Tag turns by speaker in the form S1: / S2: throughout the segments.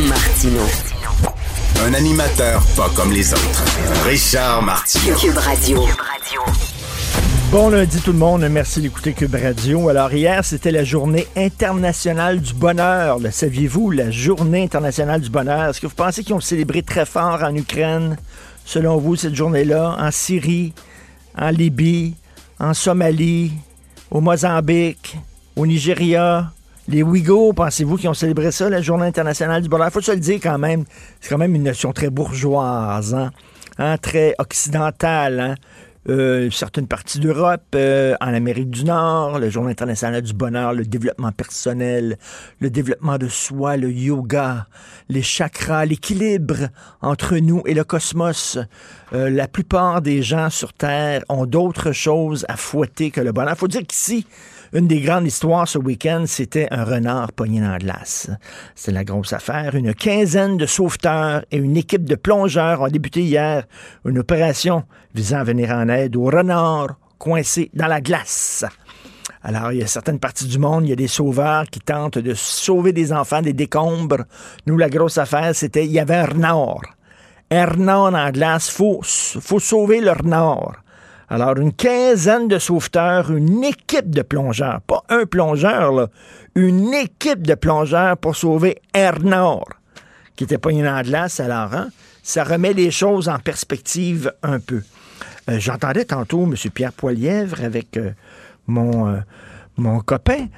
S1: Martino.
S2: Un animateur pas comme les autres. Richard Martineau.
S1: Cube Radio.
S3: Bon lundi tout le monde, merci d'écouter Cube Radio. Alors hier, c'était la journée internationale du bonheur. Le saviez-vous, la journée internationale du bonheur? Est-ce que vous pensez qu'ils ont célébré très fort en Ukraine, selon vous, cette journée-là, en Syrie, en Libye, en Somalie, au Mozambique, au Nigeria? Les Ouïghours, pensez-vous qu'ils ont célébré ça, la journée internationale du bonheur? Il faut se le dire quand même, c'est quand même une notion très bourgeoise, hein? Hein, très occidentale, hein? euh, certaines parties d'Europe, euh, en Amérique du Nord, le Journée internationale du bonheur, le développement personnel, le développement de soi, le yoga, les chakras, l'équilibre entre nous et le cosmos. Euh, la plupart des gens sur Terre ont d'autres choses à fouetter que le bonheur. faut dire qu'ici, une des grandes histoires ce week-end, c'était un renard pogné dans la glace. C'est la grosse affaire. Une quinzaine de sauveteurs et une équipe de plongeurs ont débuté hier une opération visant à venir en aide aux renards coincés dans la glace. Alors, il y a certaines parties du monde, il y a des sauveurs qui tentent de sauver des enfants des décombres. Nous, la grosse affaire, c'était, il y avait un renard. Un renard dans la glace, faut, faut sauver le renard. Alors, une quinzaine de sauveteurs, une équipe de plongeurs, pas un plongeur, là, une équipe de plongeurs pour sauver Ernor, qui était pogné dans la glace. Alors, hein, ça remet les choses en perspective un peu. Euh, J'entendais tantôt M. Pierre Poilièvre avec euh, mon, euh, mon copain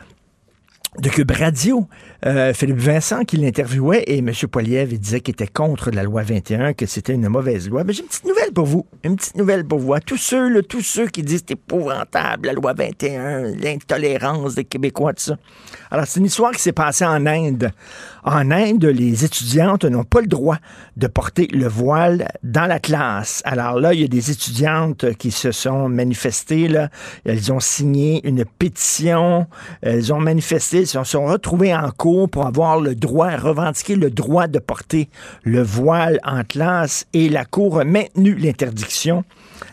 S3: de Cube Radio, euh, Philippe Vincent, qui l'interviewait, et M. Poiliev, il disait qu'il était contre la loi 21, que c'était une mauvaise loi. Mais j'ai une petite nouvelle pour vous. Une petite nouvelle pour vous. Tous ceux, là, tous ceux qui disent c'est épouvantable, la loi 21, l'intolérance des Québécois, tout ça. Alors, c'est une histoire qui s'est passée en Inde. En Inde, les étudiantes n'ont pas le droit de porter le voile dans la classe. Alors là, il y a des étudiantes qui se sont manifestées. Elles ont signé une pétition, elles ont manifesté, elles se sont retrouvées en cours pour avoir le droit, revendiquer le droit de porter le voile en classe et la Cour a maintenu l'interdiction.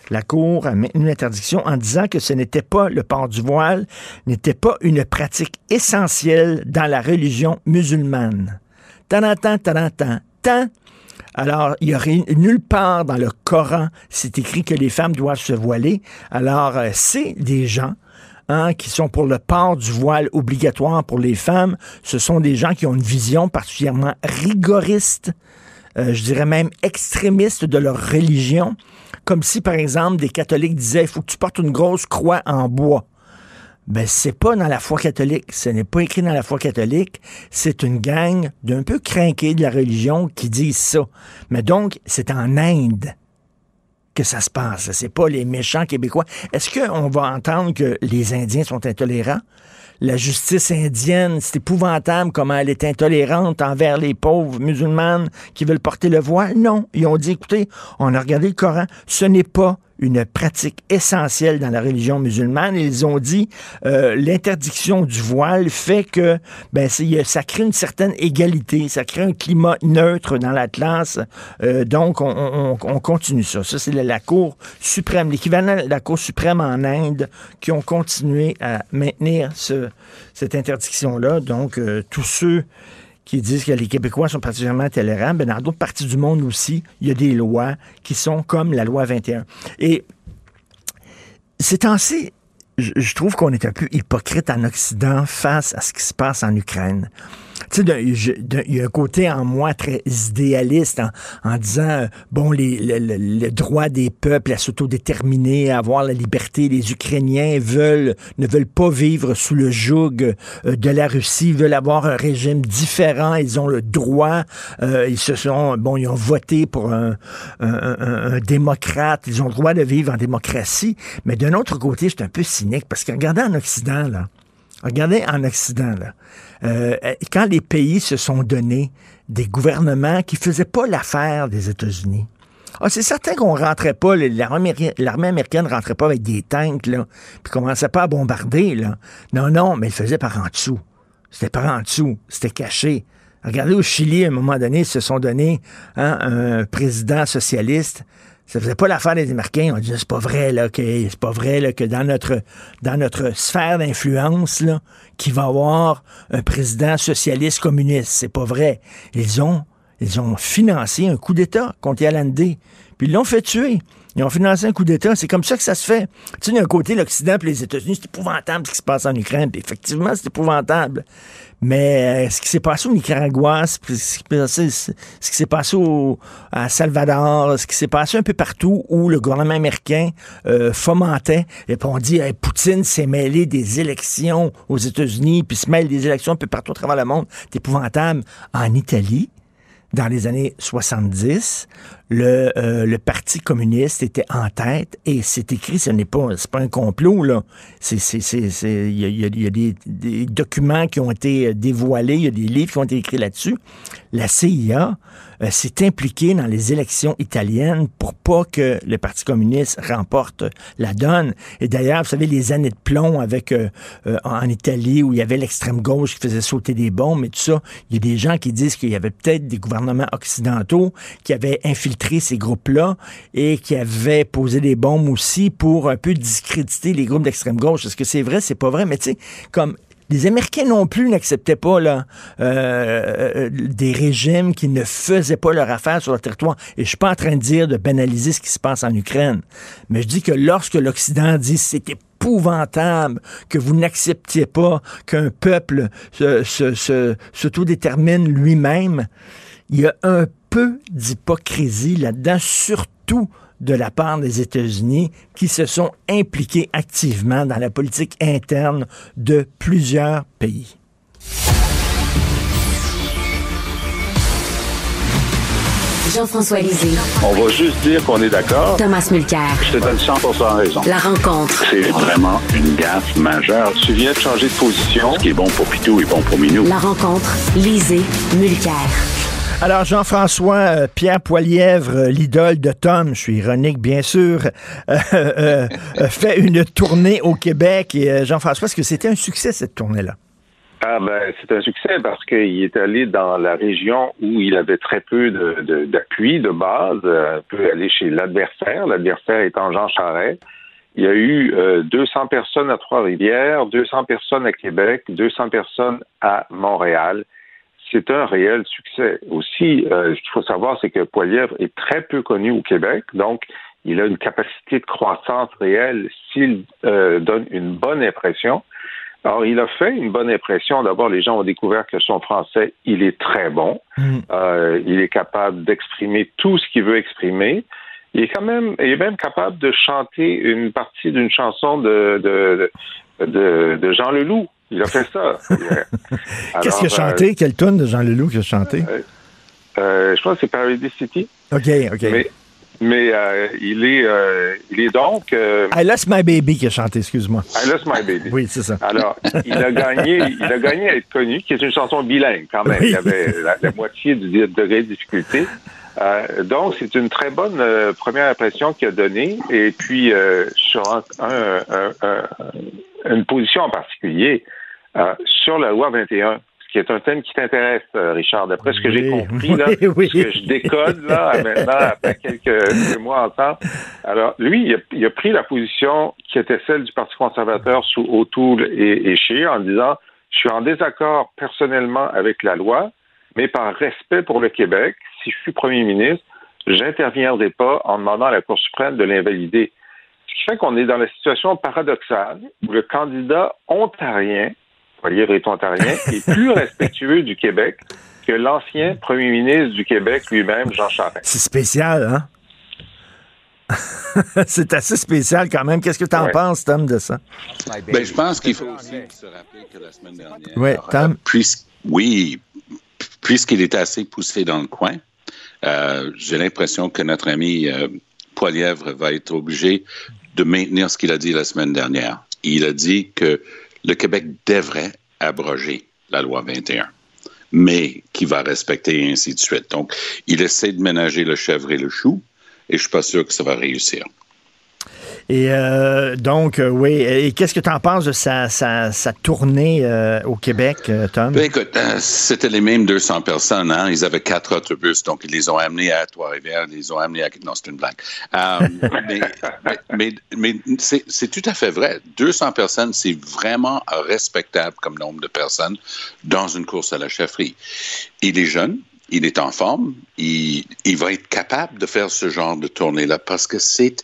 S3: La Cour a maintenu l'interdiction en disant que ce n'était pas le port du voile, n'était pas une pratique essentielle dans la religion musulmane. Tanatan, tanatan, tan. Alors, il n'y nulle part dans le Coran, c'est écrit que les femmes doivent se voiler. Alors, euh, c'est des gens hein, qui sont pour le port du voile obligatoire pour les femmes. Ce sont des gens qui ont une vision particulièrement rigoriste, euh, je dirais même extrémiste de leur religion. Comme si, par exemple, des catholiques disaient, il faut que tu portes une grosse croix en bois. Ben, c'est pas dans la foi catholique. Ce n'est pas écrit dans la foi catholique. C'est une gang d'un peu crinqués de la religion qui disent ça. Mais donc, c'est en Inde que ça se passe. C'est pas les méchants Québécois. Est-ce qu'on va entendre que les Indiens sont intolérants? La justice indienne, c'est épouvantable comment elle est intolérante envers les pauvres musulmanes qui veulent porter le voile. Non, ils ont dit, écoutez, on a regardé le Coran, ce n'est pas une pratique essentielle dans la religion musulmane. Ils ont dit euh, l'interdiction du voile fait que ben ça crée une certaine égalité, ça crée un climat neutre dans la classe. Euh, donc on, on, on, continue ça. Ça c'est la, la Cour suprême, l'équivalent de la Cour suprême en Inde, qui ont continué à maintenir ce, cette interdiction là. Donc euh, tous ceux qui disent que les Québécois sont particulièrement tolérables, mais dans d'autres parties du monde aussi, il y a des lois qui sont comme la loi 21. Et ces temps-ci, je trouve qu'on est un peu hypocrite en Occident face à ce qui se passe en Ukraine. Tu sais, il y a un côté en moi très idéaliste en, disant, euh, bon, les, le, droit des peuples à s'autodéterminer, à avoir la liberté. Les Ukrainiens veulent, ne veulent pas vivre sous le joug euh, de la Russie, veulent avoir un régime différent. Ils ont le droit. Euh, ils se sont, bon, ils ont voté pour un, un, démocrate. Ils ont le droit de vivre en démocratie. Mais d'un autre côté, c'est un peu cynique parce que regardez en Occident, là. Regardez en Occident, là. Euh, quand les pays se sont donnés des gouvernements qui faisaient pas l'affaire des États-Unis. Ah, c'est certain qu'on rentrait pas, l'armée américaine rentrait pas avec des tanks, là, puis commençait pas à bombarder, là. Non, non, mais il faisait par en dessous. C'était par en dessous, c'était caché. Regardez au Chili, à un moment donné, ils se sont donné hein, un président socialiste. Ça faisait pas l'affaire des Américains. On disait c'est pas vrai là que c'est pas vrai là, que dans notre dans notre sphère d'influence là, qu'il va y avoir un président socialiste communiste. C'est pas vrai. Ils ont ils ont financé un coup d'État contre Allende. Puis ils l'ont fait tuer. Ils ont financé un coup d'État. C'est comme ça que ça se fait. Tu sais, d'un côté, l'Occident et les États-Unis, c'est épouvantable ce qui se passe en Ukraine. Puis effectivement, c'est épouvantable. Mais euh, ce qui s'est passé au Nicaragua, ce qui s'est passé au, Salvador, ce qui s'est passé un peu partout où le gouvernement américain euh, fomentait, et puis on dit Poutine s'est mêlé des élections aux États-Unis, puis se mêle des élections un peu partout à travers le monde. C'est épouvantable. En Italie, dans les années 70, le, euh, le Parti communiste était en tête et c'est écrit, ce n'est pas, pas un complot, là. Il y a, y y a des, des, documents qui ont été dévoilés, il y a des livres qui ont été écrits là-dessus. La CIA euh, s'est impliqué dans les élections italiennes pour pas que le Parti communiste remporte la donne. Et d'ailleurs, vous savez, les années de plomb avec euh, euh, en Italie où il y avait l'extrême gauche qui faisait sauter des bombes et tout ça, il y a des gens qui disent qu'il y avait peut-être des gouvernements occidentaux qui avaient infiltré ces groupes-là et qui avaient posé des bombes aussi pour un peu discréditer les groupes d'extrême gauche. Est-ce que c'est vrai? C'est pas vrai. Mais tu sais, comme les Américains non plus n'acceptaient pas là, euh, euh, des régimes qui ne faisaient pas leur affaire sur le territoire. Et je suis pas en train de dire de banaliser ce qui se passe en Ukraine, mais je dis que lorsque l'Occident dit c'est épouvantable que vous n'acceptiez pas qu'un peuple se, se, se, s'autodétermine lui-même, il y a un peu d'hypocrisie là-dedans, surtout de la part des États-Unis qui se sont impliqués activement dans la politique interne de plusieurs pays.
S4: Jean-François Lisée.
S5: On va juste dire qu'on est d'accord.
S4: Thomas Mulcair.
S5: Je te donne 100 raison.
S4: La rencontre.
S5: C'est vraiment une gaffe majeure. Tu viens de changer de position. Ce qui est bon pour Pitou est bon pour Minou.
S4: La rencontre. Lisée. Mulcair.
S3: Alors, Jean-François euh, Pierre Poilièvre, euh, l'idole de Tom, je suis ironique bien sûr, euh, fait une tournée au Québec. Jean-François, est-ce que c'était un succès cette tournée-là?
S6: Ah ben, c'est un succès parce qu'il est allé dans la région où il avait très peu d'appui de, de, base, Il peut aller chez l'adversaire, l'adversaire étant Jean Charest. Il y a eu 200 personnes à Trois-Rivières, 200 personnes à Québec, 200 personnes à Montréal c'est un réel succès. Aussi, euh, ce qu'il faut savoir, c'est que Poilièvre est très peu connu au Québec, donc il a une capacité de croissance réelle s'il euh, donne une bonne impression. Alors, il a fait une bonne impression. D'abord, les gens ont découvert que son français, il est très bon. Mm. Euh, il est capable d'exprimer tout ce qu'il veut exprimer. Il est quand même, il est même capable de chanter une partie d'une chanson de, de, de, de Jean Leloup. Il a fait ça.
S3: Qu'est-ce qu'il a chanté? Euh, Quelle tonne de Jean Leloup qu'il a chanté?
S6: Euh, euh, je pense que c'est Paradise City.
S3: OK, OK.
S6: Mais, il, est, il est donc.
S3: I Lost My Baby qui a chanté, excuse-moi.
S6: I Lost My Baby.
S3: oui, c'est ça.
S6: Alors, il a gagné il a gagné à être connu, qui est une chanson bilingue quand même. Il y avait la, moitié du degré de difficulté. donc, c'est une très bonne première impression qu'il a donnée. Et puis, sur une position en particulier, euh, sur la loi 21, ce qui est un thème qui t'intéresse, euh, Richard, d'après ce que j'ai compris, là, oui, ce que je décode là, maintenant, après quelques, mois ensemble. Alors, lui, il a, il a, pris la position qui était celle du Parti conservateur sous O'Toole et, et Scheer en disant je suis en désaccord personnellement avec la loi, mais par respect pour le Québec, si je suis premier ministre, j'interviendrai pas en demandant à la Cour suprême de l'invalider. Ce qui fait qu'on est dans la situation paradoxale où le candidat ontarien Poilievre est ontarien, est plus respectueux du Québec que l'ancien premier ministre du Québec lui-même, Jean Charest.
S3: C'est spécial, hein? c'est assez spécial quand même. Qu'est-ce que tu en penses, Tom, de ça?
S5: Ben, je pense qu'il faut aussi se rappeler que la semaine dernière.
S3: Oui, Tom?
S5: oui, puisqu'il était assez poussé dans le coin, euh, j'ai l'impression que notre ami euh, Poilièvre va être obligé de maintenir ce qu'il a dit la semaine dernière. Il a dit que le Québec devrait abroger la loi 21. mais qui va respecter ainsi de suite. Donc, il essaie de ménager le chèvre et le chou, et je suis pas sûr que ça va réussir.
S3: Et euh, donc, euh, oui. Et qu'est-ce que tu en penses de sa, sa, sa tournée euh, au Québec, Tom?
S5: Ben, écoute, euh, c'était les mêmes 200 personnes. Hein? Ils avaient quatre autobus, donc ils les ont amenés à Trois-Rivières, ils les ont amenés à... Non, c'est une blague. Mais mais, mais, mais c'est tout à fait vrai. 200 personnes, c'est vraiment respectable comme nombre de personnes dans une course à la chefferie. Il est jeune, il est en forme, il, il va être capable de faire ce genre de tournée-là parce que c'est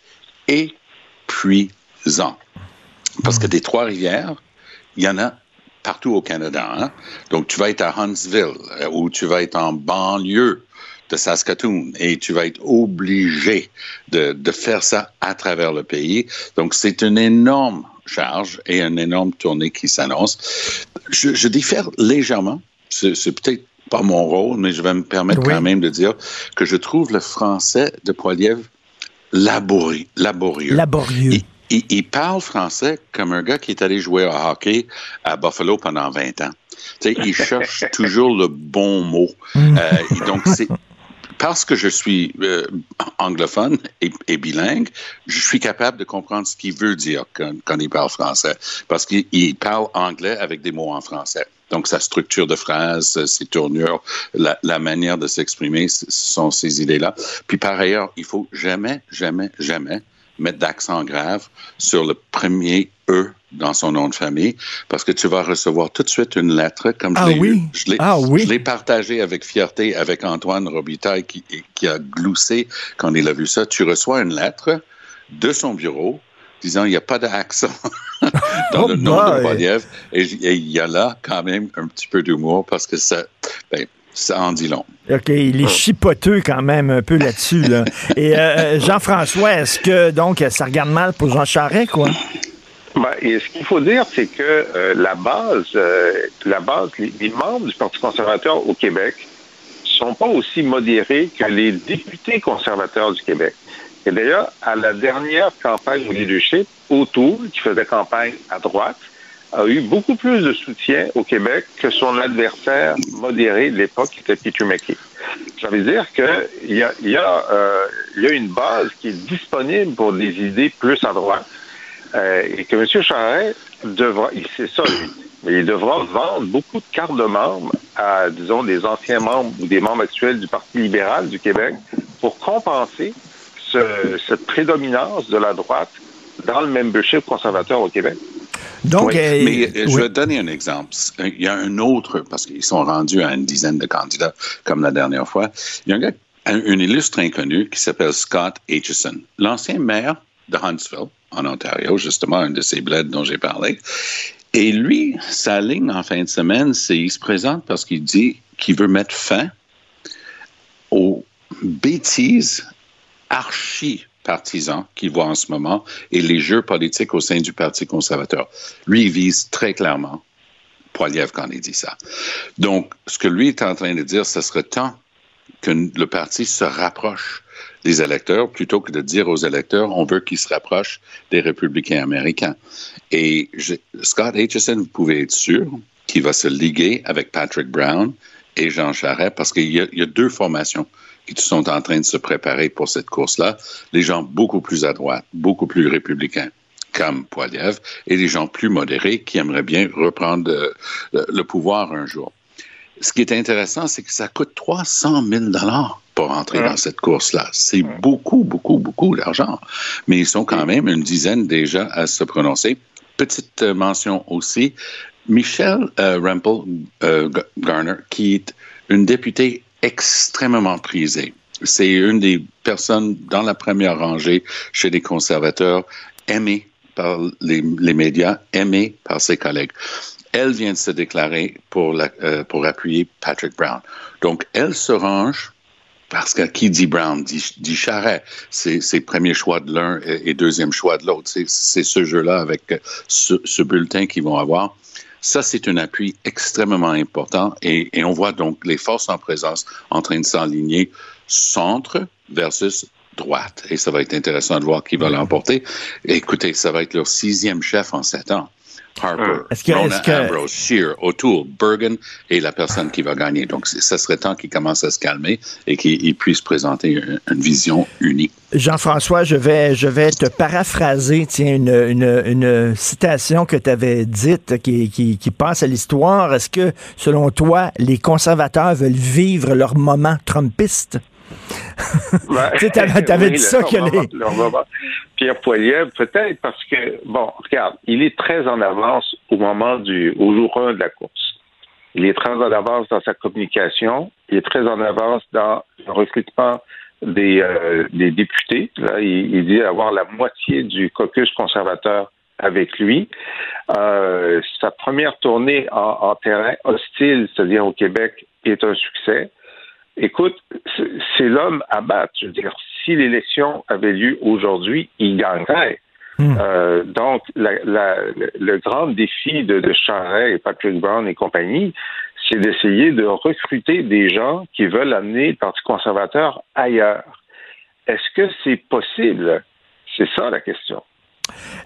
S5: épuisant. Parce que des Trois-Rivières, il y en a partout au Canada. Hein? Donc, tu vas être à Huntsville euh, ou tu vas être en banlieue de Saskatoon et tu vas être obligé de, de faire ça à travers le pays. Donc, c'est une énorme charge et une énorme tournée qui s'annonce. Je, je diffère légèrement. C'est c'est peut-être pas mon rôle, mais je vais me permettre
S3: Oui.
S5: quand même de dire que je trouve le français de Poiliev laborieux. laborieux.
S3: Laborieux.
S5: Il, il- il parle français comme un gars qui est allé jouer au hockey à Buffalo pendant 20 ans. Il cherche toujours le bon mot.
S3: Mm.
S5: Euh, donc, c'est parce que je suis euh, anglophone et, bilingue, je suis capable de comprendre ce qu'il veut dire quand, il parle français. Parce qu'il il parle anglais avec des mots en français. Donc, sa structure de phrase, ses tournures, la, la manière de s'exprimer, ce sont ces idées-là. Puis, par ailleurs, il faut jamais, jamais, jamais mettre d'accent grave sur le premier E dans son nom de famille, parce que tu vas recevoir tout de suite une lettre, comme je
S3: Ah
S5: l'ai
S3: oui?
S5: eu. Je l'ai
S3: Ah oui?
S5: je l'ai partagé avec fierté avec Antoine Robitaille qui, qui a gloussé quand il a vu ça. Tu reçois une lettre de son bureau disant il n'y a pas d'accent dans
S3: Oh
S5: le nom
S3: boy!
S5: de Poliev. Et il y a là quand même un petit peu d'humour parce que ça, ben, ça en dit long.
S3: OK, il est chipoteux quand même un peu là-dessus. Là. Et euh, Jean-François, est-ce que donc ça regarde mal pour Jean Charest, quoi?
S7: Ben, et ce qu'il faut dire, c'est que euh, la base, euh, la base, les, les membres du Parti conservateur au Québec sont pas aussi modérés que les députés conservateurs du Québec. Et d'ailleurs, à la dernière campagne au leadership, O'Toole, qui faisait campagne à droite, a eu beaucoup plus de soutien au Québec que son adversaire modéré de l'époque, qui était McKay. Ça veut dire qu'il y a, y, a, euh, y a une base qui est disponible pour des idées plus à droite. Euh, et que M. Charest devra, sait ça, lui, mais il devra vendre beaucoup de cartes de membres à, disons, des anciens membres ou des membres actuels du Parti libéral du Québec pour compenser ce- cette prédominance de la droite dans le membership conservateur au Québec.
S3: Donc,
S5: Oui,
S3: euh,
S5: mais euh, je vais te donner un exemple. Il y a un autre, parce qu'ils sont rendus à une dizaine de candidats, comme la dernière fois. Il y a un gars, un, un illustre inconnu qui s'appelle Scott Aitchison, l'ancien maire de Huntsville, en Ontario, justement, un de ces bleds dont j'ai parlé. Et lui, sa ligne en fin de semaine, c'est il se présente parce qu'il dit qu'il veut mettre fin aux bêtises archi partisans qu'il voit en ce moment et les jeux politiques au sein du Parti conservateur. Lui, il vise très clairement Poiliev quand il dit ça. Donc, ce que lui est en train de dire, ce serait temps que le parti se rapproche des électeurs plutôt que de dire aux électeurs on veut qu'ils se rapprochent des républicains américains. Et Scott Aitchison, vous pouvez être sûr qu'il va se liguer avec Patrick Brown et Jean Charest parce qu'il y a deux formations qui sont en train de se préparer pour cette course-là. Les gens beaucoup plus à droite, beaucoup plus républicains comme Poiliev et les gens plus modérés qui aimeraient bien reprendre euh, le, pouvoir un jour. Ce qui est intéressant, c'est que ça coûte 300 000 dollars pour entrer dans cette course-là. C'est beaucoup, beaucoup, beaucoup d'argent. Mais ils sont quand même une dizaine déjà à se prononcer. Petite euh, mention aussi, Michelle euh, Rempel euh, Garner, qui est une députée extrêmement prisée. C'est une des personnes dans la première rangée chez les conservateurs, aimée par les, les médias, aimée par ses collègues. Elle vient de se déclarer pour, euh, pour appuyer Patrick Brown. Donc, elle se range parce que qui dit Brown dit, dit Charret. C'est premier choix de l'un et, deuxième choix de l'autre. C'est- ce jeu-là avec ce, ce bulletin qu'ils vont avoir. Ça, c'est un appui extrêmement important et, et on voit donc les forces en présence en train de s'enligner centre versus droite. Et ça va être intéressant de voir qui va l'emporter. Écoutez, ça va être leur sixième chef en sept ans. Harper,
S3: est-ce que,
S5: Rona
S3: que...
S5: Ambrose, Shear, O'Toole, Bergen est la personne qui va gagner. Donc, ça serait temps qu'il commence à se calmer et qu'il puisse présenter une, une, vision unie.
S3: Jean-François, je vais, je vais te paraphraser, tiens, une, une, une citation que tu avais dite qui, qui, qui passe à l'histoire. Est-ce que, selon toi, les conservateurs veulent vivre leur moment trumpiste?
S6: Ben,
S3: tu avais oui, dit ça que
S6: les... Pierre Poilievre, peut-être parce que, bon, regarde, il est très en avance au moment du, au jour 1 de la course. Il est très en avance dans sa communication. Il est très en avance dans le recrutement des, euh, des députés. Là, il, il, dit avoir la moitié du caucus conservateur avec lui. Euh, sa première tournée en, en terrain hostile, c'est-à-dire au Québec, est un succès. Écoute, c'est l'homme à battre. Je veux dire, si l'élection avait lieu aujourd'hui, il gagnerait. Mmh. Euh, donc, la, la, le grand défi de, de Charest et Patrick Brown et compagnie, c'est d'essayer de recruter des gens qui veulent amener le Parti conservateur ailleurs. Est-ce que c'est possible? C'est ça la question.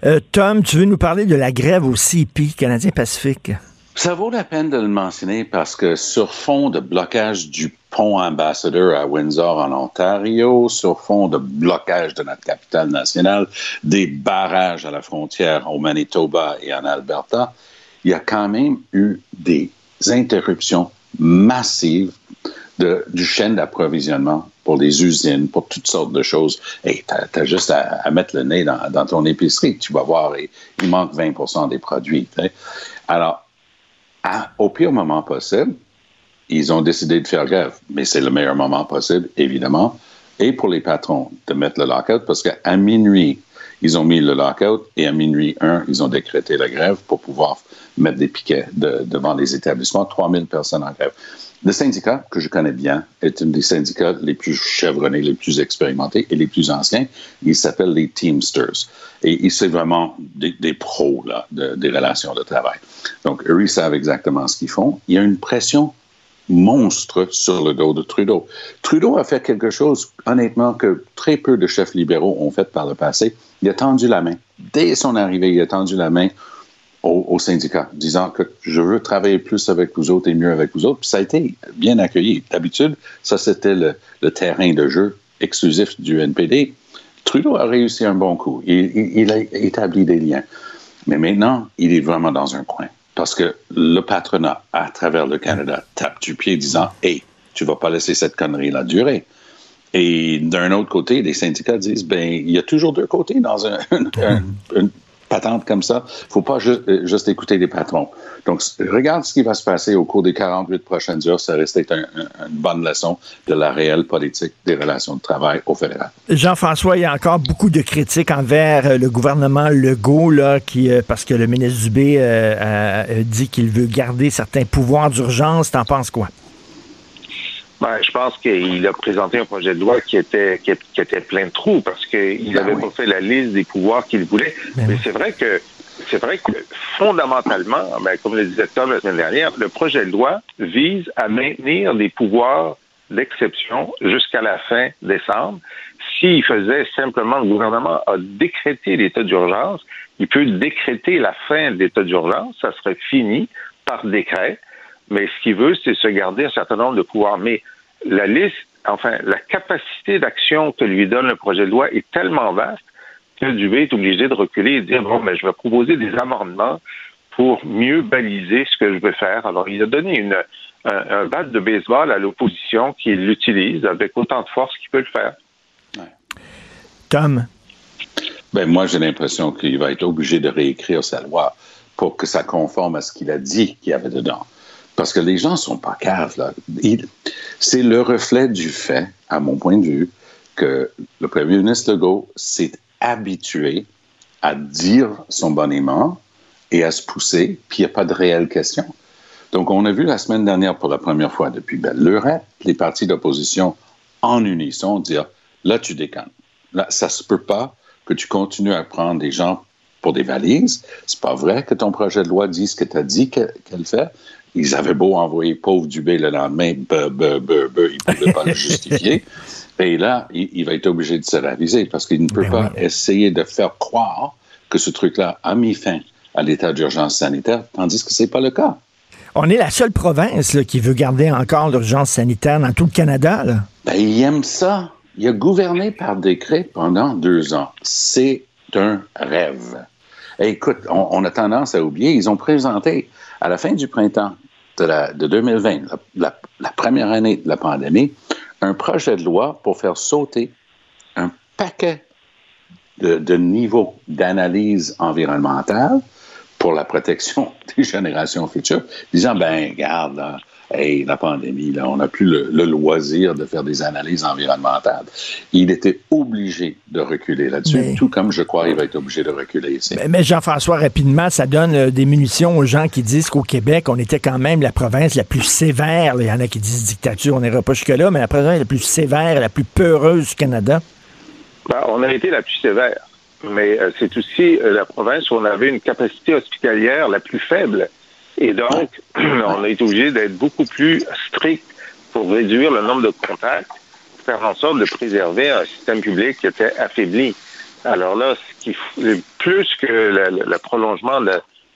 S3: Euh, Tom, tu veux nous parler de la grève au CP, Canadien Pacifique?
S5: Ça vaut la peine de le mentionner parce que sur fond de blocage du pont ambassadeur à Windsor en Ontario, sur fond de blocage de notre capitale nationale, des barrages à la frontière au Manitoba et en Alberta, il y a quand même eu des interruptions massives du chaîne d'approvisionnement pour les usines, pour toutes sortes de choses. Et tu as, juste à, mettre le nez dans, ton épicerie, tu vas voir, et, il manque 20% des produits. Alors, à, au pire moment possible, ils ont décidé de faire grève. Mais c'est le meilleur moment possible, évidemment, et pour les patrons de mettre le lockout, parce qu'à minuit, ils ont mis le lockout et à minuit 1, ils ont décrété la grève pour pouvoir mettre des piquets de, devant les établissements. 3000 personnes en grève. Le syndicat, que je connais bien, est un des syndicats les plus chevronnés, les plus expérimentés et les plus anciens. Il s'appelle les Teamsters. Et c'est vraiment des, pros là, de, des relations de travail. Donc, eux, ils savent exactement ce qu'ils font. Il y a une pression monstre sur le dos de Trudeau. Trudeau a fait quelque chose, honnêtement, que très peu de chefs libéraux ont fait par le passé. Il a tendu la main. Dès son arrivée, il a tendu la main au, au, syndicat, disant que je veux travailler plus avec vous autres et mieux avec vous autres. Puis ça a été bien accueilli. D'habitude, ça, c'était le, le, terrain de jeu exclusif du NPD. Trudeau a réussi un bon coup. Il, il, il, a établi des liens. Mais maintenant, il est vraiment dans un coin. Parce que le patronat, à travers le Canada, tape du pied disant Hey, tu vas pas laisser cette connerie-là durer. Et d'un autre côté, les syndicats disent ben il y a toujours deux côtés dans un, un, patente comme ça. Il faut pas juste, juste, écouter les patrons. Donc, regarde ce qui va se passer au cours des 48 prochaines heures. Ça reste un, un, une bonne leçon de la réelle politique des relations de travail au fédéral.
S3: Jean-François, il y a encore beaucoup de critiques envers le gouvernement Legault, là, qui, parce que le ministre Dubé euh, a dit qu'il veut garder certains pouvoirs d'urgence. T'en penses quoi?
S6: Ben, je pense qu'il a présenté un projet de loi qui était qui, qui était plein de trous parce qu'il n'avait ben oui. pas fait la liste des pouvoirs qu'il voulait. Ben Mais oui. c'est vrai que c'est vrai que fondamentalement, ben, comme le disait Tom la semaine dernière, le projet de loi vise à maintenir des pouvoirs d'exception jusqu'à la fin décembre. S'il faisait simplement, le gouvernement a décrété l'état d'urgence, il peut décréter la fin de l'état d'urgence, ça serait fini par décret mais ce qu'il veut, c'est se garder un certain nombre de pouvoirs. Mais la liste, enfin, la capacité d'action que lui donne le projet de loi est tellement vaste que Dubé est obligé de reculer et de dire, bon, mais je vais proposer des amendements pour mieux baliser ce que je veux faire. Alors, il a donné une, un, un bat de baseball à l'opposition qui l'utilise avec autant de force qu'il peut le faire.
S3: Ouais. Tom?
S5: Ben, moi, j'ai l'impression qu'il va être obligé de réécrire sa loi pour que ça conforme à ce qu'il a dit qu'il y avait dedans. Parce que les gens ne sont pas caves. Là. C'est le reflet du fait, à mon point de vue, que le premier ministre Legault s'est habitué à dire son bonnement et à se pousser, puis il n'y a pas de réelle question. Donc, on a vu la semaine dernière, pour la première fois depuis belle lurette, les partis d'opposition en unisson dire là, tu déconnes. Là, ça se peut pas que tu continues à prendre des gens pour des valises. C'est pas vrai que ton projet de loi dit ce que tu as dit qu'elle qu fait. Ils avaient beau envoyer pauvre Dubé le lendemain, be, be, be, ils ne pouvaient pas le justifier. Et là, il, il, va être obligé de se réaliser parce qu'il ne peut ben pas essayer de faire croire que ce truc-là a mis fin à l'état d'urgence sanitaire, tandis que ce n'est pas le cas.
S3: On est la seule province qui veut garder encore l'urgence sanitaire dans tout le Canada. Là.
S5: Ben, il aime ça. Il a gouverné par décret pendant deux ans. C'est un rêve. Écoute, on, a tendance à oublier, ils ont présenté à la fin du printemps de, la, de 2020, la, première année de la pandémie, un projet de loi pour faire sauter un paquet de, niveaux d'analyse environnementale pour la protection des générations futures, disant, ben, regarde, hey, la pandémie, là, on n'a plus le, loisir de faire des analyses environnementales. Il était obligé de reculer là-dessus, tout comme je crois qu'il va être obligé de reculer ici.
S3: Mais, Jean-François, rapidement, ça donne euh, des munitions aux gens qui disent qu'au Québec, on était quand même la province la plus sévère. Il y en a qui disent dictature, on n'ira pas jusque-là, mais la province la plus sévère, la plus peureuse du Canada.
S7: Ben, on a été la plus sévère mais euh, c'est aussi euh, la province où on avait une capacité hospitalière la plus faible. Et donc, on été obligé d'être beaucoup plus strict pour réduire le nombre de contacts, faire en sorte de préserver un système public qui était affaibli. Alors là, ce qui, plus que le, prolongement de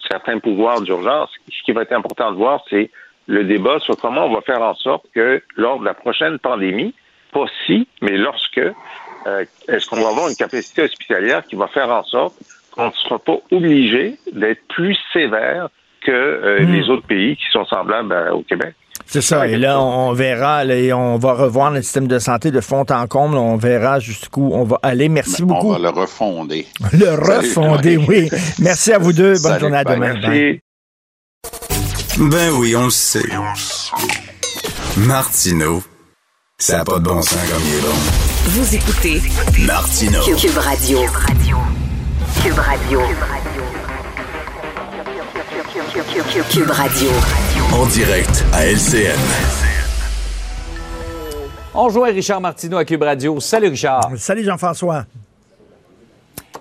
S7: certains pouvoirs d'urgence, ce qui va être important de voir, c'est le débat sur comment on va faire en sorte que lors de la prochaine pandémie, pas si, mais lorsque euh, est-ce qu'on va avoir une capacité hospitalière qui va faire en sorte qu'on ne sera pas obligé d'être plus sévère que euh, hmm. les autres pays qui sont semblables euh, au Québec?
S3: C'est ça. Et là, on verra, et on va revoir le système de santé de fond en comble. On verra jusqu'où on va aller. Merci beaucoup.
S5: On va le refonder.
S3: Le refonder, oui. Merci à vous deux. Bonne journée à demain. Merci.
S2: Ben oui, on le sait. Martineau, ça n'a pas de bon sens comme il est bon.
S1: Vous écoutez
S2: Martino
S1: Cube Radio. Cube Radio. Cube Radio.
S2: En direct à LCN.
S8: On joue Richard Martineau à Cube Radio. Salut Richard.
S3: Salut Jean-François.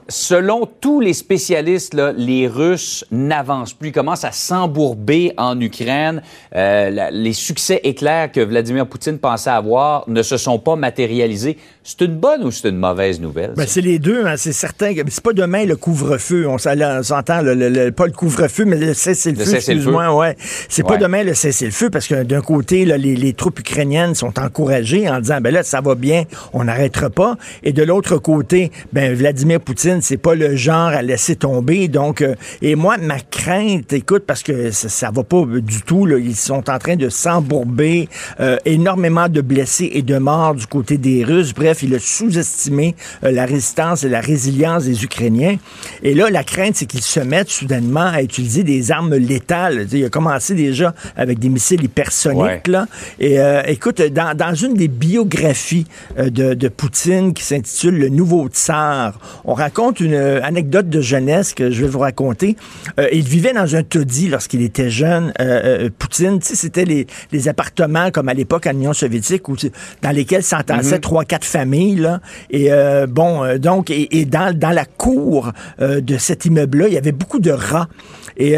S8: Selon tous les spécialistes, les Russes n'avancent plus, ils commencent à s'embourber en Ukraine. Euh, les succès éclairs que Vladimir Poutine pensait avoir ne se sont pas matérialisés. C'est une bonne ou c'est une mauvaise nouvelle?
S3: Ben, c'est les deux, hein, c'est certain. C'est pas demain le couvre-feu. On s'entend, le, pas le couvre-feu, mais le cessez-le-feu, excuse-moi. Ouais. C'est pas demain le cessez-le-feu parce que d'un côté, les, les, troupes ukrainiennes sont encouragées en disant, ben là, ça va bien, on n'arrêtera pas. Et de l'autre côté, ben Vladimir Poutine c'est pas le genre à laisser tomber. Donc, euh, et moi, ma crainte, écoute, parce que ça, ça va pas du tout, là, ils sont en train de s'embourber, euh, énormément de blessés et de morts du côté des Russes. Bref, il a sous-estimé euh, la résistance et la résilience des Ukrainiens. Et là, la crainte, c'est qu'ils se mettent soudainement à utiliser des armes létales. Il a commencé déjà avec des missiles hypersoniques. Là. Et écoute, dans, dans, une des biographies de, de Poutine qui s'intitule Le Nouveau Tsar, on raconte une euh, anecdote de jeunesse que je vais vous raconter. Euh, il vivait dans un taudis lorsqu'il était jeune. Euh, Poutine, tu sais, c'était les, les, appartements comme à l'époque en Union soviétique où, dans lesquels s'entassaient mhm. trois, quatre familles. Là. Et bon, donc, et, et, dans, dans la cour de cet immeuble-là, il y avait beaucoup de rats. Et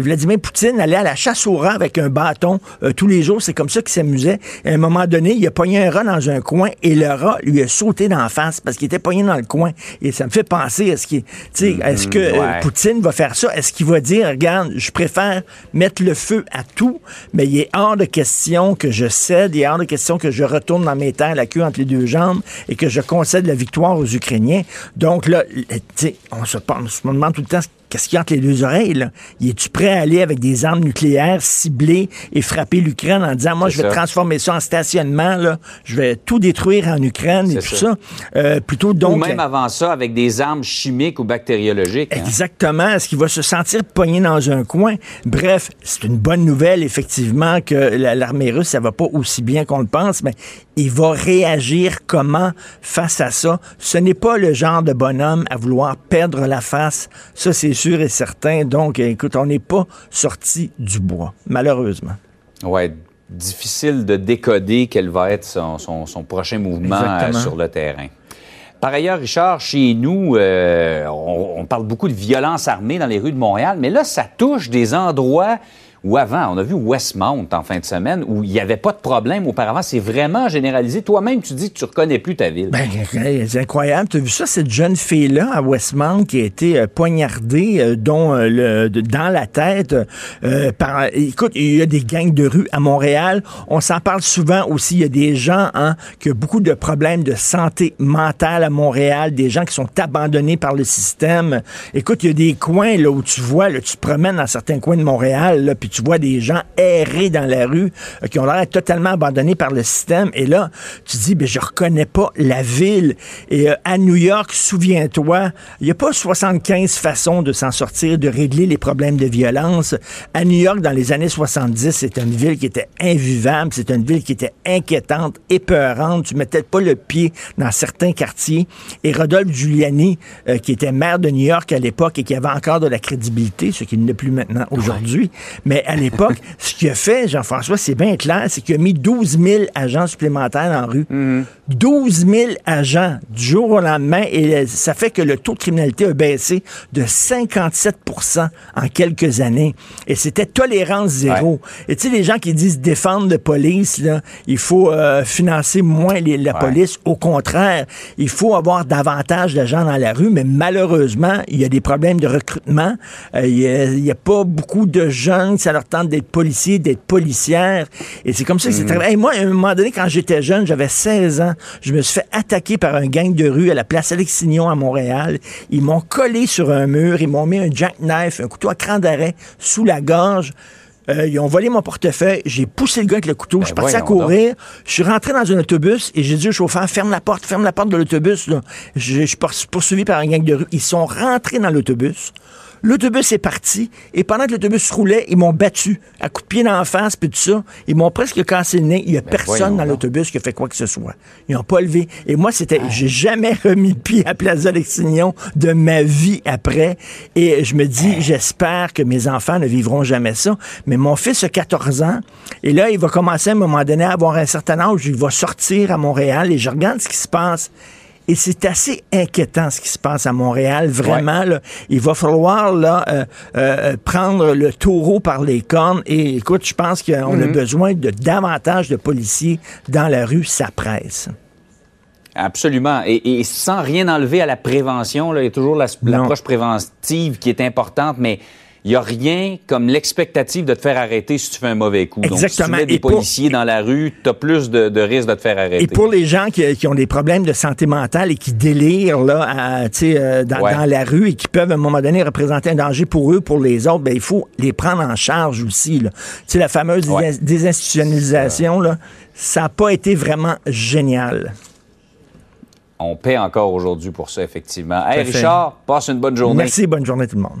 S3: Vladimir Poutine allait à la chasse aux rats avec un bâton tous les jours. C'est comme ça qu'il s'amusait. À un moment donné, il a pogné un rat dans un coin et le rat lui a sauté d'en face parce qu'il était pogné dans le coin. Et ça me fait penser, est-ce qu'il, est-ce que euh, Poutine va faire ça? Est-ce qu'il va dire, regarde, je préfère mettre le feu à tout, mais il est hors de question que je cède, il est hors de question que je retourne dans mes terres, la queue entre les deux jambes, et que je concède la victoire aux Ukrainiens. Donc là, on se, on se demande tout le temps qu'est-ce qu'il y a entre les deux oreilles? Là? Es-tu prêt à aller avec des armes nucléaires ciblées et frapper l'Ukraine en disant, moi, je vais transformer ça en stationnement, là, je vais tout détruire en Ukraine et tout ça? Euh, plutôt donc...
S8: Ou même avant ça, avec des armes chimiques ou bactériologiques.
S3: Hein? Exactement. Est-ce qu'il va se sentir pogné dans un coin? Bref, c'est une bonne nouvelle, effectivement, que l'armée russe, ça va pas aussi bien qu'on le pense, mais il va réagir comment face à ça? Ce n'est pas le genre de bonhomme à vouloir perdre la face. Ça, c'est sûr et certain. Donc, écoute, on n'est pas sorti du bois, malheureusement.
S8: Ouais, difficile de décoder quel va être son, prochain mouvement euh, sur le terrain. Par ailleurs, Richard, chez nous, euh, on, parle beaucoup de violence armée dans les rues de Montréal, mais là, ça touche des endroits ou avant. On a vu Westmount en fin de semaine où il n'y avait pas de problème auparavant. C'est vraiment généralisé. Toi-même, tu dis que tu reconnais plus ta ville.
S3: Ben, c'est incroyable. Tu as vu ça, cette jeune fille-là à Westmount qui a été euh, poignardée euh, euh, dans la tête par... Écoute, il y a des gangs de rue à Montréal. On s'en parle souvent aussi. Il y a des gens hein, qui ont beaucoup de problèmes de santé mentale à Montréal, des gens qui sont abandonnés par le système. Écoute, il y a des coins là, où tu vois, là, tu te promènes dans certains coins de Montréal, là, puis tu vois des gens errer dans la rue, euh, qui ont l'air totalement abandonnés par le système. Et là, tu dis, ben, je reconnais pas la ville. Et euh, à New York, souviens-toi, il n'y a pas 75 façons de s'en sortir, de régler les problèmes de violence. À New York, dans les années 70, c'est une ville qui était invivable, c'est une ville qui était inquiétante, épeurante. Tu mettais pas le pied dans certains quartiers. Et Rodolphe Giuliani, euh, qui était maire de New York à l'époque et qui avait encore de la crédibilité, ce qu'il n'est plus maintenant aujourd'hui, mais à l'époque, ce qu'il a fait, Jean-François, c'est bien clair, c'est qu'il a mis 12 000 agents supplémentaires en rue. 12 mhm. 000 agents du jour au lendemain, et ça fait que le taux de criminalité a baissé de 57% en quelques années. Et c'était tolérance zéro. Et tu sais, les gens qui disent défendre la police, là, il faut euh, financer moins la police. Au contraire, il faut avoir davantage d'agents dans la rue, mais malheureusement, il y a des problèmes de recrutement. Euh, il n'y a, pas beaucoup de jeunes, ça leur tente d'être policiers, d'être policières. Et c'est comme ça que c'est très... moi, à un moment donné, quand j'étais jeune, j'avais 16 ans, je me suis fait attaquer par un gang de rue à la place Alexignon à Montréal. Ils m'ont collé sur un mur, ils m'ont mis un jackknife, un couteau à cran d'arrêt sous la gorge. Euh, ils ont volé mon portefeuille. J'ai poussé le gars avec le couteau. je suis ben parti à courir. Je suis rentré dans un autobus et j'ai dit au chauffeur, ferme la porte, ferme la porte de l'autobus. Je, je suis poursuivi par un gang de rue. Ils sont rentrés dans l'autobus. L'autobus est parti et pendant que l'autobus roulait, ils m'ont battu à coups de pied dans la face puis tout ça. Ils m'ont presque cassé le nez. Il y a ben, personne dans l'autobus qui a fait quoi que ce soit. Ils n'ont pas levé. Et moi, c'était, ah. j'ai jamais remis le pied à Plaza Lexignon de ma vie après. Et je me dis, ah. j'espère que mes enfants ne vivront jamais ça. Mais mon fils a 14 ans et là, il va commencer à un moment donné à avoir un certain âge. Il va sortir à Montréal et je regarde ce qui se passe. Et c'est assez inquiétant ce qui se passe à Montréal. Vraiment, là, il va falloir là, euh, euh, prendre le taureau par les cornes. Et écoute, je pense qu'on a mhm. besoin de davantage de policiers dans la rue. Ça presse.
S8: Absolument. Et, sans rien enlever à la prévention, là, il y a toujours l'approche préventive qui est importante, mais il n'y a rien comme l'expectative de te faire arrêter si tu fais un mauvais coup. Exactement. Donc, si tu mets des policiers dans la rue, tu as plus de, de risques de te faire arrêter.
S3: Et pour les gens qui, ont des problèmes de santé mentale et qui délirent là, euh, dans, la rue et qui peuvent à un moment donné représenter un danger pour eux, pour les autres, ben, il faut les prendre en charge aussi. Là. la fameuse désinstitutionnalisation, là, ça n'a pas été vraiment génial.
S8: On paie encore aujourd'hui pour ça, effectivement. Hey, Richard, passe une bonne journée.
S3: Merci, bonne journée tout le monde.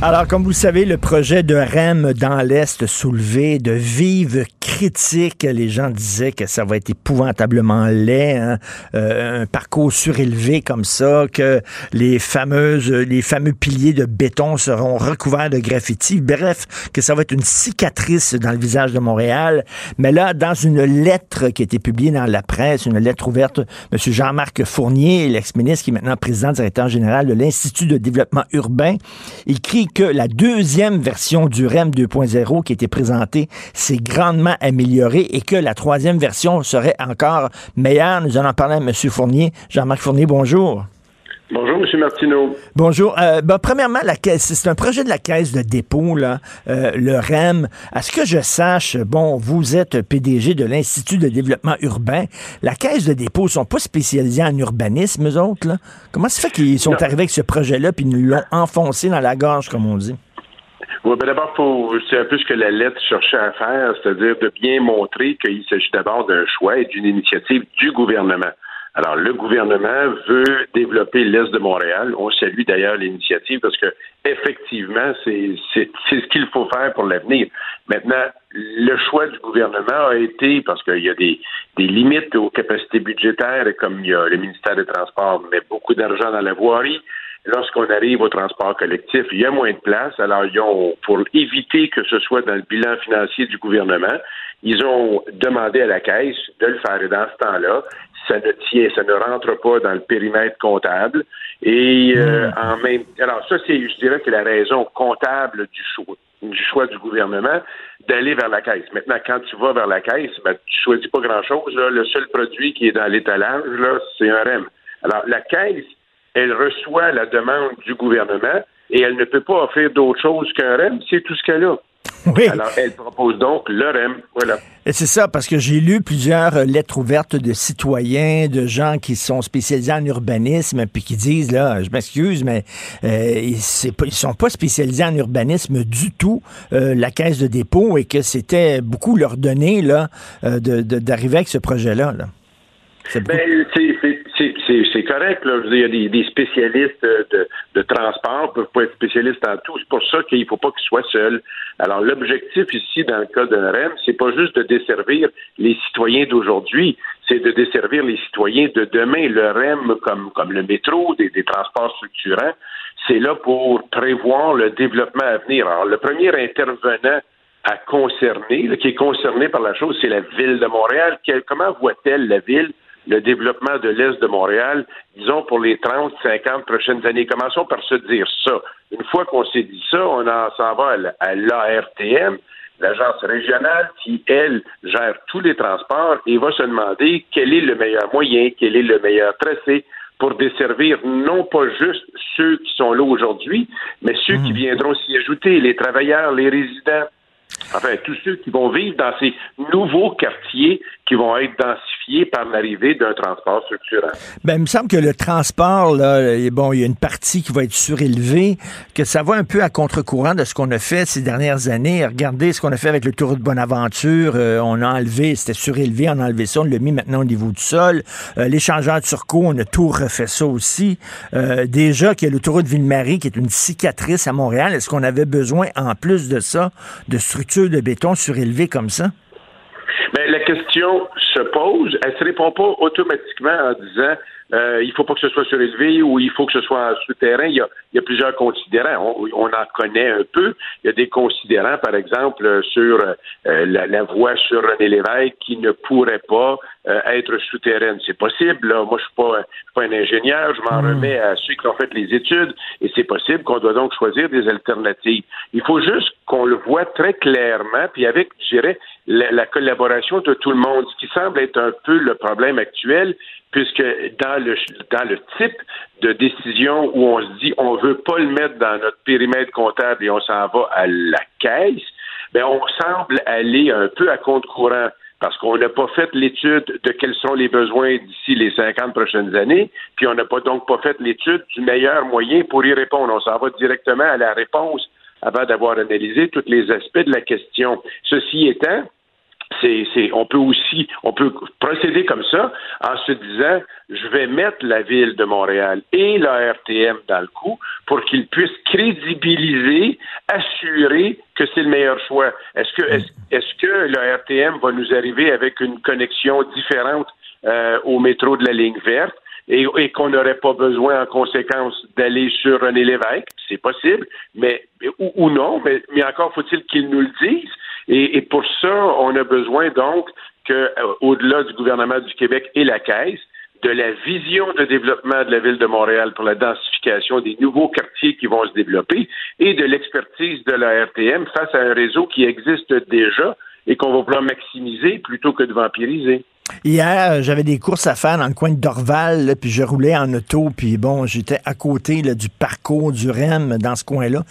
S3: Alors, comme vous savez, le projet de REM dans l'Est soulevé de vives critiques. Les gens disaient que ça va être épouvantablement laid, hein. euh, un parcours surélevé comme ça, que les fameuses, les fameux piliers de béton seront recouverts de graffiti. Bref, que ça va être une cicatrice dans le visage de Montréal. Mais là, dans une lettre qui a été publiée dans la presse, une lettre ouverte, M. Jean-Marc Fournier, l'ex-ministre qui est maintenant président directeur général de l'Institut de développement urbain, écrit que la deuxième version du REM 2.0 qui a été présentée s'est grandement améliorée et que la troisième version serait encore meilleure. Nous allons parler à M. Fournier. Jean-Marc Fournier, bonjour.
S7: Bonjour, M. Martineau.
S3: Bonjour. Euh, ben, premièrement, la caisse, c'est un projet de la caisse de dépôt, là, euh, le REM. À ce que je sache, bon, vous êtes PDG de l'Institut de développement urbain. La caisse de dépôt ne sont pas spécialisés en urbanisme, eux autres. Là. Comment ça fait qu'ils sont arrivés avec ce projet-là puis ils nous l'ont enfoncé dans la gorge, comme on dit?
S7: Oui, ben d'abord, c'est un peu ce que la lettre cherchait à faire, c'est-à-dire de bien montrer qu'il s'agit d'abord d'un choix et d'une initiative du gouvernement. Alors, le gouvernement veut développer l'Est de Montréal. On salue d'ailleurs l'initiative parce que effectivement, c'est ce qu'il faut faire pour l'avenir. Maintenant, le choix du gouvernement a été, parce qu'il y a des, des limites aux capacités budgétaires, comme il y a le ministère des Transports met beaucoup d'argent dans la voirie, lorsqu'on arrive au transport collectif, il y a moins de place. Alors, ils ont, pour éviter que ce soit dans le bilan financier du gouvernement, ils ont demandé à la Caisse de le faire. Et dans ce temps-là, ça ne tient, ça ne rentre pas dans le périmètre comptable. Et euh, en même alors ça, c'est, je dirais que la raison comptable du choix du choix du gouvernement d'aller vers la caisse. Maintenant, quand tu vas vers la caisse, ben, tu choisis pas grand-chose. Le seul produit qui est dans l'étalage, là, c'est un REM. Alors, la caisse, elle reçoit la demande du gouvernement et elle ne peut pas offrir d'autre chose qu'un REM, c'est tout ce qu'elle a.
S3: Oui.
S7: Alors, elle propose donc le REM. Voilà.
S3: Et c'est ça, parce que j'ai lu plusieurs euh, lettres ouvertes de citoyens, de gens qui sont spécialisés en urbanisme, puis qui disent, là, je m'excuse, mais euh, ils, ne sont pas spécialisés en urbanisme du tout, euh, la caisse de dépôt, et que c'était beaucoup leur donner, là, d'arriver avec ce projet-là. Là.
S7: Ben, c'est correct. Là. Il y a des, spécialistes de, de transport, peuvent pas être spécialistes en tout. C'est pour ça qu'il ne faut pas qu'ils soient seuls. Alors, l'objectif ici, dans le cas d'un REM, c'est pas juste de desservir les citoyens d'aujourd'hui, c'est de desservir les citoyens de demain. Le REM, comme, comme le métro, des, des transports structurants, c'est là pour prévoir le développement à venir. Alors, le premier intervenant à concerner, qui est concerné par la chose, c'est la ville de Montréal. comment voit-elle la ville le développement de l'Est de Montréal, disons pour les 30, 50 prochaines années. Commençons par se dire ça. Une fois qu'on s'est dit ça, on s'en va à l'ARTM, l'agence régionale qui, elle, gère tous les transports et va se demander quel est le meilleur moyen, quel est le meilleur tracé pour desservir non pas juste ceux qui sont là aujourd'hui, mais ceux qui mmh. viendront s'y ajouter, les travailleurs, les résidents, enfin tous ceux qui vont vivre dans ces nouveaux quartiers qui vont être densifiés
S3: Ben, il me semble que le transport, là, bon, il y a une partie qui va être surélevée, que ça va un peu à contre-courant de ce qu'on a fait ces dernières années. Regardez ce qu'on a fait avec le Tour de Bonaventure. Euh, on a enlevé, c'était surélevé, on a enlevé ça, on l'a mis maintenant au niveau du sol. Euh, L'échangeur turco, on a tout refait ça aussi. Euh, déjà qu'il y a l'autoroute Ville-Marie qui est une cicatrice à Montréal, est-ce qu'on avait besoin, en plus de ça, de structures de béton surélevées comme ça?
S7: Mais la question se pose, elle se répond pas automatiquement en disant euh, il faut pas que ce soit surélevé ou il faut que ce soit souterrain. Il y a, il y a plusieurs considérants. On, on, en connaît un peu. Il y a des considérants, par exemple, sur euh, la, la, voie sur René Lévesque qui ne pourrait pas euh, être souterraine. C'est possible. Là. Moi, je suis pas, suis pas un ingénieur. Je m'en hmm. remets à ceux qui ont fait les études et c'est possible qu'on doit donc choisir des alternatives. Il faut juste qu'on le voit très clairement, puis avec, je dirais, la, la collaboration de tout le monde, ce qui semble être un peu le problème actuel, puisque dans le, dans le type de décision où on se dit on veut pas le mettre dans notre périmètre comptable et on s'en va à la caisse, ben on semble aller un peu à compte courant parce qu'on n'a pas fait l'étude de quels sont les besoins d'ici les 50 prochaines années, puis on n'a pas donc pas fait l'étude du meilleur moyen pour y répondre. On s'en va directement à la réponse avant d'avoir analysé tous les aspects de la question. Ceci étant, c'est, on peut aussi, on peut procéder comme ça en se disant, je vais mettre la ville de Montréal et la RTM dans le coup pour qu'ils puissent crédibiliser, assurer que c'est le meilleur choix. Est-ce que, est-ce, que la RTM va nous arriver avec une connexion différente euh, au métro de la ligne verte? Et, qu'on n'aurait pas besoin en conséquence d'aller sur René Lévesque, c'est possible, mais ou, non, mais, mais encore faut-il qu'ils nous le disent. Et, pour ça, on a besoin donc que, euh, au-delà du gouvernement du Québec et la Caisse, de la vision de développement de la ville de Montréal pour la densification des nouveaux quartiers qui vont se développer et de l'expertise de la RTM face à un réseau qui existe déjà et qu'on va vouloir maximiser plutôt que de vampiriser.
S3: Hier, j'avais des courses à faire dans le coin de Dorval, puis je roulais en auto, puis bon, j'étais à côté du parcours du REM dans ce coin-là.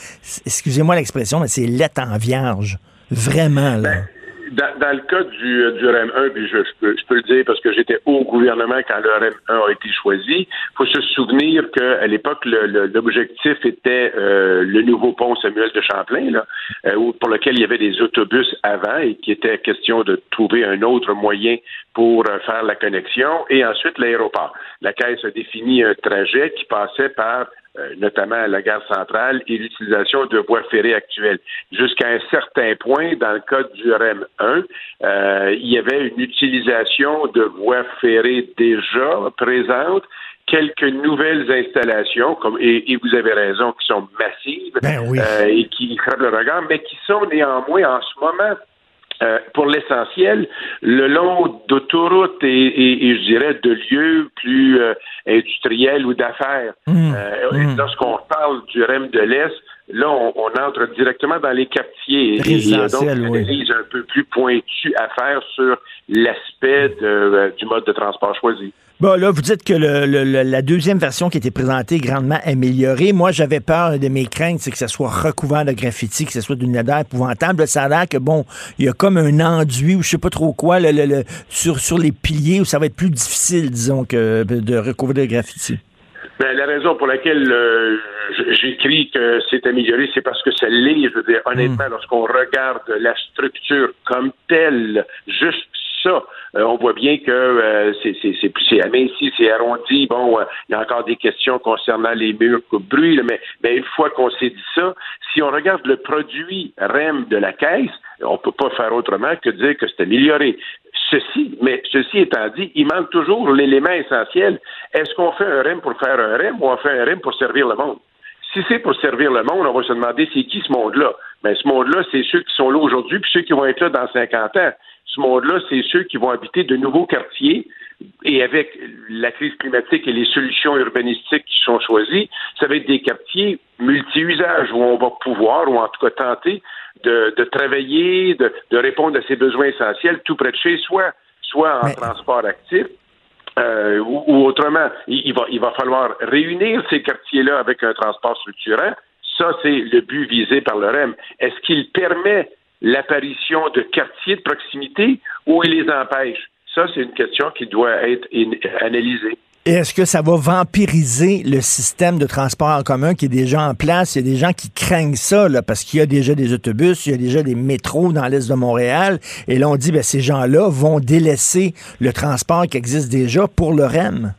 S3: Excusez-moi l'expression, mais c'est lettre en vierge. Vraiment, là.
S7: Ben, dans, le cas du, du REM 1, puis je, peux, je peux le dire parce que j'étais au gouvernement quand le REM 1 a été choisi, faut se souvenir qu'à l'époque, l'objectif était euh, le nouveau pont Samuel de Champlain, là, euh, pour lequel il y avait des autobus avant et qui était question de trouver un autre moyen pour euh, faire la connexion, et ensuite l'aéroport. La Caisse a défini un trajet qui passait par euh, notamment la gare centrale et l'utilisation de voies ferrées actuelles. Jusqu'à un certain point, dans le cas du REM 1, euh, il y avait une utilisation de voies ferrées déjà présentes quelques nouvelles installations, comme et, vous avez raison, qui sont massives
S3: ben
S7: et qui frappent le regard, mais qui sont néanmoins en ce moment euh, pour l'essentiel, le long d'autoroutes et, je dirais de lieux plus euh, industriels ou d'affaires. Mmh. Euh, mmh. Lorsqu'on parle du REM de l'Est, là, on, entre directement dans les quartiers. Et il y a donc une analyse un peu plus pointue à faire sur l'aspect du mode de transport choisi.
S3: Bon, là, vous dites que la deuxième version qui a été présentée est grandement améliorée. Moi, j'avais peur de mes craintes, c'est que ça soit recouvert de graffiti, que ce soit d'une odeur épouvantable. Ça a l'air que, bon, il y a comme un enduit ou je sais pas trop quoi le, sur, sur les piliers où ça va être plus difficile, disons, que de recouvrir de graffiti.
S7: Ben, la raison pour laquelle euh, j'écris que c'est amélioré, c'est parce que ça l'est. Je veux dire, honnêtement, hmm. lorsqu'on regarde la structure comme telle, juste euh, on voit bien que euh, c'est plus aminci, c'est arrondi. Bon, euh, il y a encore des questions concernant les murs coupe-bruit, mais, mais une fois qu'on s'est dit ça, si on regarde le produit REM de la caisse, on peut pas faire autrement que dire que c'est amélioré. Ceci, mais ceci étant dit, il manque toujours l'élément essentiel. Est-ce qu'on fait un REM pour faire un REM ou on fait un REM pour servir le monde? Si c'est pour servir le monde, on va se demander c'est qui ce monde-là? Mais ben, ce monde-là, c'est ceux qui sont là aujourd'hui puis ceux qui vont être là dans 50 ans ce monde-là, c'est ceux qui vont habiter de nouveaux quartiers. Et avec la crise climatique et les solutions urbanistiques qui sont choisies, ça va être des quartiers multi-usages où on va pouvoir, ou en tout cas tenter, de, travailler, de, répondre à ses besoins essentiels tout près de chez soi, soit en transport actif, euh, ou, autrement, il, va, il va falloir réunir ces quartiers-là avec un transport structurant. Ça, c'est le but visé par le REM. Est-ce qu'il permet l'apparition de quartiers de proximité ou il les empêche? Ça, c'est une question qui doit être analysée.
S3: Est-ce que ça va vampiriser le système de transport en commun qui est déjà en place? Il y a des gens qui craignent ça, là, parce qu'il y a déjà des autobus, il y a déjà des métros dans l'est de Montréal. Et là, on dit, ben, ces gens-là vont délaisser le transport qui existe déjà pour le REM.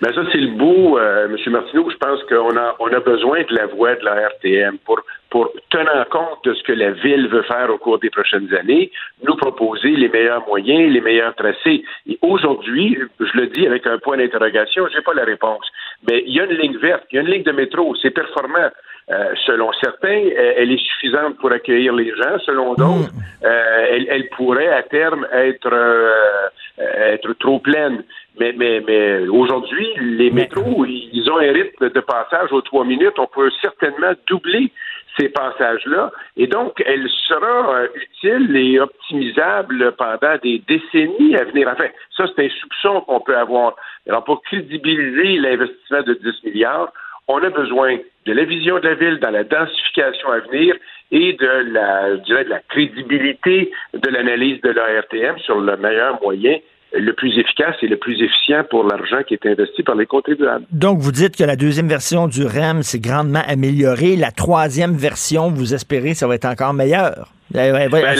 S7: Ben ça, c'est le beau, euh, M. Martineau. Je pense qu'on a, on a besoin de la voix de la RTM pour, pour tenir compte de ce que la ville veut faire au cours des prochaines années, nous proposer les meilleurs moyens, les meilleurs tracés. Et aujourd'hui, je le dis avec un point d'interrogation, j'ai pas la réponse. Mais il y a une ligne verte, il y a une ligne de métro, c'est performant. Euh, selon certains, elle est suffisante pour accueillir les gens. Selon d'autres, mm. euh, elle, elle, pourrait à terme être euh, être trop pleine. Mais, mais, mais aujourd'hui, les métros, ils ont un rythme de passage aux trois minutes. On peut certainement doubler ces passages-là. Et donc, elle sera euh, utile et optimisable pendant des décennies à venir. Enfin, ça, c'est un soupçon qu'on peut avoir. Alors, pour crédibiliser l'investissement de 10 milliards, on a besoin de la vision de la ville dans la densification à venir et de la, je dirais, de la crédibilité de l'analyse de l'ARTM sur le meilleur moyen le plus efficace et le plus efficient pour l'argent qui est investi par les contribuables.
S3: Donc, vous dites que la deuxième version du REM s'est grandement améliorée. La troisième version, vous espérez, ça va être encore meilleur. Elle, ben,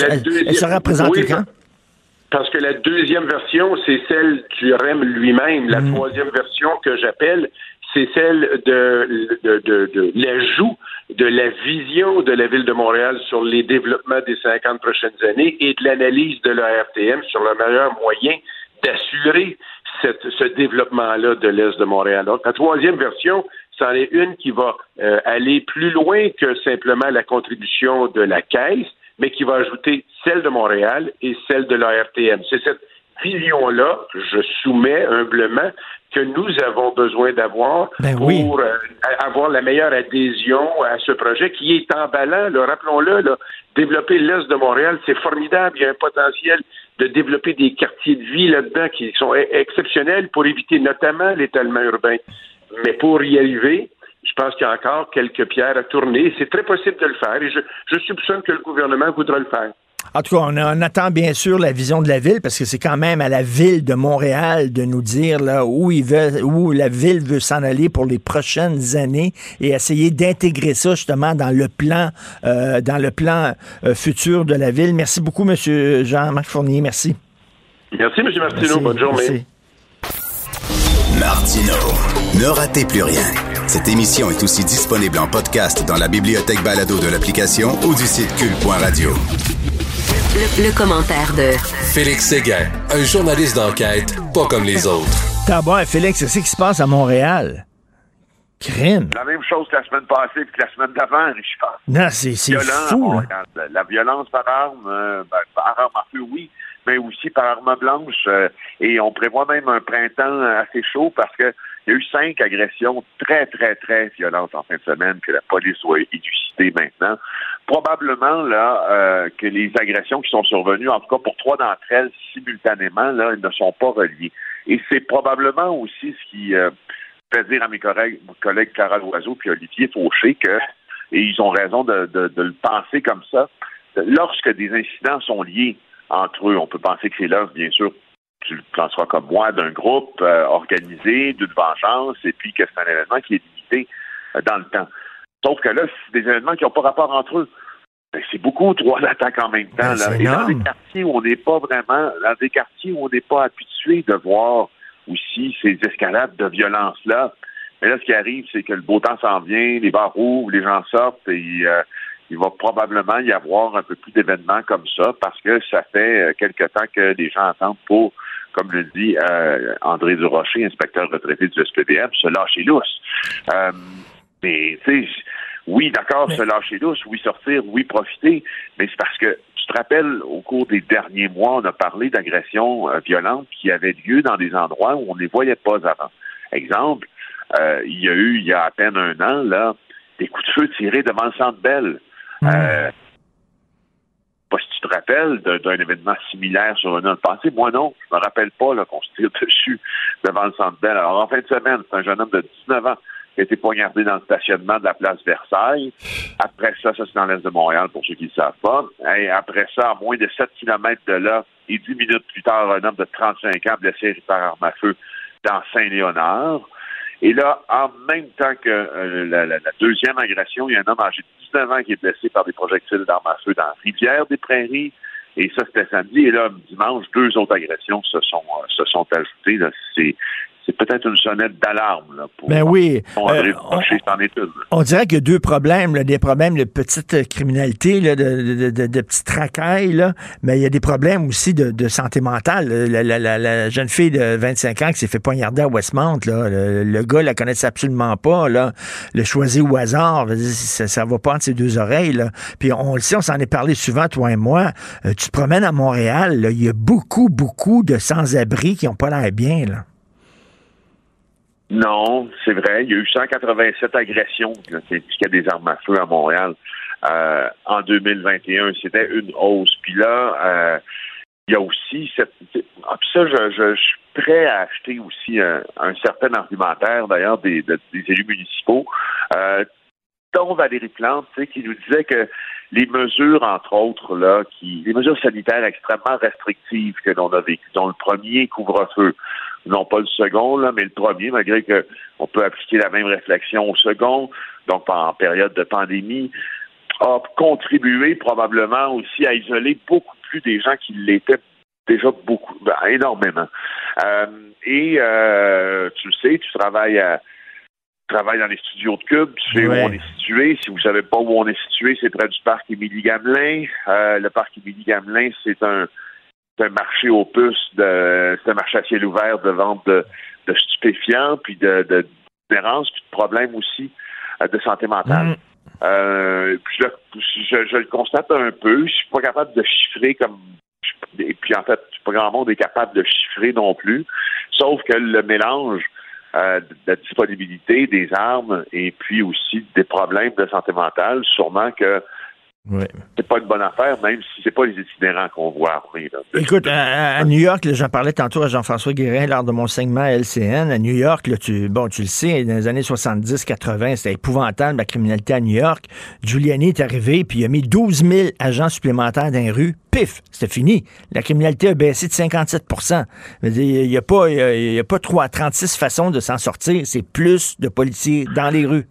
S3: sera présentée quand?
S7: Parce que la deuxième version, c'est celle du REM lui-même. La hmm. troisième version que j'appelle, c'est celle de, l'ajout de la vision de la Ville de Montréal sur les développements des 50 prochaines années et de l'analyse de la RTM sur le meilleur moyen d'assurer ce développement-là de l'Est de Montréal. Donc, la troisième version, c'en est une qui va euh, aller plus loin que simplement la contribution de la Caisse, mais qui va ajouter celle de Montréal et celle de la RTM. C'est cette vision-là, je soumets humblement, que nous avons besoin d'avoir
S3: ben
S7: pour euh, avoir la meilleure adhésion à ce projet qui est emballant. Rappelons-le, développer l'Est de Montréal, c'est formidable. Il y a un potentiel de développer des quartiers de vie là-dedans qui sont e-, exceptionnels pour éviter notamment l'étalement urbain. Mais pour y arriver, je pense qu'il y a encore quelques pierres à tourner. C'est très possible de le faire et je, je soupçonne que le gouvernement voudra le faire.
S3: En tout cas, on, attend bien sûr la vision de la ville parce que c'est quand même à la ville de Montréal de nous dire là, où, il veut, où la ville veut s'en aller pour les prochaines années et essayer d'intégrer ça justement dans le plan, euh, dans le plan euh, futur de la ville. Merci beaucoup, M. Jean-Marc Fournier. Merci.
S7: Merci, M. Martineau. Bonne journée.
S2: Martino. Ne ratez plus rien. Cette émission est aussi disponible en podcast dans la bibliothèque balado de l'application ou du site cul.radio.
S1: Le, commentaire de
S9: Félix Séguin, un journaliste d'enquête pas comme les autres.
S3: T'as bon, Félix, c'est ce qui se passe à Montréal? Crime.
S9: La même chose que la semaine passée et que la semaine d'avant, Richard.
S3: Non, c'est fou.
S9: Là. La, violence par arme, euh, ben, par arme à feu, oui, mais aussi par arme blanche. Euh, et on prévoit même un printemps assez chaud parce que il y a eu cinq agressions très, très, très violentes en fin de semaine que la police doit élucider maintenant. Probablement là euh, que les agressions qui sont survenues, en tout cas pour trois d'entre elles simultanément, là, elles ne sont pas reliées. Et c'est probablement aussi ce qui euh, fait dire à mes collègues, collègues Carole Oiseau puis Olivier Fauché que, et ils ont raison de, de, de le penser comme ça, lorsque des incidents sont liés entre eux, on peut penser que c'est l'œuvre, bien sûr, tu le penseras comme moi, d'un groupe euh, organisé, d'une vengeance, et puis que c'est un événement qui est limité euh, dans le temps. Sauf que là, c'est des événements qui n'ont pas rapport entre eux. Ben, c'est beaucoup trois attaques en même temps. Ben, là. Et dans des quartiers où on n'est pas vraiment, dans des quartiers où on n'est pas habitué de voir aussi ces escalades de violence-là. Mais là, ce qui arrive, c'est que le beau temps s'en vient, les bars ouvrent, les gens sortent et euh, il va probablement y avoir un peu plus d'événements comme ça parce que ça fait quelque temps que les gens attendent pour comme le dit euh, André Durocher, inspecteur retraité du SPDM, se lâcher lousse. Euh, mais, tu sais, oui, d'accord, se lâcher lousse, oui, sortir, oui, profiter, mais c'est parce que tu te rappelles, au cours des derniers mois, on a parlé d'agressions euh, violentes qui avaient lieu dans des endroits où on ne les voyait pas avant. Exemple, il y a eu, il y a à peine un an, là, des coups de feu tirés devant le centre Bell. Mmh pas si tu te rappelles d'un événement similaire sur un an passé. Moi, non, je me rappelle pas qu'on se tire dessus devant le Centre Bell. Alors, en fin de semaine, c'est un jeune homme de 19 ans qui a été poignardé dans le stationnement de la place Versailles. Après ça, ça c'est dans l'est de Montréal, pour ceux qui ne savent pas. Et après ça, à moins de 7 km de là, et 10 minutes plus tard, un homme de 35 ans blessé par arme à feu dans Saint-Léonard. Et là, en même temps que euh, la, deuxième agression, il y a un homme âgé de 19 ans qui est blessé par des projectiles d'armes à feu dans la rivière des Prairies. Et ça, c'était samedi. Et là, dimanche, deux autres agressions se sont, euh, se sont ajoutées. C'est c'est peut-être une sonnette d'alarme là, pour
S3: ben oui.
S9: Euh,
S3: on, dirait qu'il y a deux problèmes, là, des problèmes de petite criminalité, là, de, de, de, petites racailles, là, mais il y a des problèmes aussi de, santé mentale. La, la, la, jeune fille de 25 ans qui s'est fait poignarder à Westmount, là, le, gars la connaissait absolument pas, là, le choisi au hasard, ça, ça va pas entre ses deux oreilles. Là. Puis on le sait, on s'en est parlé souvent, toi et moi. Euh, tu te promènes à Montréal, il y a beaucoup, beaucoup de sans-abri qui n'ont pas l'air bien. Là.
S9: Non, c'est vrai. Il y a eu 187 agressions qui des armes à feu à Montréal euh, en 2021. C'était une hausse. Puis là, euh, il y a aussi cette. Ah, ça, je, je, suis prêt à acheter aussi un, certain argumentaire, d'ailleurs, des, des, élus municipaux. Euh, dont Valérie Plante, qui nous disait que les mesures, entre autres, là, qui, les mesures sanitaires extrêmement restrictives que l'on a vécues, dont le premier couvre-feu, non pas le second, là, mais le premier, malgré qu'on peut appliquer la même réflexion au second, donc en période de pandémie, a contribué probablement aussi à isoler beaucoup plus des gens qui l'étaient déjà beaucoup, ben, énormément. Euh, et euh, tu le sais, tu travailles à travaille dans les studios de Cube, tu sais où on est situé. Si vous savez pas où on est situé, c'est près du parc Émilie-Gamelin. Euh, le parc Émilie-Gamelin, c'est un, un marché aux puces, de, c'est un marché à ciel ouvert de vente de, de stupéfiants, puis de, de puis de problèmes aussi euh, de santé mentale. Mm. Euh, puis je, je, le constate un peu. Je suis pas capable de chiffrer comme et puis en fait, pas grand monde est capable de chiffrer non plus. Sauf que le mélange euh, de la disponibilité des armes et puis aussi des problèmes de santé mentale, sûrement que Ouais. C'est pas une bonne affaire, même si c'est pas les itinérants qu'on voit armés.
S3: Écoute, à, New York, j'en parlais tantôt à Jean-François Guérin lors de mon segment LCN. À New York, là, tu, bon, tu le sais, dans les années 70-80, c'était épouvantable la criminalité à New York. Giuliani est arrivé, puis il a mis 12 000 agents supplémentaires dans les rues. Pif, c'était fini. La criminalité a baissé de 57 Il n'y a pas, il y a pas 3, 36 façons de s'en sortir. C'est plus de policiers dans les rues.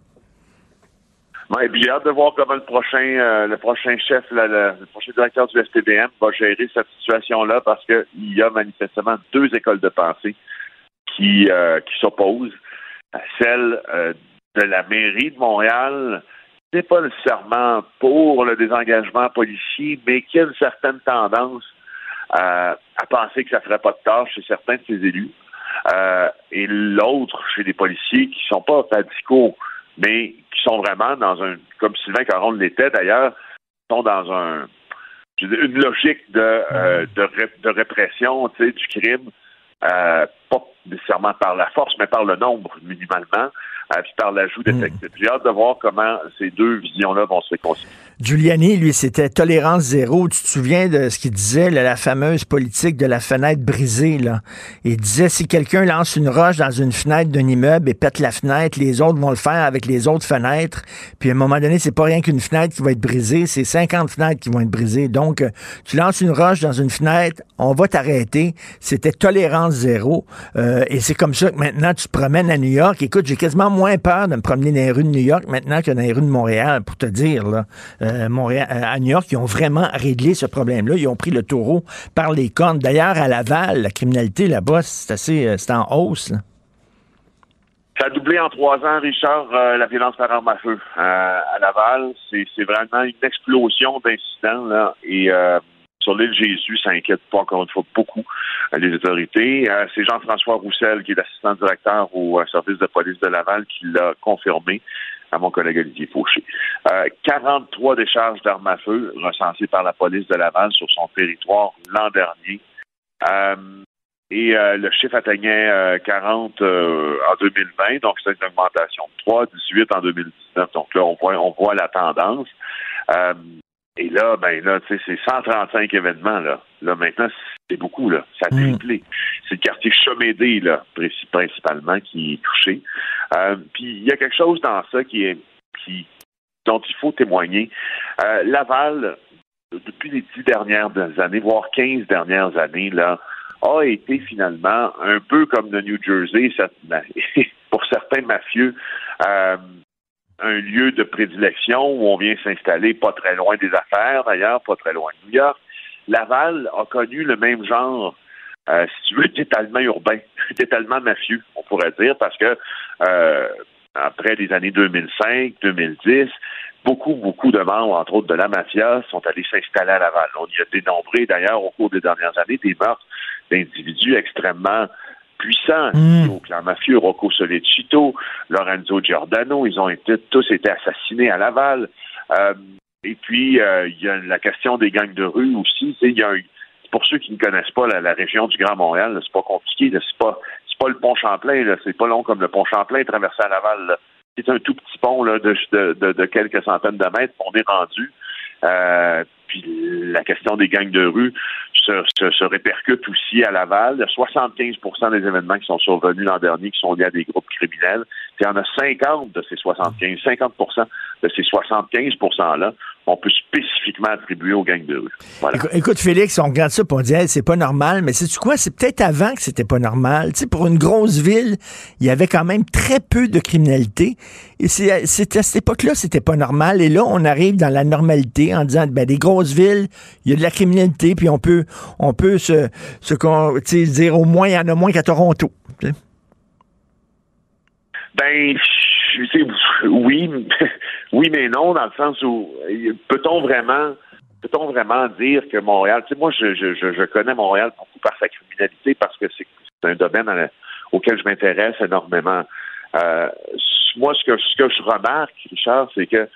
S9: Ouais, j'ai hâte de voir comment le prochain, euh, le prochain chef, le, prochain directeur du STBM va gérer cette situation-là parce qu'il y a manifestement deux écoles de pensée qui, euh, s'opposent. Celle euh, de la mairie de Montréal, n'est pas nécessairement pour le désengagement policier, mais qui a une certaine tendance à penser que ça ferait pas de tâche chez certains de ses élus. Et l'autre chez des policiers qui sont pas radicaux, mais qui sont vraiment dans un, comme Sylvain Caron l'était d'ailleurs, sont dans un, une logique de, euh, de, de, répression du crime, euh, pas nécessairement par la force, mais par le nombre, minimalement, euh, puis par l'ajout d'effectifs. J'ai hâte de voir comment ces deux visions-là vont se réconcilier.
S3: Giuliani, lui, c'était tolérance zéro. Tu te souviens de ce qu'il disait, la fameuse politique de la fenêtre brisée, là? Il disait, si quelqu'un lance une roche dans une fenêtre d'un immeuble et pète la fenêtre, les autres vont le faire avec les autres fenêtres. Puis à un moment donné, c'est pas rien qu'une fenêtre qui va être brisée, c'est 50 fenêtres qui vont être brisées. Donc, euh, tu lances une roche dans une fenêtre, on va t'arrêter. C'était tolérance zéro. Euh, et c'est comme ça que maintenant, tu te promènes à New York. Écoute, j'ai quasiment moins peur de me promener dans les rues de New York maintenant que dans les rues de Montréal, pour te dire, là. Euh, Montréal, euh, à New York, ils ont vraiment réglé ce problème-là. Ils ont pris le taureau par les cornes. D'ailleurs, à Laval, la criminalité là-bas, c'est assez, euh, c'est en hausse.
S9: Ça a doublé en trois ans, Richard, la violence par arme à feu. à Laval, c'est vraiment une explosion d'incidents. Et sur l'île Jésus, ça inquiète pas encore une fois beaucoup les autorités. c'est Jean-François Roussel, qui est l'assistant directeur au service de police de Laval, qui l'a confirmé à mon collègue Olivier Fauché. Euh, 43 décharges d'armes à feu recensées par la police de Laval sur son territoire l'an dernier. Euh, et euh, le chiffre atteignait 40 euh, en 2020, donc c'est une augmentation de 3, 18 en 2019. Donc là, on voit, on voit la tendance. Et là, ben là, c'est 135 événements, là. Là, maintenant, c'est beaucoup, là. Ça a mm. triplé. C'est le quartier Chomédé, là, principalement, qui est touché. Euh, puis, il y a quelque chose dans ça qui est, qui, dont il faut témoigner. Euh, Laval, depuis les dix dernières années, voire quinze dernières années, là, a été finalement un peu comme le New Jersey, pour certains mafieux, euh, un lieu de prédilection où on vient s'installer pas très loin des affaires, d'ailleurs, pas très loin de New York. Laval a connu le même genre, euh, si tu veux, d'étalement urbain, d'étalement mafieux, on pourrait dire, parce que euh, après les années 2005, 2010, beaucoup, beaucoup de membres, entre autres de la mafia, sont allés s'installer à Laval. On y a dénombré, d'ailleurs, au cours des dernières années, des meurtres d'individus extrêmement puissants mm. au clan mafieux, Rocco Solecito, Lorenzo Giordano, ils ont été tous été assassinés à Laval. Euh, et puis, euh, il y a la question des gangs de rue aussi. Pour ceux qui ne connaissent pas la, région du Grand Montréal, c'est pas compliqué. C'est pas pas le pont Champlain. C'est pas long comme le pont Champlain traversé à Laval. C'est un tout petit pont de, quelques centaines de mètres. On est rendu. Euh, puis la question des gangs de rue se, se, répercute aussi à Laval. Il y a 75% des événements qui sont survenus l'an dernier qui sont liés à des groupes criminels. Il y en a 50 de ces 75, 50 de ces 75 %-là, on peut spécifiquement attribuer aux gangs de rue.
S3: Écoute, Félix, on regarde ça et on dit c'est pas normal, mais c'est quoi? C'est peut-être avant que c'était pas normal. Tu sais, pour une grosse ville, il y avait quand même très peu de criminalité. Et c'est à cette époque-là, c'était pas normal. Et là, on arrive dans la normalité en disant ben des grosses villes, il y a de la criminalité, puis on peut on peut se, se dire au moins il y en a moins qu'à Toronto.
S9: Ben, oui, oui, mais non, dans le sens où peut-on vraiment peut-on vraiment dire que Montréal, tu sais, moi je, je, je connais Montréal beaucoup par sa criminalité parce que c'est un domaine auquel je m'intéresse énormément. Euh, moi, ce que, ce que je remarque, Richard, c'est que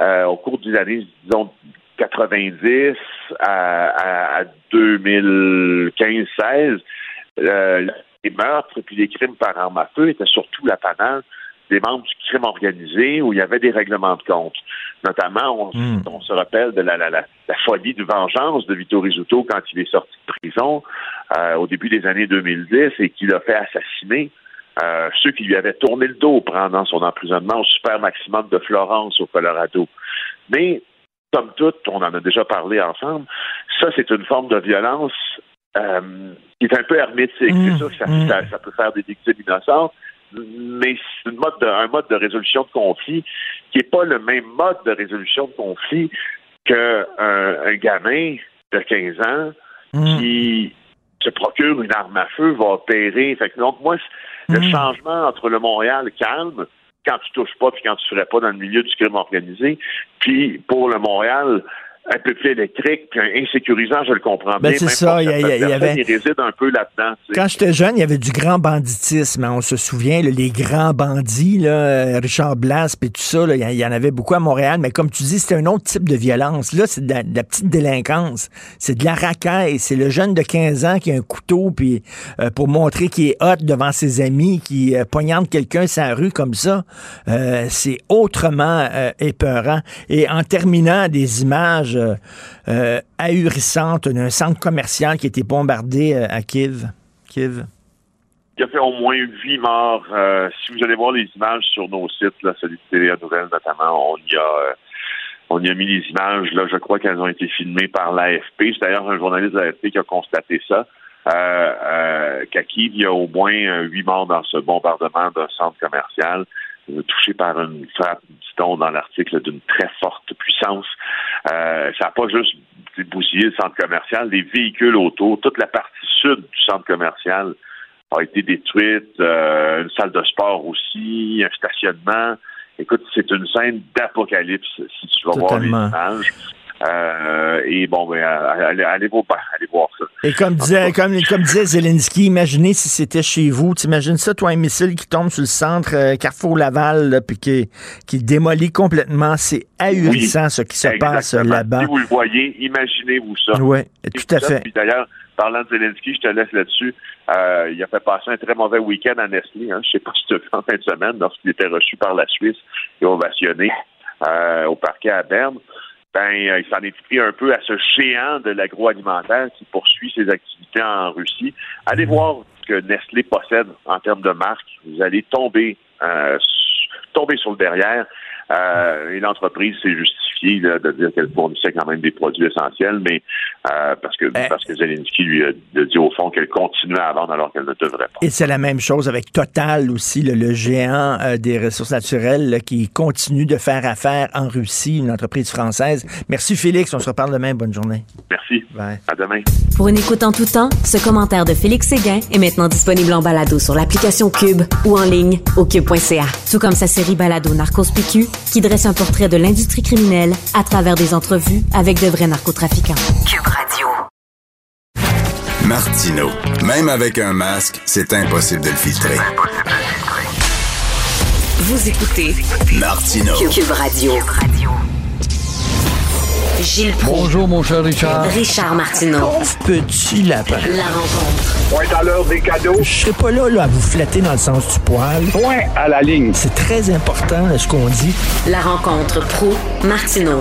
S9: euh, au cours des années, disons, 90 à, à, 2015-16, euh, les meurtres et puis les crimes par arme à feu étaient surtout l'apanage des membres du crime organisé où il y avait des règlements de compte. Notamment, on, hmm. se rappelle de la, la, la, folie de vengeance de Vito Rizzuto quand il est sorti de prison euh, au début des années 2010 et qu'il a fait assassiner euh, ceux qui lui avaient tourné le dos pendant son emprisonnement au super maximum de Florence au Colorado. Mais, comme tout, on en a déjà parlé ensemble, ça, c'est une forme de violence euh, qui est un peu hermétique. c'est hmm. sûr que ça, hmm. ça, ça, peut faire des victimes innocentes, mais c'est mode un mode de résolution de conflit qui n'est pas le même mode de résolution de conflit qu'un un gamin de 15 ans mm. qui se procure une arme à feu, va opérer. Fait donc, moi, le mm. changement entre le Montréal calme, quand tu touches pas puis quand tu ferais pas dans le milieu du crime organisé, puis pour le Montréal un peu plus électrique, puis insécurisant, je le comprends
S3: Ben,
S9: bien.
S3: c'est ça, il y y avait-
S9: personnes, il réside un peu là-dedans. tu sais.
S3: Quand j'étais jeune, il y avait du grand banditisme. hein. On se souvient, là, les grands bandits, là, euh, Richard Blas, et tout ça, il y- y en avait beaucoup à Montréal. Mais comme tu dis, c'était un autre type de violence. Là, c'est de la, de la petite délinquance. C'est de la racaille. C'est le jeune de 15 ans qui a un couteau puis euh, pour montrer qu'il est hot devant ses amis, qui euh, poignarde quelqu'un sur la rue comme ça. Euh, c'est autrement euh, épeurant. Et en terminant, des images euh, euh, ahurissantes d'un centre commercial qui a été bombardé euh, à Kiev. Kiev.
S9: Il y a fait au moins huit morts. Euh, si vous allez voir les images sur nos sites, là, celui de TVA Nouvelle notamment, on y a on y a mis les images. Là, je crois qu'elles ont été filmées par l'AFP. C'est d'ailleurs un journaliste de l'AFP qui a constaté ça. Qu'à Kiev, il y a au moins huit morts dans ce bombardement d'un centre commercial, touché par une frappe, dit-on dans l'article, d'une très forte puissance. Euh, ça n'a pas juste bousillé le centre commercial, les véhicules autour, toute la partie sud du centre commercial a été détruite, euh, une salle de sport aussi, un stationnement. Écoute, c'est une scène d'apocalypse si tu vas
S3: Totalement.
S9: voir les images. Euh, et bon, ben, allez, allez, voir, ben, allez voir ça.
S3: Et comme disait, comme, comme disait Zelensky, imaginez si c'était chez vous. T'imagines ça, toi, un missile qui tombe sur le centre euh, Carrefour Laval, là, puis qui, qui démolit complètement. C'est ahurissant ce qui se passe là-bas.
S9: Si vous le voyez, imaginez-vous ça.
S3: Oui, tout à
S9: Ça,
S3: fait.
S9: Puis d'ailleurs, parlant de Zelensky, je te laisse là-dessus. Euh, il a fait passer un très mauvais week-end à Nestlé. Hein. Je sais pas si tu as vu en fin de semaine, lorsqu'il était reçu par la Suisse et ovationné euh, au parquet à Berne. Ben, euh, il s'en est pris un peu à ce géant de l'agroalimentaire qui poursuit ses activités en Russie. Allez voir ce que Nestlé possède en termes de marque. Vous allez tomber, euh, tomber sur le derrière. Euh, et l'entreprise s'est justifiée là, de dire qu'elle fournissait quand même des produits essentiels, mais euh, parce que
S3: Eh.
S9: parce que Zelensky lui a, a dit au fond qu'elle continuait à vendre alors qu'elle ne devrait pas.
S3: Et c'est la même chose avec Total aussi, le, le géant euh, des ressources naturelles là, qui continue de faire affaire en Russie, une entreprise française. Merci Félix, on se reparle demain. Bonne journée.
S9: Merci.
S3: Bye.
S9: À demain.
S4: Pour une écoute en tout temps, ce commentaire de Félix Séguin est maintenant disponible en balado sur l'application Cube ou en ligne au cube.ca. Tout comme sa série balado Narcos PQ, qui dresse un portrait de l'industrie criminelle à travers des entrevues avec de vrais narcotrafiquants.
S1: Cube Radio.
S2: Martino. Même avec un masque, c'est impossible de le filtrer.
S1: Vous écoutez
S2: Martino.
S1: Cube Radio. Gilles Proulx,
S10: Bonjour, mon cher Richard.
S1: Richard Martineau.
S3: Pauvre petit lapin.
S1: La rencontre.
S7: Point à l'heure des cadeaux.
S3: Je serai pas là, là à vous flatter dans le sens du poil.
S7: Point à la ligne.
S3: C'est très important là, ce qu'on dit.
S1: La rencontre pro martineau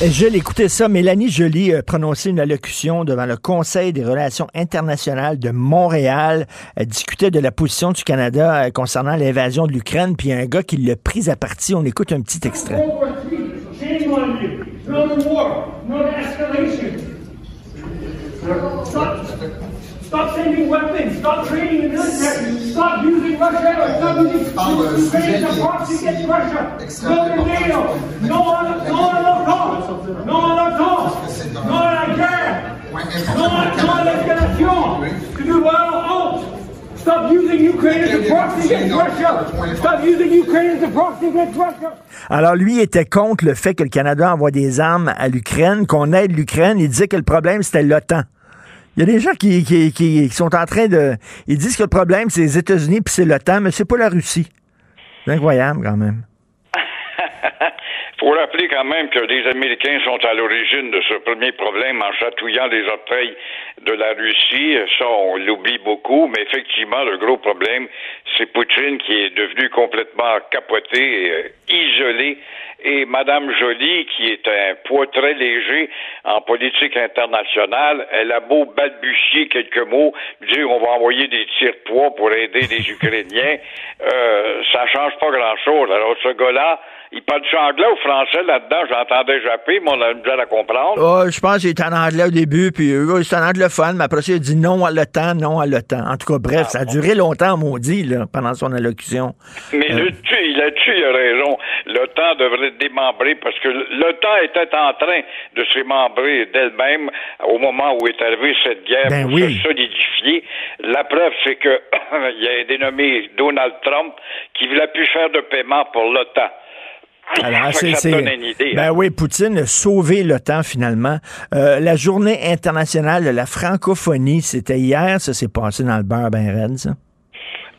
S3: Je l'écoutais ça. Mélanie Joly a prononcé une allocution devant le Conseil des relations internationales de Montréal. Elle discutait de la position du Canada euh, concernant l'invasion de l'Ukraine, puis il y a un gars qui l'a pris à partie. On écoute un petit extrait.
S11: Shame on you. No war. No escalation. Stop, stop sending weapons. Stop training the military. Stop using Russia or stop using Ukraine as a proxy against Russia. No to NATO. No on, no on l'OTAN. No on l'OTAN. No la guerre. No à no à l'escalation. To do well honte. Stop using
S3: Alors, lui était contre le fait que le Canada envoie des armes à l'Ukraine, qu'on aide l'Ukraine. Il disait que le problème, c'était l'OTAN. Il y a des gens qui, qui, qui- qui sont en train de... Ils disent que le problème, c'est les États-Unis puis c'est l'OTAN, mais c'est pas la Russie. C'est incroyable, quand même.
S12: faut rappeler quand même que les Américains sont à l'origine de ce premier problème en chatouillant les orteils de la Russie. Ça, on l'oublie beaucoup, mais effectivement, le gros problème, c'est Poutine qui est devenu complètement capoté, et, euh, isolé. Et Madame Joly, qui est un poids très léger en politique internationale, elle a beau balbutier quelques mots, dire on va envoyer des tirs-poids pour aider les Ukrainiens, euh, ça change pas grand-chose. Alors ce gars-là, il parle du anglais ou français là-dedans, j'entendais japper, mais on a misère à comprendre.
S3: Oh, je pense qu'il était en anglais au début, puis euh, c'était en anglophone, mais après ça, il a dit non à l'OTAN, non à l'OTAN. En tout cas, bref, ça a duré longtemps, maudit, là, pendant son allocution.
S12: Mais
S3: Euh.
S12: là-dessus, il a raison. L'OTAN devrait être démembré parce que l'OTAN était en train de se démembrer d'elle-même au moment où est arrivée cette guerre
S3: Ben
S12: pour
S3: oui.
S12: se solidifier. La preuve, c'est que il y a un dénommé Donald Trump qui voulait plus faire de paiement pour l'OTAN.
S3: Alors,
S12: Fait que ça te donne une idée.
S3: Ben
S12: hein.
S3: oui, Poutine a sauvé le temps finalement. Euh, la journée internationale de la francophonie, c'était hier, ça s'est passé dans le beurre ben raide, ça.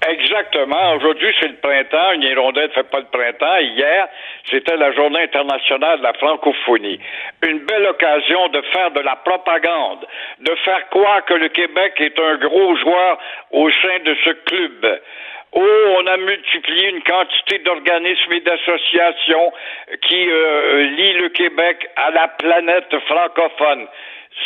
S12: Exactement. Aujourd'hui, c'est le printemps. Une hirondelle ne fait pas le printemps. Hier, c'était la journée internationale de la francophonie. Une belle occasion de faire de la propagande, de faire croire que le Québec est un gros joueur au sein de ce club. Oh, on a multiplié une quantité d'organismes et d'associations qui euh, lient le Québec à la planète francophone.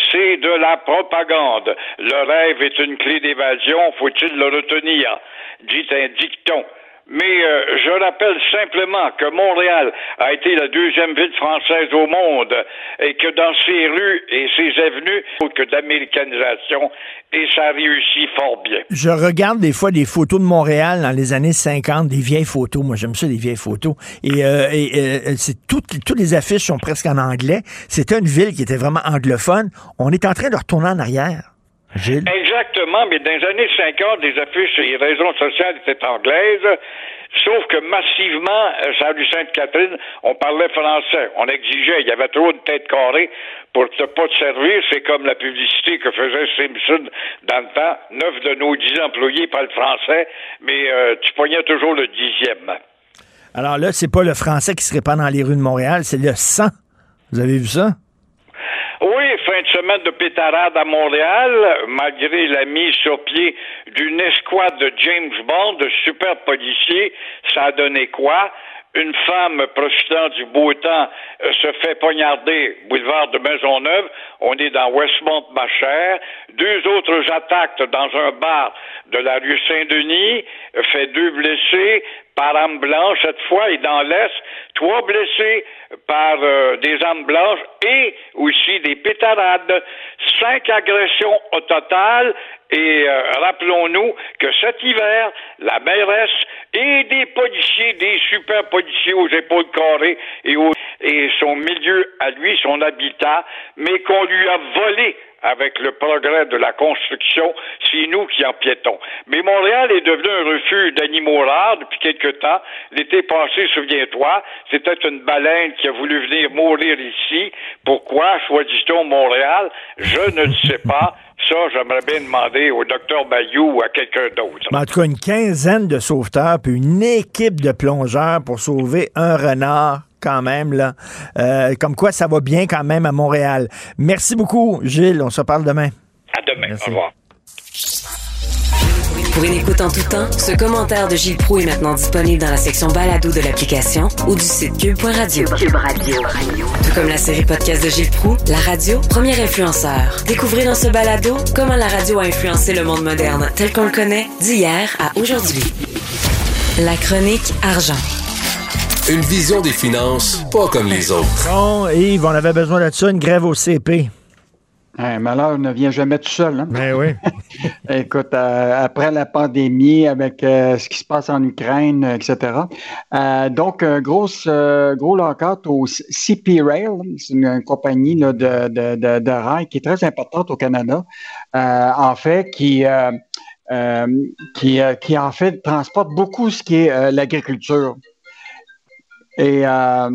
S12: C'est de la propagande. Le rêve est une clé d'évasion, faut-il le retenir? Dit un dicton. Mais euh, je rappelle simplement que Montréal a été la deuxième ville française au monde et que dans ses rues et ses avenues, que de l'américanisation et ça réussit fort bien.
S3: Je regarde des fois des photos de Montréal dans les années 50, des vieilles photos. Moi, j'aime ça, les vieilles photos. Et, euh, euh, c'est toutes, toutes les affiches sont presque en anglais. C'était une ville qui était vraiment anglophone. On est en train de retourner en arrière. Gilles?
S12: Exactement, mais dans les années 50, les affiches et les raisons sociales étaient anglaises, sauf que massivement, euh, la rue Sainte-Catherine, on parlait français. On exigeait, il y avait trop de têtes carrées pour ne pas te servir. C'est comme la publicité que faisait Simpson dans le temps. Neuf de nos dix employés parlent français, mais euh, tu poignais toujours le dixième.
S3: Alors là, c'est pas le français qui se répand dans les rues de Montréal, c'est le sang. Vous avez vu ça?
S12: Fin de semaine de pétarade à Montréal, malgré la mise sur pied d'une escouade de James Bond, de super policiers, ça a donné quoi? Une femme profitant du beau temps euh, se fait poignarder boulevard de Maisonneuve. On est dans Westmont, ma chère. Deux autres attaques dans un bar de la rue Saint-Denis euh, fait deux blessés par arme blanche cette fois et dans l'Est, trois blessés par euh, des armes blanches et aussi des pétarades. Cinq agressions au total et euh, rappelons-nous que cet hiver, la mairesse et des policiers, des super policiers aux épaules carrées et, et son milieu à lui, son habitat, mais qu'on lui a volé avec le progrès de la construction, c'est nous qui en piétons. Mais Montréal est devenu un refuge d'animaux rares depuis quelque temps. L'été passé, souviens-toi, c'était une baleine qui a voulu venir mourir ici. Pourquoi choisit-on Montréal? Je ne sais pas. Ça, j'aimerais bien demander au docteur Bayou ou à quelqu'un d'autre.
S3: En tout cas, une quinzaine de sauveteurs, puis une équipe de plongeurs pour sauver un renard quand même, là. Euh, comme quoi, ça va bien quand même à Montréal. Merci beaucoup, Gilles. On se parle demain.
S12: À demain.
S3: Merci.
S12: Au revoir.
S4: Pour une écoute en tout temps, ce commentaire de Gilles Proux est maintenant disponible dans la section balado de l'application ou du site cube.radio. Cube Radio. Tout comme la série podcast de Gilles Proux, la radio, premier influenceur. Découvrez dans ce balado comment la radio a influencé le monde moderne tel qu'on le connaît d'hier à aujourd'hui. La chronique argent.
S10: Une vision des finances pas comme les autres.
S3: Bon, Yves, on avait besoin de ça, une grève au CP.
S13: Un malheur ne vient jamais tout seul. Hein?
S3: Ben oui.
S13: Écoute, euh, après la pandémie, avec euh, ce qui se passe en Ukraine, etc. Euh, donc, un gros, euh, gros lockout au CP Rail. C'est une, une compagnie là, de, de, de, de rail qui est très importante au Canada. Euh, en fait, qui, euh, euh, qui, euh, qui en fait transporte beaucoup ce qui est euh, l'agriculture. Et euh,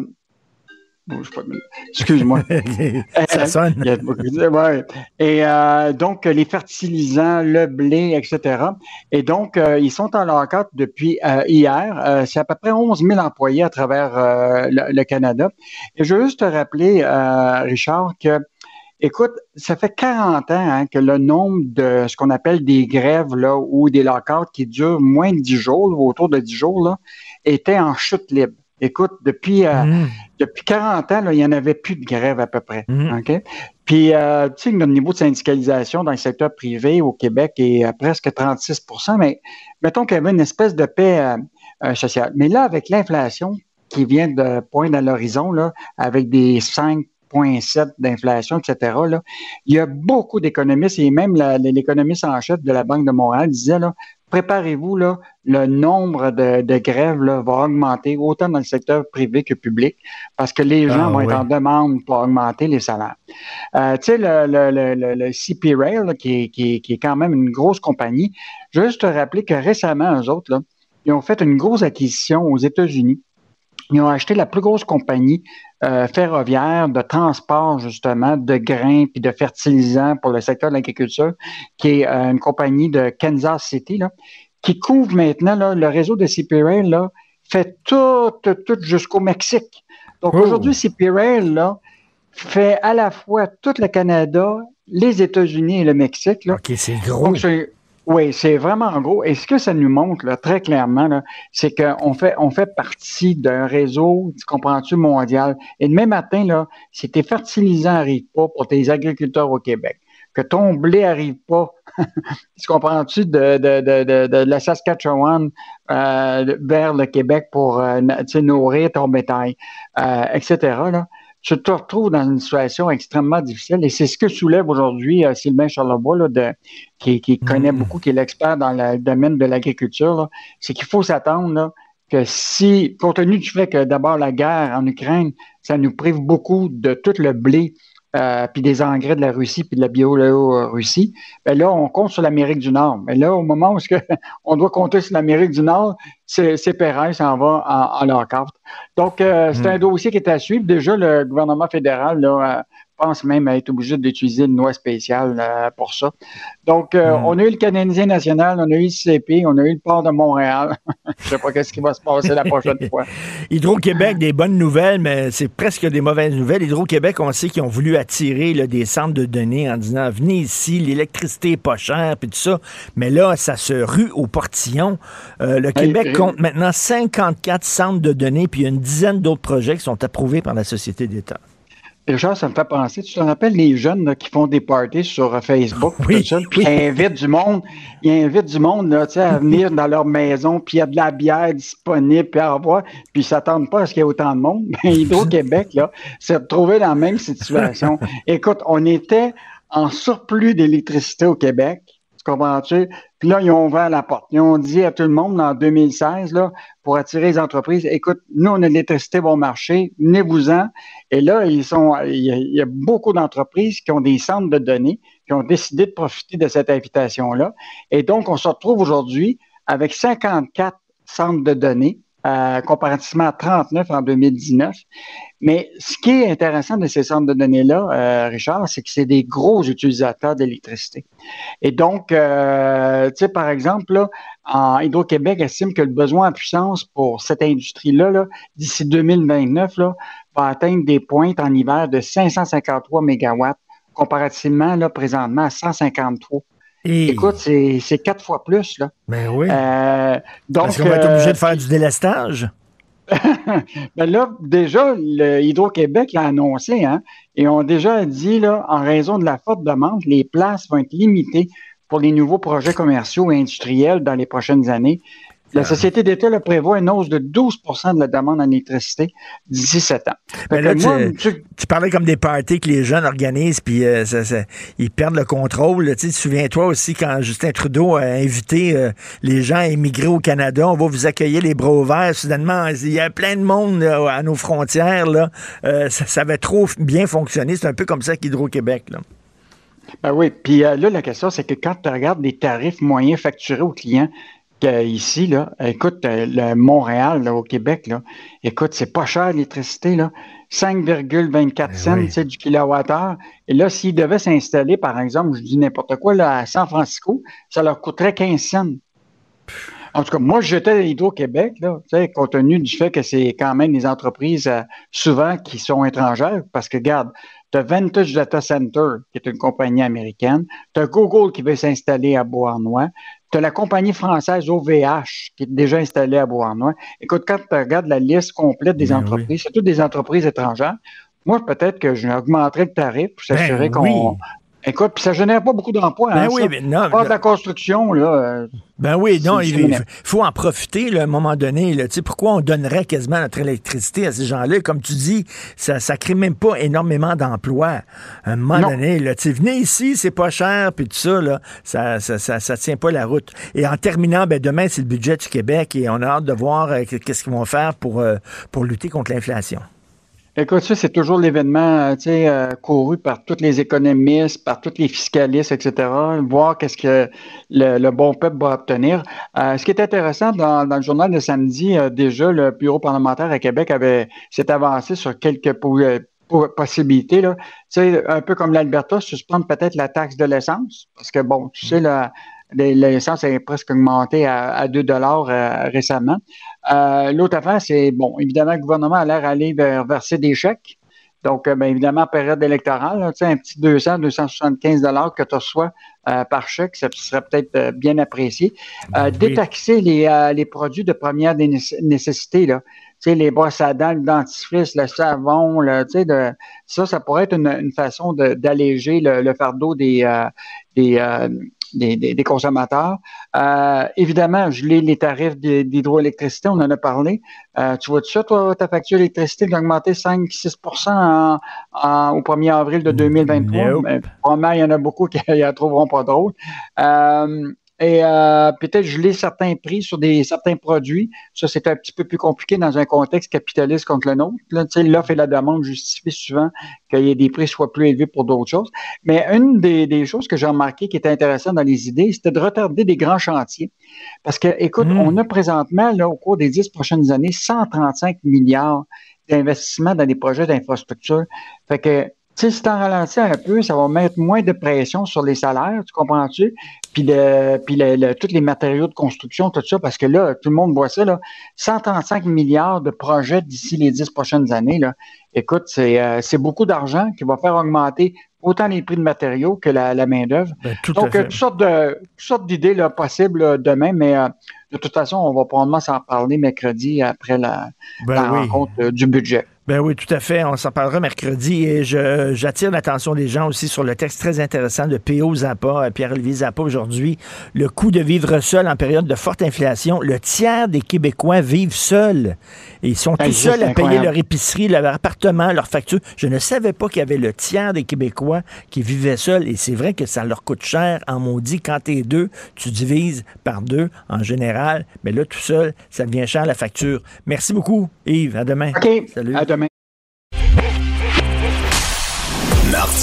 S13: pas, excuse-moi.
S3: ça sonne.
S13: Beaucoup de- ouais. Et euh, donc, les fertilisants, le blé, etc. Et donc, euh, ils sont en lockout depuis euh, hier. Euh, c'est à peu près 11 000 employés à travers euh, le, le Canada. Et je veux juste te rappeler, euh, Richard, que Écoute, ça fait 40 ans hein, que le nombre de ce qu'on appelle des grèves là, ou des lockouts qui durent moins de 10 jours, là, autour de 10 jours, là, était en chute libre. Écoute, depuis, euh,
S3: Mm.
S13: depuis 40 ans, là, il n'y en avait plus de grève à peu près. OK? Puis, euh, tu sais, notre niveau de syndicalisation dans le secteur privé au Québec est à presque 36% mais mettons qu'il y avait une espèce de paix euh, sociale. Mais là, avec l'inflation qui vient de poindre à l'horizon, là, avec des 5,7 d'inflation, etc., là, il y a beaucoup d'économistes et même l'économiste en chef de la Banque de Montréal disait, là, préparez-vous, là, le nombre de, de grèves là, va augmenter autant dans le secteur privé que public parce que les gens
S3: Ah,
S13: vont
S3: oui.
S13: être en demande pour augmenter les salaires. Euh, tu sais, le, le, le, le, le CP Rail, là, qui, est, qui, est, qui est quand même une grosse compagnie, juste te rappeler que récemment, eux autres, là, ils ont fait une grosse acquisition aux États-Unis ils ont acheté la plus grosse compagnie euh, ferroviaire de transport, justement, de grains puis de fertilisants pour le secteur de l'agriculture, qui est euh, une compagnie de Kansas City, là, qui couvre maintenant là, le réseau de CP Rail, là, fait tout, tout, tout jusqu'au Mexique. Donc
S3: Oh.
S13: aujourd'hui, CP Rail, là, fait à la fois tout le Canada, les États-Unis et le Mexique. Là.
S3: OK, c'est gros.
S13: Donc, oui, c'est vraiment gros. Et ce que ça nous montre très clairement, c'est qu'on fait, partie d'un réseau, tu comprends-tu, mondial. Et demain matin, là, si tes fertilisants n'arrivent pas pour tes agriculteurs au Québec, que ton blé arrive pas, tu comprends-tu, de, la Saskatchewan euh, vers le Québec pour euh, nourrir ton bétail, euh, etc., tu te retrouves dans une situation extrêmement difficile. Et c'est ce que soulève aujourd'hui euh, Sylvain Charlebois, là, de, qui, qui connaît beaucoup, qui est l'expert dans le domaine de l'agriculture, c'est qu'il faut s'attendre que si, compte tenu du fait que d'abord la guerre en Ukraine, ça nous prive beaucoup de tout le blé, euh, puis des engrais de la Russie, puis de la Biélorussie, ben là, on compte sur l'Amérique du Nord. Mais là, au moment où on doit compter sur l'Amérique du Nord, c'est c'est pareil, ça en va en, en leur carte. Donc, euh, c'est
S3: Mm.
S13: un dossier qui est à suivre. Déjà, le gouvernement fédéral là, euh, pense même à être obligé d'utiliser une loi spéciale euh, pour ça. Donc, euh,
S3: Mm.
S13: on a eu le Canadien national, on a eu le CP, on a eu le port de Montréal. Je sais pas qu'est-ce qui va se passer la prochaine fois.
S3: Hydro-Québec, des bonnes nouvelles, mais c'est presque des mauvaises nouvelles. Hydro-Québec, on sait qu'ils ont voulu attirer là, des centres de données en disant venez ici, l'électricité est pas chère, puis tout ça. Mais là, ça se rue au portillon. Euh, le Québec compte maintenant 54 centres de données, puis une dizaine d'autres projets qui sont approuvés par la Société d'État.
S13: Richard, ça me fait penser, tu te rappelles les jeunes là, qui font des parties sur euh, Facebook,
S3: Oui,
S13: tout ça, puis ils invitent du monde, ils invitent du monde là, tu sais, à venir dans leur maison, puis il y a de la bière disponible, puis à revoir, puis ils s'attendent pas à ce qu'il y ait autant de monde. Mais Hydro-Québec, là, s'est retrouvé dans la même situation. Écoute, on était en surplus d'électricité au Québec, comprends-tu? Puis là, ils ont ouvert la porte. Ils ont dit à tout le monde en 2016, là, pour attirer les entreprises, écoute, nous, on a l'électricité bon marché, venez-vous-en. Et là, ils sont, il y a, il y a beaucoup d'entreprises qui ont des centres de données, qui ont décidé de profiter de cette invitation-là. Et donc, on se retrouve aujourd'hui avec 54 centres de données, euh, comparativement à 39 en 2019. Mais ce qui est intéressant de ces centres de données-là, euh, Richard, c'est que c'est des gros utilisateurs d'électricité. Et donc, euh, tu sais, par exemple, là, en Hydro-Québec estime que le besoin en puissance pour cette industrie-là, là, d'ici 2029, là, va atteindre des pointes en hiver de 553 mégawatts, comparativement, là, présentement, à 153.
S3: Et,
S13: Écoute, c'est quatre fois plus, là.
S3: ben oui.
S13: Euh, donc,
S3: Parce qu'on va être
S13: euh,
S3: obligé de faire du délestage?
S13: ben là, déjà, le Hydro-Québec l'a annoncé, hein, et ont déjà dit, là, en raison de la forte demande, les places vont être limitées pour les nouveaux projets commerciaux et industriels dans les prochaines années. La Société d'État le prévoit une hausse de 12% de la demande en électricité d'ici sept ans. Fait
S3: Mais là,
S13: que moi,
S3: tu,
S13: tu-
S3: tu parlais comme des parties que les jeunes organisent, puis euh, ça- ça- ils perdent le contrôle. Tu sais, souviens-toi aussi quand Justin Trudeau a invité euh, les gens à émigrer au Canada, on va vous accueillir les bras ouverts. Soudainement, il y a plein de monde là, à nos frontières. Là. Euh, ça, ça avait trop bien fonctionné. C'est un peu comme ça qu'Hydro-Québec. là.
S13: Ben oui, puis euh, là, la question, c'est que quand tu regardes les tarifs moyens facturés aux clients ici, là, écoute, euh, le Montréal, là, au Québec, là, écoute, c'est pas cher l'électricité, là. 5,24 cents,
S3: oui.
S13: du kilowattheure. Et là, s'ils devaient s'installer, par exemple, je dis n'importe quoi, là, à San Francisco, ça leur coûterait 15 cents. En tout cas, moi, j'étais à Hydro-Québec, là, compte tenu du fait que c'est quand même des entreprises euh, souvent qui sont étrangères, parce que, regarde, tu as Vantage Data Center, qui est une compagnie américaine, tu as Google qui veut s'installer à Beauharnois, tu as la compagnie française OVH qui est déjà installée à Beauharnois. Écoute, quand tu regardes la liste complète des
S3: Ben
S13: entreprises, c'est toutes des entreprises étrangères. Moi, peut-être que j'augmenterais le tarif pour s'assurer
S3: Ben
S13: qu'on...
S3: oui.
S13: Écoute, puis ça génère pas beaucoup d'emplois.
S3: Ben
S13: hein,
S3: oui,
S13: ça.
S3: mais non,
S13: Pas de la construction, là. euh,
S3: Ben oui, non, il faut en profiter là, à un moment donné. Là. Tu sais, Pourquoi on donnerait quasiment notre électricité à ces gens-là? Comme tu dis, ça ne crée même pas énormément d'emplois. À un moment
S13: Non.
S3: donné, là, tu sais, venez ici, c'est pas cher, puis tout ça, là, ça, ça, ça, ça tient pas la route. Et en terminant, ben, demain, c'est le budget du Québec et on a hâte de voir euh, qu'est-ce qu'ils vont faire pour, euh, pour lutter contre l'inflation.
S13: Écoute, ça, c'est toujours l'événement tu sais, euh, couru par tous les économistes, par tous les fiscalistes, etc., voir qu'est-ce que le, bon peuple va obtenir. Euh, ce qui est intéressant dans, le journal de samedi, euh, déjà, le bureau parlementaire à Québec avait s'est avancé sur quelques possibilités. Là. Tu sais, un peu comme l'Alberta, suspendre peut-être la taxe de l'essence, parce que, bon, tu sais, l'essence est presque augmenté à, à 2 dollars récemment. Euh, l'autre affaire, c'est, bon, évidemment, le gouvernement a l'air d'aller vers verser des chèques. Donc, euh, bien évidemment, période électorale, tu sais, un petit 200, 275 dollars que tu reçois euh, par chèque, ça serait peut-être bien apprécié. Détaxer les, les, produits de première nécessité, là. Tu sais, les brosses à dents, le dentifrice, le savon, là, tu sais, de, ça, ça pourrait être une, façon d'alléger le, fardeau des, des, des, consommateurs. Euh, évidemment, je lis les tarifs d'hydroélectricité, on en a parlé. Euh, tu vois tout ça, toi, ta facture d'électricité d'augmenter 5-6% au 1er avril de 2023? Mais, probablement, il y en a beaucoup qui ne trouveront pas drôle. Euh, et euh, peut-être geler certains prix sur des certains produits. Ça, c'est un petit peu plus compliqué dans un contexte capitaliste contre le nôtre. L'offre et la demande justifient souvent qu'il y ait des prix soient plus élevés pour d'autres choses. Mais une des, choses que j'ai remarqué qui était intéressante dans les idées, c'était de retarder des grands chantiers. Parce que, écoute, mmh. on a présentement, là, au cours des dix prochaines années, 135 milliards d'investissements dans des projets d'infrastructure. Fait que sais, si tu en ralentis un peu, ça va mettre moins de pression sur les salaires, tu comprends-tu? Puis, le, puis le, tous les matériaux de construction, tout ça, parce que là, tout le monde voit ça, là, 135 milliards de projets d'ici les 10 prochaines années. Là. Écoute, c'est, euh, c'est beaucoup d'argent qui va faire augmenter autant les prix de matériaux que la, la main-d'œuvre. Ben, Donc, euh, toutes sortes, de, toutes sortes d'idées là, possibles demain, mais euh, de toute façon, on va probablement s'en parler mercredi après la, ben rencontre du budget.
S3: Ben oui, tout à fait. On s'en parlera mercredi et j'attire l'attention des gens aussi sur le texte très intéressant de P.O. Zappa, euh, Pierre-Olivier Zappa aujourd'hui. Le coût de vivre seul en période de forte inflation. Le tiers des Québécois vivent seuls. Et ils sont ben, tout seuls à payer leur épicerie, leur appartement, leur facture. Je ne savais pas qu'il y avait le tiers des Québécois qui vivaient seuls. Et c'est vrai que ça leur coûte cher en maudit. Quand t'es deux, tu divises par deux en général. Mais là, tout seul, ça devient cher la facture. Merci beaucoup, Yves. À demain.
S13: OK. Salut. À demain.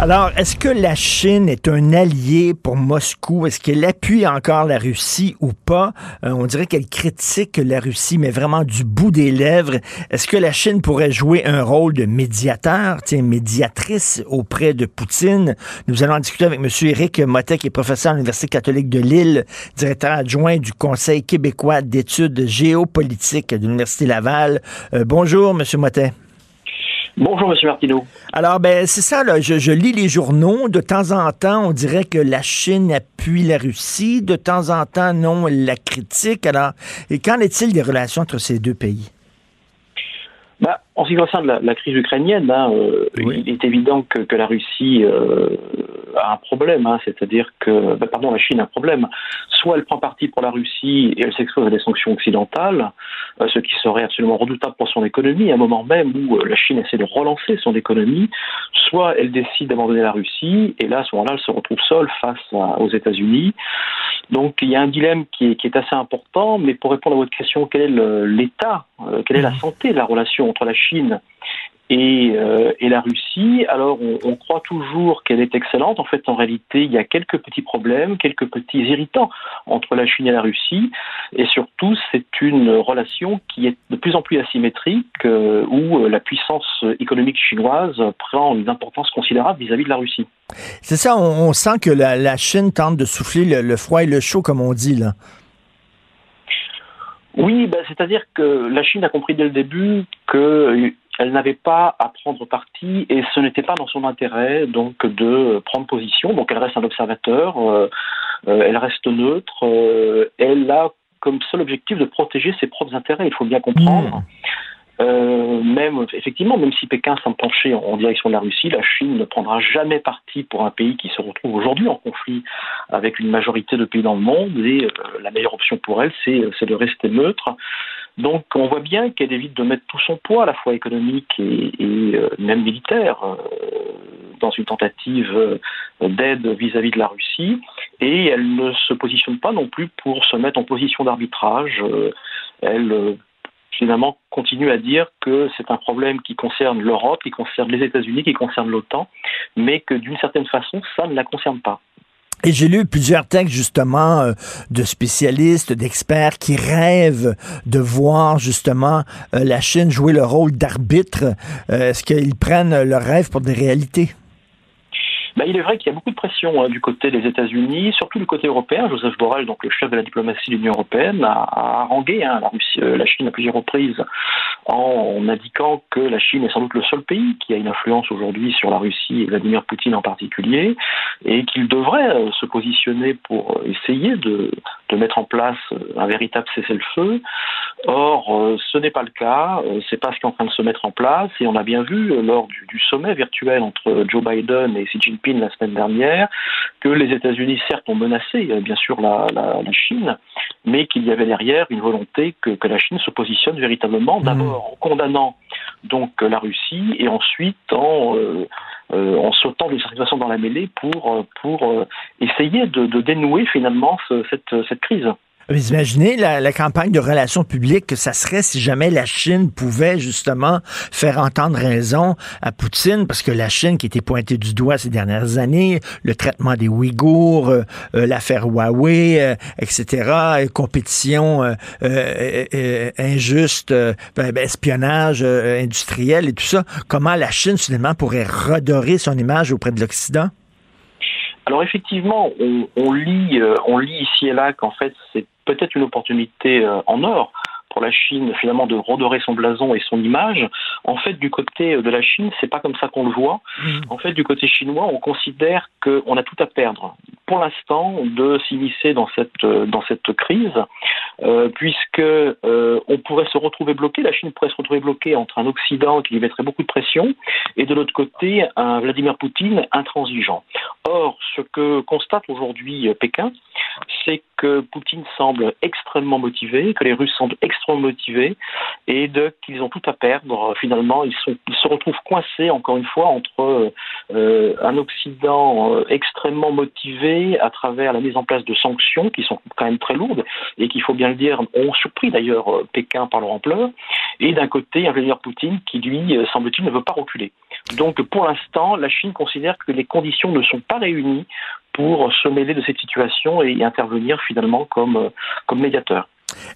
S3: Alors, est-ce que la Chine est un allié pour Moscou? Est-ce qu'elle appuie encore la Russie ou pas? Euh, on dirait qu'elle critique la Russie, mais vraiment du bout des lèvres. Est-ce que la Chine pourrait jouer un rôle de médiateur, tiens, médiatrice auprès de Poutine? Nous allons en discuter avec M. Éric Motet, qui est professeur à l'Université catholique de Lille, directeur adjoint du Conseil québécois d'études géopolitiques de l'Université Laval. Euh, bonjour, M. Motet.
S14: Bonjour, M. Martineau.
S3: Alors, ben, c'est ça, là, je, lis les journaux. De temps en temps, on dirait que la Chine appuie la Russie. De temps en temps, non, la critique. Alors, et qu'en est-il des relations entre ces deux pays?
S14: Bah, en ce qui concerne la, crise ukrainienne, hein, euh, il est évident que, la Russie euh, a un problème, hein, c'est-à-dire que, bah, pardon, la Chine a un problème. Soit elle prend parti pour la Russie et elle s'expose à des sanctions occidentales, ce qui serait absolument redoutable pour son économie, à un moment même où la Chine essaie de relancer son économie, soit elle décide d'abandonner la Russie, et là, à ce moment-là, elle se retrouve seule face aux États-Unis. Donc il y a un dilemme qui est, qui est, assez important, mais pour répondre à votre question, quel est l'état, quelle est la mmh. santé de la relation entre la Chine Chine et, euh, et, la Russie. Alors, on, croit toujours qu'elle est excellente. En fait, en réalité, il y a quelques petits problèmes, quelques petits irritants entre la Chine et la Russie. Et surtout, c'est une relation qui est de plus en plus asymétrique, euh, où euh, la puissance économique chinoise prend une importance considérable vis-à-vis de la Russie.
S3: C'est ça, on, sent que la, Chine tente de souffler le, le, froid et le chaud, comme on dit, là.
S14: Oui, ben, c'est-à-dire que la Chine a compris dès le début qu'elle n'avait pas à prendre parti et ce n'était pas dans son intérêt donc de prendre position. Donc elle reste un observateur, euh, euh, elle reste neutre, euh, elle a comme seul objectif de protéger ses propres intérêts. Il faut bien comprendre. Mmh. Euh, même effectivement, même si Pékin s'en penchait en, direction de la Russie, la Chine ne prendra jamais parti pour un pays qui se retrouve aujourd'hui en conflit avec une majorité de pays dans le monde. Et euh, la meilleure option pour elle, c'est de rester neutre. Donc on voit bien qu'elle évite de mettre tout son poids, à la fois économique et, euh, même militaire, euh, dans une tentative euh, d'aide vis-à-vis de la Russie, et elle ne se positionne pas non plus pour se mettre en position d'arbitrage. elle finalement continue à dire que c'est un problème qui concerne l'Europe, qui concerne les États-Unis, qui concerne l'OTAN, mais que d'une certaine façon, ça ne la concerne pas.
S3: Et j'ai lu plusieurs textes justement euh, de spécialistes, d'experts qui rêvent de voir justement euh, la Chine jouer le rôle d'arbitre. Euh, est-ce qu'ils prennent leur rêve pour des réalités?
S14: Bah, il est vrai qu'il y a beaucoup de pression hein, du côté des États-Unis, surtout du côté européen. Joseph Borrell, donc le chef de la diplomatie de l'Union européenne, a, harangué hein, la, euh, la, Chine à plusieurs reprises en, indiquant que la Chine est sans doute le seul pays qui a une influence aujourd'hui sur la Russie et Vladimir Poutine en particulier, et qu'il devrait euh, se positionner pour essayer de, de, mettre en place un véritable cessez-le-feu. Or, ce n'est pas le cas, c'est pas ce qui est en train de se mettre en place, et on a bien vu lors du, du sommet virtuel entre Joe Biden et Xi Jinping la semaine dernière, que les États-Unis, certes, ont menacé, euh, bien sûr, la, Chine, mais qu'il y avait derrière une volonté que, la Chine se positionne véritablement, mmh. d'abord en condamnant donc la Russie et ensuite en, euh, euh, en sautant d'une certaine façon dans la mêlée pour, pour essayer de, dénouer finalement cette, cette crise.
S3: Vous imaginez la, campagne de relations publiques que ça serait si jamais la Chine pouvait justement faire entendre raison à Poutine, parce que la Chine qui était pointée du doigt ces dernières années, le traitement des Ouïghours, euh, euh, l'affaire Huawei, euh, etc., compétition injuste, ben, ben, espionnage industriel et tout ça, comment la Chine finalement pourrait redorer son image auprès de l'Occident?
S14: Alors effectivement, on, lit, on lit ici et là qu'en fait c'est peut-être une opportunité euh, en or pour la Chine finalement de redorer son blason et son image. En fait, du côté de la Chine, c'est pas comme ça qu'on le voit. Mmh. En fait, du côté chinois, on considère qu'on a tout à perdre pour l'instant de s'immiscer dans cette dans cette crise, euh, puisque euh, on pourrait se retrouver bloqué, la Chine pourrait se retrouver bloquée entre un Occident qui lui mettrait beaucoup de pression et de l'autre côté un Vladimir Poutine intransigeant. Or, ce que constate aujourd'hui Pékin, c'est que Poutine semble extrêmement motivé, que les Russes semblent extrêmement motivés et qu'ils ont tout à perdre. Finalement, ils, se retrouvent coincés, encore une fois, entre euh, un Occident euh, extrêmement motivé à travers la mise en place de sanctions qui sont quand même très lourdes et qui, il faut bien le dire, ont surpris d'ailleurs euh, Pékin par leur ampleur, et d'un côté, un Vladimir Poutine qui, lui, semble-t-il, ne veut pas reculer. Donc, pour l'instant, la Chine considère que les conditions ne sont pas réunies pour se mêler de cette situation et intervenir finalement comme, euh, comme médiateur.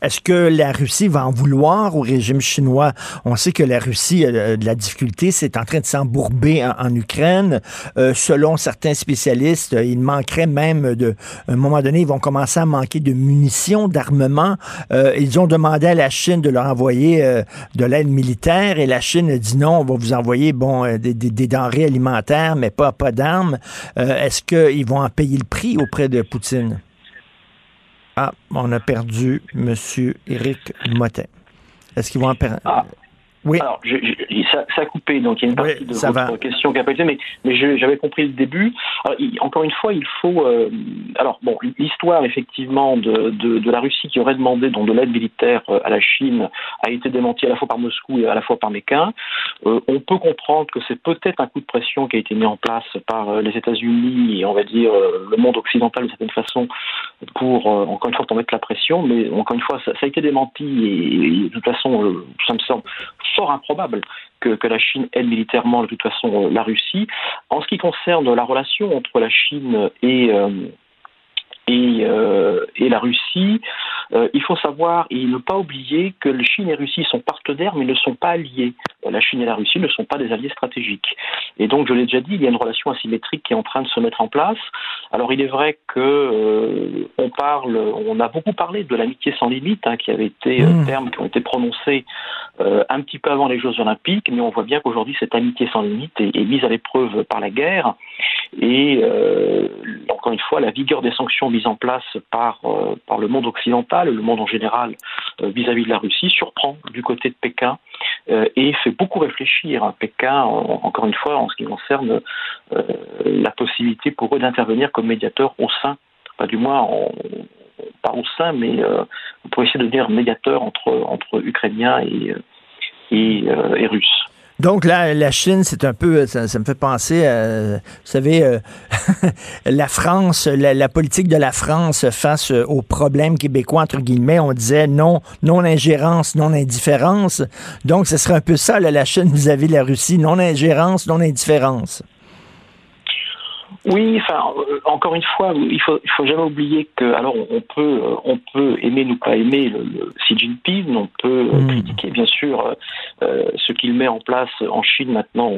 S3: Est-ce que la Russie va en vouloir au régime chinois? On sait que la Russie a de la difficulté, c'est en train de s'embourber en, Ukraine. Euh, selon certains spécialistes, il manquerait même de, à un moment donné, ils vont commencer à manquer de munitions, d'armement. Euh, ils ont demandé à la Chine de leur envoyer euh, de l'aide militaire et la Chine a dit non, on va vous envoyer bon des, des, denrées alimentaires, mais pas pas d'armes. Est-ce qu'ils vont en payer le prix auprès de Poutine? Ah, on a perdu M. Éric Motet. Est-ce qu'ils vont en perdre?
S14: Ah. Oui. Alors, je, ça, ça, a coupé, donc il y a une partie de votre question qui a pas été, mais, mais j'avais compris le début. encore une fois, il faut. Euh, alors, bon, l'histoire, effectivement, de, de, de, la Russie qui aurait demandé donc, de l'aide militaire euh, à la Chine a été démentie à la fois par Moscou et à la fois par Pékin. Euh, on peut comprendre que c'est peut-être un coup de pression qui a été mis en place par les États-Unis et, on va dire, le monde occidental, de certaine façon, pour, encore une fois, pour mettre la pression, mais encore une fois, ça, ça a été démenti et, de toute façon, ça me semble fort improbable que, la Chine aide militairement de toute façon la Russie. En ce qui concerne la relation entre la Chine et, euh, et, euh, et la Russie, euh, il faut savoir et ne pas oublier que la Chine et la Russie sont partenaires mais ne sont pas alliés. La Chine et la Russie ne sont pas des alliés stratégiques. Et donc, je l'ai déjà dit, il y a une relation asymétrique qui est en train de se mettre en place. Alors, il est vrai que euh, on parle, on a beaucoup parlé de l'amitié sans limite, hein, qui avait été mmh. termes qui ont été prononcés un petit peu avant les Jeux Olympiques, mais on voit bien qu'aujourd'hui cette amitié sans limite est, est mise à l'épreuve par la guerre. Et encore une fois, la vigueur des sanctions mises en place par, euh, par le monde occidental, le monde en général euh, vis-à-vis de la Russie, surprend du côté de Pékin euh, et fait beaucoup réfléchir Pékin, encore une fois, en ce qui concerne la possibilité pour eux d'intervenir comme médiateur au sein, pas du moins pas au sein, mais pour essayer de devenir médiateur entre, entre Ukrainiens et, et, et Russes.
S3: Donc là, la Chine, c'est un peu, ça, me fait penser, à, vous savez, euh, la France, la, politique de la France face aux problèmes québécois, entre guillemets, on disait non, non-ingérence, non-indifférence. Donc, ce serait un peu ça, la Chine vis-à-vis de la Russie, non-ingérence, non-indifférence.
S14: Oui, enfin, euh, encore une fois, il faut, il faut jamais oublier que, alors, on peut, euh, on peut aimer ou pas aimer le, Xi Jinping, on peut euh, hmm. critiquer bien sûr ce qu'il met en place en Chine maintenant,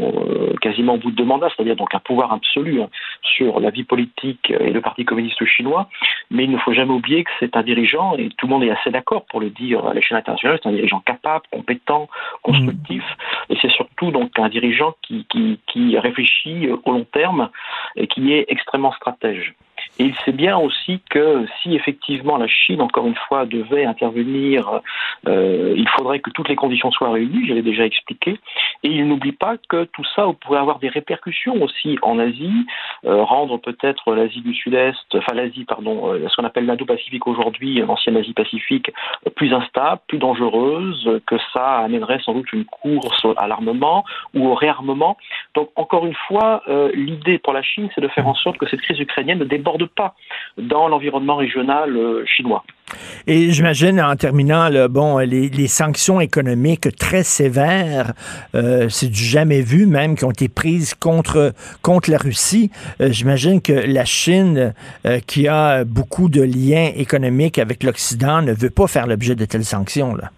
S14: quasiment au bout de deux mandats, c'est-à-dire donc un pouvoir absolu hein, sur la vie politique et le Parti communiste chinois. Mais il ne faut jamais oublier que c'est un dirigeant, et tout le monde est assez d'accord pour le dire à l'échelle internationale, c'est un dirigeant capable, compétent, constructif, hmm. et c'est surtout donc un dirigeant qui, qui, qui réfléchit au long terme et qui est extrêmement stratège. Et il sait bien aussi que si effectivement la Chine, encore une fois, devait intervenir, euh, il faudrait que toutes les conditions soient réunies, je l'ai déjà expliqué. Et il n'oublie pas que tout ça pourrait avoir des répercussions aussi en Asie, euh, rendre peut-être l'Asie du Sud-Est, enfin l'Asie, pardon, euh, ce qu'on appelle l'Indo-Pacifique aujourd'hui, l'ancienne Asie-Pacifique, plus instable, plus dangereuse, que ça amènerait sans doute une course à l'armement ou au réarmement. Donc encore une fois, l'idée pour la Chine, c'est de faire en sorte que cette crise ukrainienne ne déborde pas dans l'environnement régional euh, chinois.
S3: Et j'imagine, en terminant, bon, les, sanctions économiques très sévères, euh, c'est du jamais vu même, qui ont été prises contre, contre la Russie. Euh, j'imagine que la Chine, qui a beaucoup de liens économiques avec l'Occident, ne veut pas faire l'objet de telles sanctions. Là.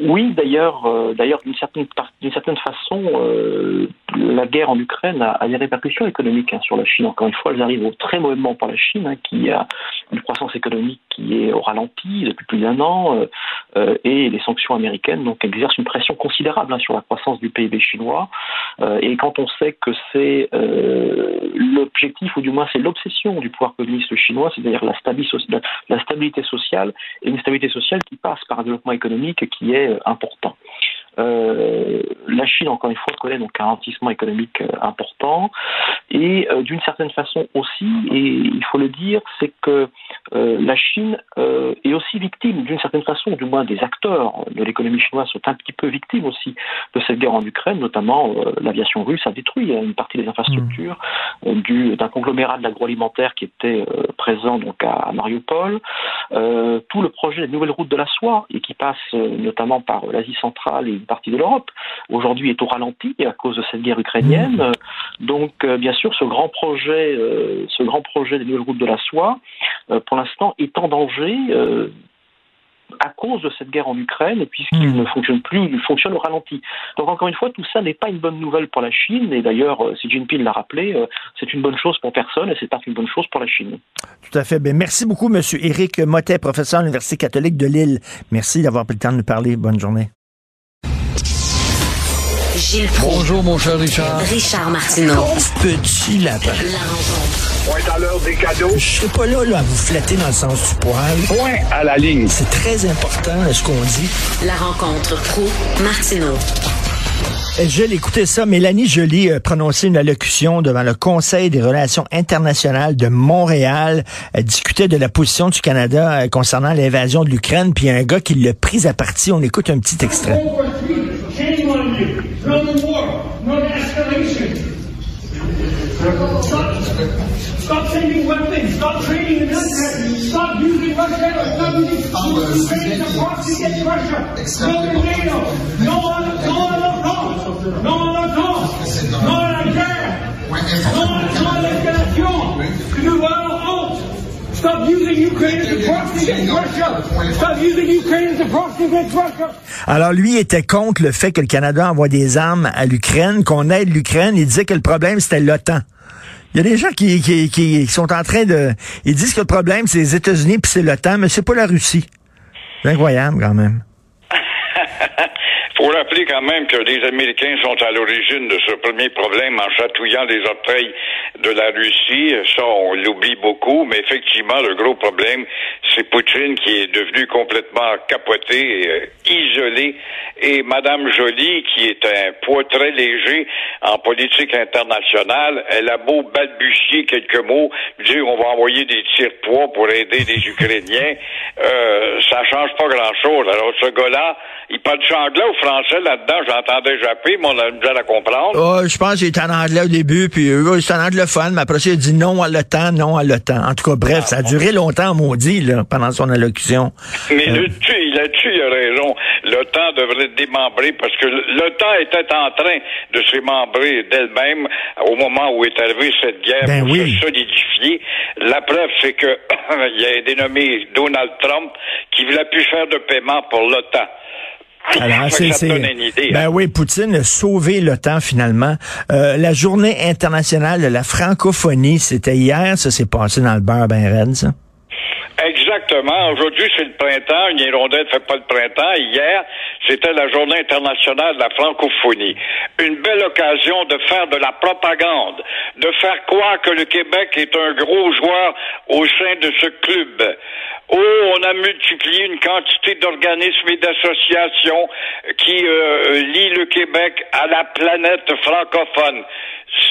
S14: Oui, d'ailleurs, euh, d'ailleurs d'une certaine, d'une certaine façon, euh, la guerre en Ukraine a, des répercussions économiques hein, sur la Chine. Encore une fois, elles arrivent au très mauvais moment pour la Chine, hein, qui a une croissance économique qui est au ralenti depuis plus d'un an, euh, et les sanctions américaines donc exercent une pression considérable hein, sur la croissance du PIB chinois. et quand on sait que c'est l'objectif, ou du moins c'est l'obsession du pouvoir communiste chinois, c'est-à-dire la, la stabilité sociale, et une stabilité sociale qui passe par un développement économique qui est important. Euh, la Chine, encore une fois, connaît donc un ralentissement économique euh, important. Et d'une certaine façon aussi, et il faut le dire, c'est que la Chine est aussi victime, d'une certaine façon, du moins des acteurs de l'économie chinoise sont un petit peu victimes aussi de cette guerre en Ukraine, notamment l'aviation russe a détruit une partie des infrastructures mmh. d'un conglomérat de l'agroalimentaire qui était présent donc à, Mariupol. tout le projet des nouvelles routes de la soie et qui passe notamment par l'Asie centrale et une partie de l'Europe, aujourd'hui est au ralenti à cause de cette guerre ukrainienne. Mmh. Donc, euh, bien sûr, ce grand projet, euh, ce grand projet des nouvelles routes de la soie, euh, pour l'instant, est en danger à cause de cette guerre en Ukraine, puisqu'il mmh. ne fonctionne plus, il fonctionne au ralenti. Donc encore une fois, tout ça n'est pas une bonne nouvelle pour la Chine, et d'ailleurs, Xi Jinping l'a rappelé, c'est une bonne chose pour personne, et c'est pas une bonne chose pour la Chine.
S3: Tout à fait. Ben, merci beaucoup, M. Éric Mottet, professeur à l'Université catholique de Lille. Merci d'avoir pris le temps de nous parler. Bonne journée.
S1: Gilles
S15: Bonjour, mon cher Richard.
S1: Richard Martineau.
S3: petit lapin.
S1: La rencontre.
S11: Point à l'heure des cadeaux.
S3: Je serai pas là, là, à vous flatter dans le sens du poil.
S11: Point à la ligne.
S3: C'est très important, ce qu'on dit.
S1: La rencontre pro martineau
S3: Je l'écoutais ça. Mélanie Joly a prononcé une allocution devant le Conseil des relations internationales de Montréal. Elle discutait de la position du Canada euh, concernant l'invasion de l'Ukraine, puis il y a un gars qui l'a pris à partie. On écoute un petit extrait.
S11: No more war. No escalation. Stop, stop sending weapons. Stop trading the military. Stop using Russia. Stop using Stop Ukraine as a proxy against Russia. No NATO. No no no no no no no la. No no la création. Tu nous vois en.
S3: Alors lui était contre le fait que le Canada envoie des armes à l'Ukraine, qu'on aide l'Ukraine. Il disait que le problème c'était l'OTAN. Il y a des gens qui, qui, sont en train de... Ils disent que le problème c'est les États-Unis puis c'est l'OTAN, mais c'est pas la Russie. C'est incroyable quand même.
S12: faut rappeler quand même que les Américains sont à l'origine de ce premier problème en chatouillant les orteils de la Russie. Ça, on l'oublie beaucoup, mais effectivement, le gros problème, c'est Poutine qui est devenu complètement capoté, euh, isolé, et Madame Jolie, qui est un poids très léger en politique internationale, elle a beau balbutier quelques mots, dire on va envoyer des tirs-poids pour aider les Ukrainiens, euh, ça change pas grand-chose. Alors, ce gars-là, il parle du anglais français là-dedans, j'entendais japper, mais on a besoin à comprendre.
S3: Oh, je pense qu'il était en anglais au début, puis eux, c'était en anglophone, mais après ça, il a dit non à l'OTAN, non à l'OTAN. En tout cas, bref, ça a duré longtemps, maudit, là, pendant son allocution.
S12: Mais
S3: Euh,
S12: là-dessus, là-dessus, il a raison. L'OTAN devrait être démembré parce que l'OTAN était en train de se démembrer d'elle-même au moment où est arrivée cette guerre
S3: Ben
S12: pour
S3: oui.
S12: se solidifier. La preuve, c'est que il y a un dénommé Donald Trump qui voulait plus faire de paiement pour l'OTAN.
S3: Alors,
S12: Fait
S3: c'est,
S12: que ça
S3: c'est-
S12: te donne une idée.
S3: ben
S12: hein.
S3: oui, Poutine a sauvé l'OTAN finalement. Euh, la journée internationale de la francophonie, c'était hier, ça s'est passé dans le beurre ben raide, ça?
S12: Exactement. Aujourd'hui, c'est le printemps. Une hirondelle ne fait pas le printemps. Hier, c'était la journée internationale de la francophonie. Une belle occasion de faire de la propagande, de faire croire que le Québec est un gros joueur au sein de ce club. Oh, on a multiplié une quantité d'organismes et d'associations qui euh, lient le Québec à la planète francophone.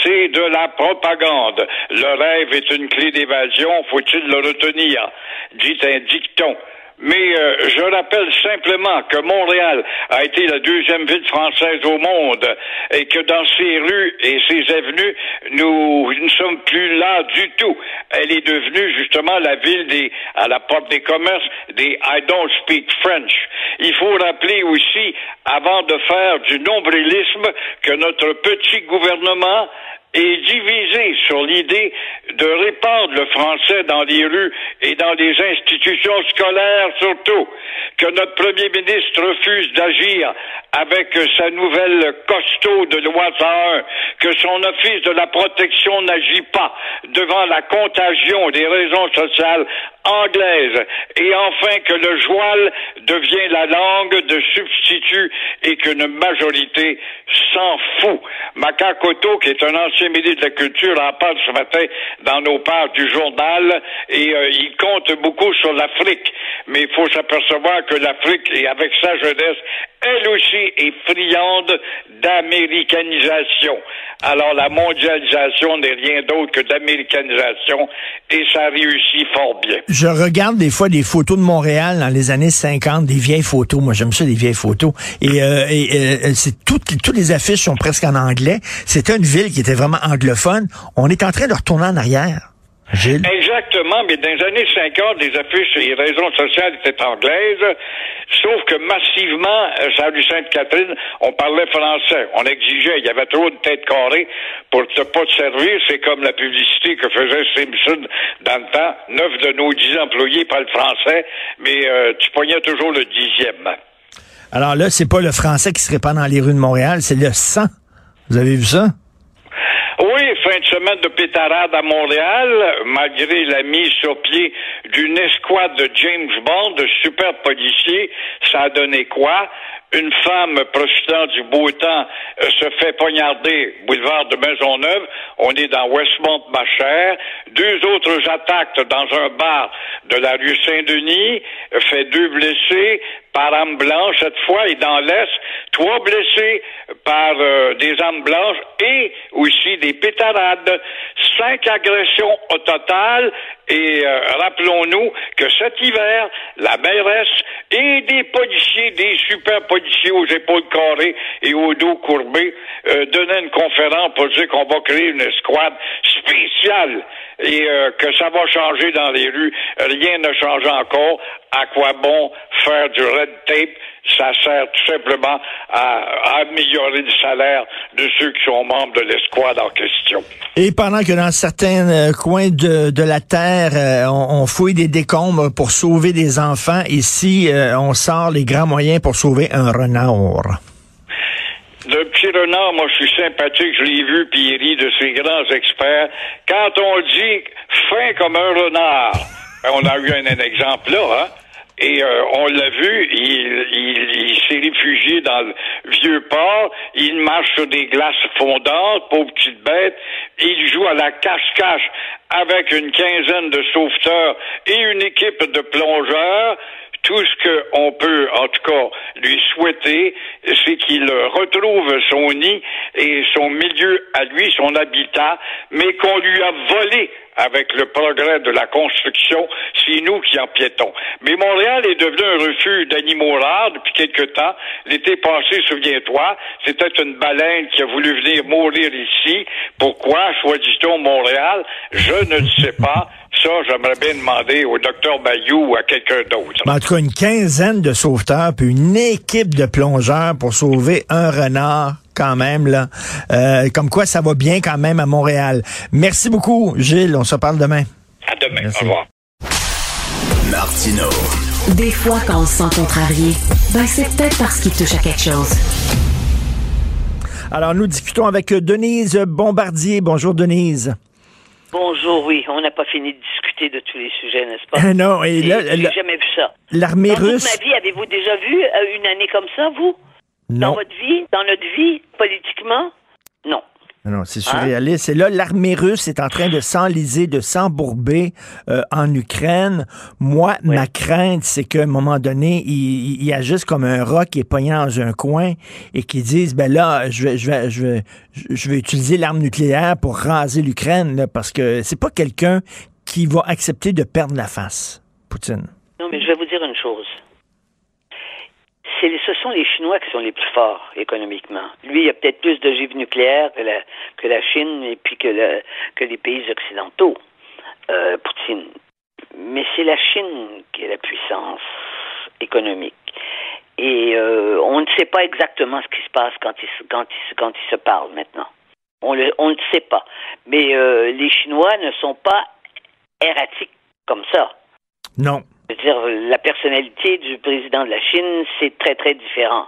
S12: C'est de la propagande. Le rêve est une clé d'évasion, faut-il le retenir? Dit un dicton. Mais euh, je rappelle simplement que Montréal a été la deuxième ville française au monde et que dans ses rues et ses avenues, nous ne sommes plus là du tout. Elle est devenue justement la ville des, à la porte des commerces des I don't speak French. Il faut rappeler aussi, avant de faire du nombrilisme, que notre petit gouvernement est divisé sur l'idée de répandre le français dans les rues et dans les institutions scolaires surtout, que notre premier ministre refuse d'agir avec sa nouvelle costaud de loi 101, que son office de la protection n'agit pas devant la contagion des raisons sociales anglaises, et enfin que le joual devient la langue de substitut et qu'une majorité s'en fout. Makakoto, qui est un ancien ministre de la Culture, en parle ce matin dans nos pages du journal et euh, il compte beaucoup sur l'Afrique. Mais il faut s'apercevoir que l'Afrique, et avec sa jeunesse, elle aussi est friande d'américanisation. Alors la mondialisation n'est rien d'autre que d'américanisation et ça réussit fort bien.
S3: Je regarde des fois des photos de Montréal dans les années 50, des vieilles photos. Moi, j'aime ça, des vieilles photos. Et, euh, et, euh, c'est toutes, toutes les affiches sont presque en anglais. C'était une ville qui était vraiment anglophone. On est en train de retourner en arrière. Gilles?
S12: Exactement, mais dans les années 50, les affiches et les raisons sociales étaient anglaises, sauf que massivement, euh, rue Sainte-Catherine, on parlait français. On exigeait, il y avait trop de têtes carrées pour ne pas te servir. C'est comme la publicité que faisait Simpson dans le temps. Neuf de nos dix employés parlent français, mais euh, tu pognais toujours le dixième.
S3: Alors là, c'est pas le français qui se répand dans les rues de Montréal, c'est le sang. Vous avez vu ça?
S12: Oui, fin de semaine de pétarade à Montréal, malgré la mise sur pied d'une escouade de James Bond, de super policiers, ça a donné quoi? Une femme profitant du beau temps euh, se fait poignarder boulevard de Maisonneuve. On est dans Westmont, ma chère. Deux autres attaques dans un bar de la rue Saint-Denis euh, fait deux blessés par arme blanche cette fois et dans l'Est, trois blessés par euh, des armes blanches et aussi des pétarades. Cinq agressions au total et euh, rappelons-nous que cet hiver, la mairesse et des policiers, des super policiers aux épaules carrées et au dos courbé euh, donnaient une conférence pour dire qu'on va créer une escouade spéciale et euh, que ça va changer dans les rues. Rien ne change encore. À quoi bon faire du red tape? Ça sert tout simplement à, améliorer le salaire de ceux qui sont membres de l'escouade en question.
S3: Et pendant que dans certains euh, coins de, la Terre, euh, on, on fouille des décombres pour sauver des enfants, ici, euh, on sort les grands moyens pour sauver un renard.
S12: Le petit renard, moi, je suis sympathique, je l'ai vu, puis il de ses grands experts. Quand on dit fin comme un renard, ben, on a eu un, exemple là, hein? Et euh, on l'a vu, il, il, il s'est réfugié dans le vieux port, il marche sur des glaces fondantes, pauvre petite bête, il joue à la cache-cache avec une quinzaine de sauveteurs et une équipe de plongeurs tout ce qu'on peut, en tout cas, lui souhaiter, c'est qu'il retrouve son nid et son milieu à lui, son habitat, mais qu'on lui a volé avec le progrès de la construction, c'est nous qui en piétons. Mais Montréal est devenu un refuge d'animaux rares depuis quelque temps. L'été passé, souviens-toi, c'était une baleine qui a voulu venir mourir ici. Pourquoi choisit-on Montréal? Je ne le sais pas. Ça, j'aimerais bien demander au docteur Bayou ou à quelqu'un d'autre.
S3: En tout cas, une quinzaine de sauveteurs, puis une équipe de plongeurs pour sauver un renard quand même là. Euh, comme quoi ça va bien quand même à Montréal. Merci beaucoup, Gilles. On se parle demain.
S12: À demain. Au revoir.
S10: Martino.
S4: Des fois, quand on se sent contrarié, ben c'est peut-être parce qu'il touche à quelque chose.
S3: Alors, nous discutons avec Denise Bombardier. Bonjour, Denise.
S15: Bonjour, oui. On n'a pas fini de discuter de tous les sujets, n'est-ce pas?
S3: non, et là,
S15: J'ai jamais vu ça.
S3: l'armée
S15: Dans
S3: russe.
S15: toute ma vie, avez-vous déjà vu euh, une année comme ça, vous? Dans
S3: Non.
S15: votre vie? Dans notre vie, politiquement? Non.
S3: Non, c'est surréaliste. Et là, l'armée russe est en train de s'enliser, de s'embourber euh, en Ukraine. Moi, ma crainte, c'est qu'à un moment donné, ils il, agissent comme un rat qui est pogné dans un coin et qui disent, ben là, je vais, je vais, je vais, je vais utiliser l'arme nucléaire pour raser l'Ukraine, là, parce que c'est pas quelqu'un qui va accepter de perdre la face, Poutine.
S15: Non, mais je vais vous dire une chose. Ce sont les Chinois qui sont les plus forts économiquement. Lui, il a peut-être plus d'ogives nucléaires que la, que la Chine et puis que, que les pays occidentaux, euh, Poutine. Mais c'est la Chine qui est la puissance économique. Et euh, on ne sait pas exactement ce qui se passe quand ils, se- parlent maintenant. On le, on sait pas. Mais euh, les Chinois ne sont pas erratiques comme ça.
S3: Non.
S15: Je veux dire, la personnalité du président de la Chine, c'est très, très différent.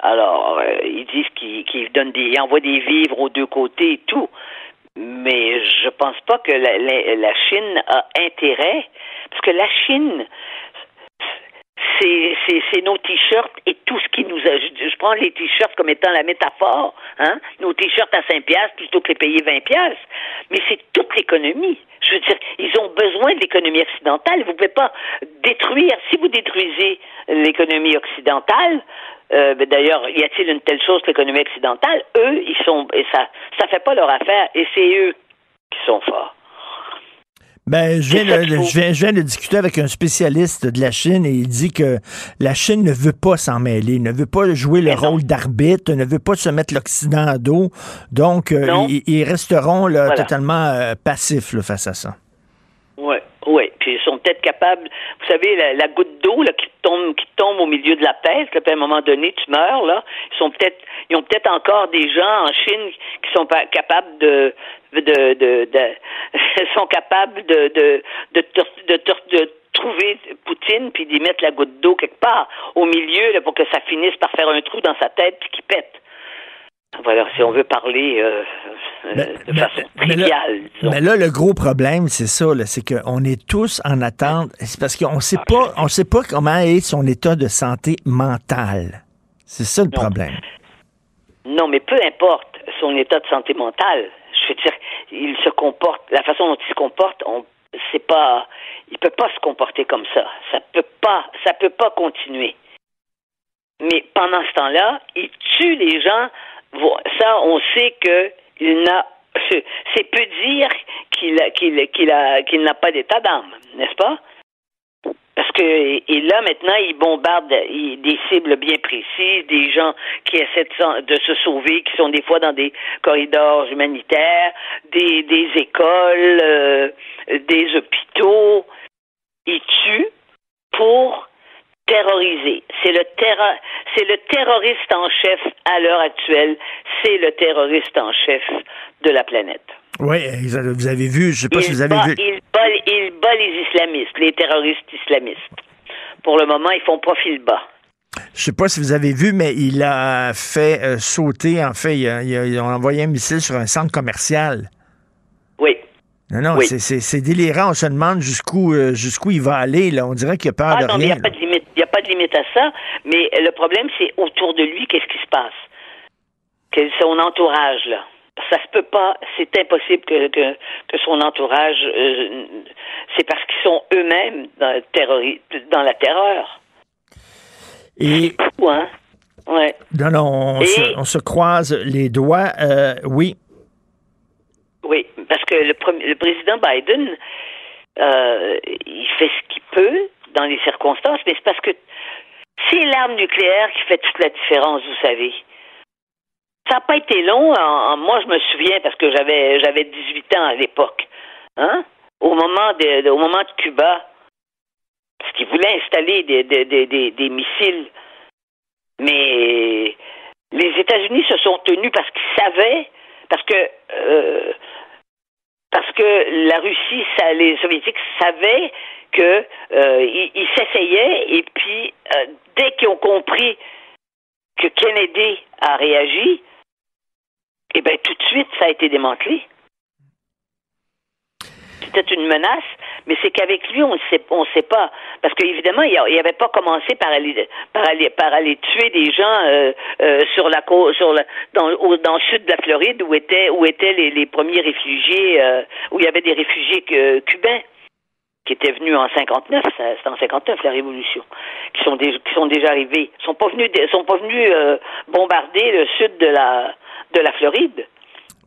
S15: Alors, euh, ils disent qu'ils qu'ils donnent des, envoient des vivres aux deux côtés et tout. Mais je pense pas que la, la- la Chine a intérêt, parce que la Chine, c'est c'est- nos t-shirts et tout ce qui nous a. Je, je prends les t-shirts comme étant la métaphore, hein? Nos t-shirts à 5 piastres plutôt que les payer 20 piastres. Mais c'est toute l'économie. Je veux dire, ils ont besoin de l'économie occidentale. Vous pouvez pas détruire. Si vous détruisez l'économie occidentale, euh, ben d'ailleurs, y a-t-il une telle chose que l'économie occidentale? Eux, ils sont et ça, ça fait pas leur affaire. Et c'est eux qui sont forts.
S3: Ben, je viens, de, je, viens, je viens de discuter avec un spécialiste de la Chine et il dit que la Chine ne veut pas s'en mêler, ne veut pas jouer le rôle d'arbitre, ne veut pas se mettre l'Occident à dos. Donc, euh, ils, ils resteront là,
S15: Voilà.
S3: totalement euh, passifs là, face à ça.
S15: Oui. Puis ils sont peut-être capables. Vous savez, la, la goutte d'eau là, qui tombe, qui tombe au milieu de la peste, puis à un moment donné, tu meurs, là. Ils sont peut-être ils ont peut-être encore des gens en Chine qui sont pas capables de de, de, sont capables de de de, de, de trouver Poutine puis d'y mettre la goutte d'eau quelque part au milieu là, pour que ça finisse par faire un trou dans sa tête puis qu'il pète. Voilà, si on veut parler euh, euh, de façon
S3: Mais là,
S15: triviale.
S3: mais là, le gros problème, c'est ça, c'est qu'on est tous en attente. C'est parce qu'on sait pas, on sait pas comment est son état de santé mentale. C'est ça le problème.
S15: Non, mais peu importe son état de santé mentale. Je veux dire, il se comporte, la façon dont il se comporte, on, c'est pas, il peut pas se comporter comme ça. Ça peut pas, ça peut pas continuer. Mais pendant ce temps-là, il tue les gens. Ça, on sait que il n'a, c'est peu dire qu'il qu'il qu'il a qu'il n'a pas d'état d'âme, n'est-ce pas? Parce que et là maintenant il- des cibles bien précises, des gens qui essaient de, se sauver, qui sont des fois dans des corridors humanitaires, des, des écoles, euh, des hôpitaux. Ils tuent pour terroriser. C'est le terror, c'est le terroriste en chef à l'heure actuelle. C'est le terroriste en chef de la planète.
S3: Oui, vous avez vu, je sais pas si vous avez
S15: bat,
S3: vu.
S15: il, bat, il bat les islamistes, les terroristes islamistes. Pour le moment, ils font profil bas.
S3: Je sais pas si vous avez vu, mais il a fait euh, sauter, en fait, il a, il envoyé un missile sur un centre commercial.
S15: Oui.
S3: Non, non, c'est délirant. On se demande jusqu'où euh, jusqu'où il va aller. Là. On dirait qu'il a peur
S15: ah,
S3: de
S15: non,
S3: rien.
S15: Il n'y a, pas de limite. De limite à ça. Mais le problème, c'est autour de lui, qu'est-ce qui se passe? Que son entourage, là. Ça se peut pas. C'est impossible que, que, que, son entourage. Euh, c'est parce qu'ils sont eux-mêmes dans, dans la terreur.
S3: Et.
S15: Fou, hein? Ouais.
S3: Non, non, on, se, on se, croise les doigts. Euh, oui.
S15: Oui, parce que le, le président Biden, euh, il fait ce qu'il peut dans les circonstances, mais c'est parce que c'est l'arme nucléaire qui fait toute la différence, vous savez. Ça n'a pas été long. moi, je me souviens parce que j'avais j'avais 18 ans à l'époque. Hein? Au moment de, au moment de Cuba, parce qu'ils voulaient installer des, des, des, des missiles. Mais les États-Unis se sont tenus parce qu'ils savaient, parce que euh, parce que la Russie, ça, les Soviétiques savaient que euh, ils, s'essayaient et puis euh, dès qu'ils ont compris que Kennedy a réagi, eh bien tout de suite ça a été démantelé. C'était une menace, mais c'est qu'avec lui, on sait, on sait pas. Parce qu'évidemment, il n'avait pas commencé par aller, par aller, par aller tuer des gens euh, euh, sur la côte, sur la, dans, dans le sud de la Floride où étaient, où étaient les, premiers réfugiés, euh, où il y avait des réfugiés cubains qui étaient venus en 59, c'est en 59 la révolution, qui sont déjà, qui sont déjà arrivés, sont pas venus, sont pas venus bombarder le sud de la de la Floride.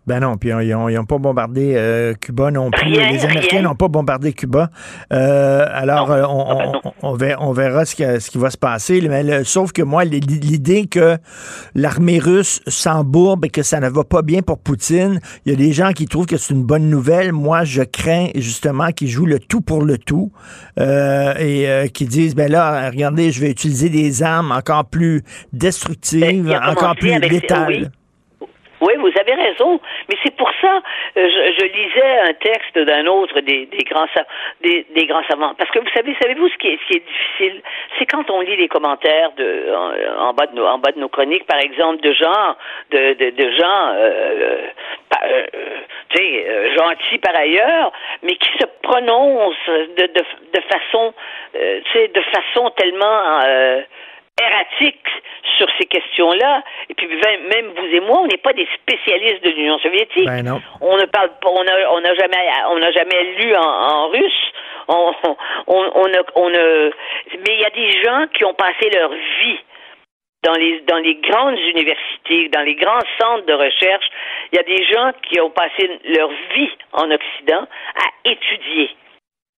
S3: Ben non, puis ils n'ont pas bombardé euh, Cuba non plus. les Américains n'ont pas bombardé Cuba. Euh, alors, euh, on, verra, ce, qui, va se passer. Mais sauf que moi, l'idée que l'armée russe s'embourbe et que ça ne va pas bien pour Poutine, il y a des gens qui trouvent que c'est une bonne nouvelle. Moi, je crains justement qu'ils jouent le tout pour le tout et qui disent, ben là, regardez, je vais utiliser des armes encore plus destructives, encore plus létales.
S15: Oui, vous avez raison. Mais c'est pour ça, euh, je, je, lisais un texte d'un autre des, des grands des, des, grands savants. Parce que vous savez, savez-vous ce qui est, ce qui est difficile, c'est quand on lit les commentaires de en, bas de nos en bas de nos chroniques, par exemple, de gens de de, de gens euh, euh, tu sais, gentils par ailleurs, mais qui se prononcent de de, de façon, tu sais, de façon tellement erratique sur ces questions-là. Et puis même vous et moi, on n'est pas des spécialistes de l'Union soviétique.
S3: Ben
S15: on ne parle pas, on n'a on a jamais, on n'a jamais lu en, en russe. On, on, on, a, on a, mais il y a des gens qui ont passé leur vie dans les dans les grandes universités, dans les grands centres de recherche. Il y a des gens qui ont passé leur vie en Occident à étudier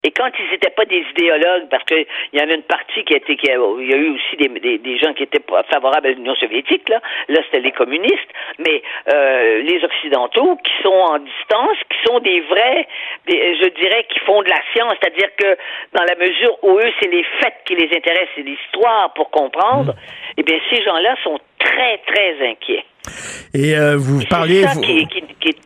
S15: et quand ils n'étaient pas des idéologues, parce qu'il y en a une partie qui a été, qui a, il y a eu aussi des, des, des gens qui étaient favorables à l'Union soviétique, là, là c'était les communistes, mais euh, les occidentaux qui sont en distance, qui sont des vrais, je dirais, qui font de la science, c'est-à-dire que dans la mesure où eux, c'est les faits qui les intéressent, c'est l'histoire pour comprendre, mmh. eh bien ces gens-là sont très, très inquiets.
S3: Et euh, vous parlez.
S15: C'est ça qui, est,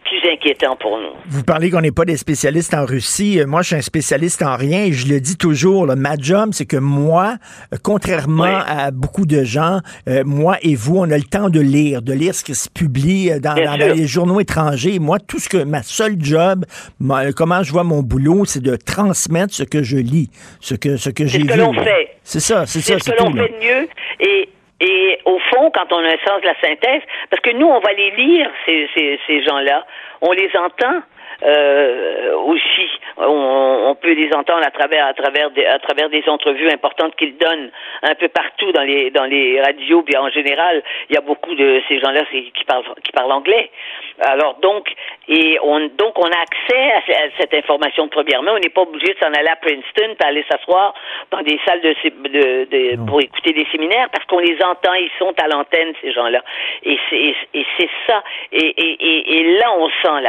S15: plus inquiétant pour nous.
S3: Vous parlez qu'on n'est pas des spécialistes en Russie. Euh, moi, je suis un spécialiste en rien et je le dis toujours. ma job, c'est que moi, euh, contrairement à beaucoup de gens, moi et vous, on a le temps de lire, de lire ce qui se publie dans, les journaux étrangers. Moi, tout ce que ma seule job, comment je vois mon boulot, c'est de transmettre ce que je lis, ce que ce que j'ai vu.
S15: C'est ce que l'on fait.
S3: C'est ça, c'est ça.
S15: C'est ce que l'on fait de mieux et et au fond, quand on a un sens de la synthèse, parce que nous, on va les lire, ces, ces, ces gens-là, on les entend, euh, aussi. On, on, peut les entendre à travers à travers des, à travers des entrevues importantes qu'ils donnent un peu partout dans les dans les radios. Bien en général, il y a beaucoup de ces gens-là qui parlent qui parlent anglais. Alors donc et on donc on a accès à, cette information premièrement. On n'est pas obligé de s'en aller à Princeton, pour aller s'asseoir dans des salles de, de, de pour écouter des séminaires parce qu'on les entend. Ils sont à l'antenne ces gens-là. Et c'est ça. Et, et, et, là on sent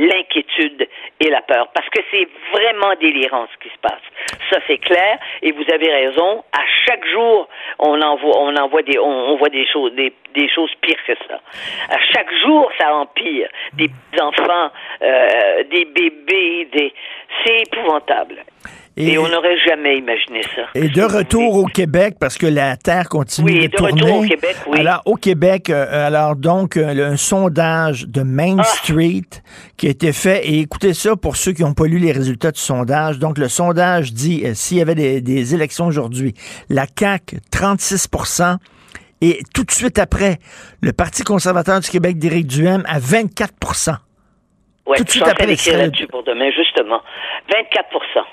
S15: l'inquiétude et la peur, parce que c'est vraiment délirant ce qui se passe. Ça, c'est clair. Et vous avez raison. À chaque jour, on envoie, on envoie des, on, voit des choses, des, des, choses pires que ça. À chaque jour, ça Des enfants, euh, des bébés, des, c'est épouvantable. Et, on n'aurait jamais imaginé ça.
S3: Et de retour au Québec, parce que la Terre continue de, tourner. Retour
S15: au Québec, oui.
S3: Alors, au Québec, euh, alors donc, euh, un sondage de Main ah! Street qui a été fait. Et écoutez ça pour ceux qui n'ont pas lu les résultats du sondage. Donc, le sondage dit, s'il y avait des, des élections aujourd'hui, la CAQ, 36 et tout de suite après, le Parti conservateur du Québec d'Éric Duhem à 24
S15: Ouais, tout de suite après là-dessus pour demain, justement. 24%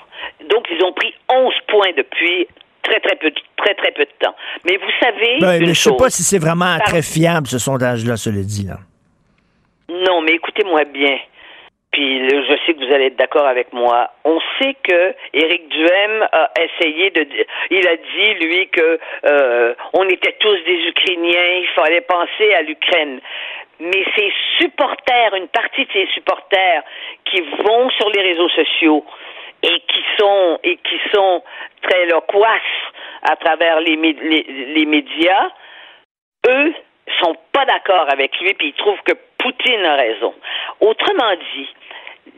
S15: donc, ils ont pris 11 points depuis très, très peu, très, très peu de temps. Mais vous savez.
S3: Ben, je ne sais pas si c'est vraiment très fiable, ce sondage-là, cela dit. Là.
S15: Non, mais écoutez-moi bien. Puis je sais que vous allez être d'accord avec moi. On sait que Éric Duhem a essayé de, il a dit lui que euh, on était tous des Ukrainiens, il fallait penser à l'Ukraine. Mais ses supporters, une partie de ses supporters qui vont sur les réseaux sociaux, et qui sont et qui sont très loquaces à travers les, les, les médias, eux sont pas d'accord avec lui puis ils trouvent que Poutine a raison. Autrement dit,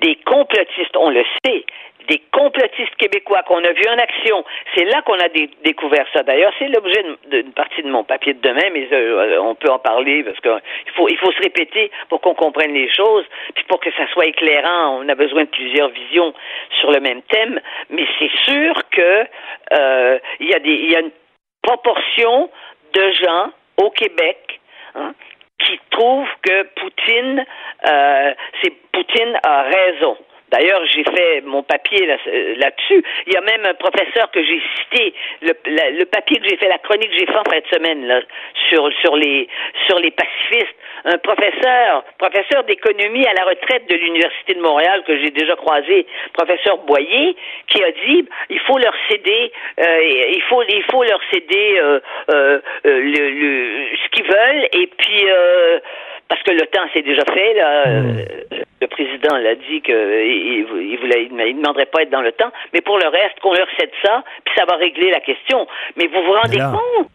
S15: des complotistes, on le sait, des complotistes québécois qu'on a vus en action. C'est là qu'on a découvert ça. D'ailleurs, c'est l'objet d'une partie de mon papier de demain, mais euh, on peut en parler parce qu'il faut, il faut se répéter pour qu'on comprenne les choses, puis pour que ça soit éclairant. On a besoin de plusieurs visions sur le même thème, mais c'est sûr que euh, y a y a une proportion de gens au Québec hein, qui trouvent que Poutine, euh, c'est Poutine a raison. D'ailleurs, j'ai fait mon papier là-dessus. Il y a même un professeur que j'ai cité, le, papier que j'ai fait, la chronique que j'ai fait en fin semaine sur, sur, les, sur les pacifistes. Un professeur, professeur d'économie à la retraite de l'Université de Montréal que j'ai déjà croisé, professeur Boyer, qui a dit il faut leur céder, euh, il, faut, il faut leur céder euh, euh, le, ce qu'ils veulent et puis parce que le temps s'est déjà fait. Là, hmm. euh, le président l'a dit qu'il il, voulait, il demanderait pas être dans le temps, mais pour le reste, qu'on leur cède ça, puis ça va régler la question. Mais vous vous rendez compte?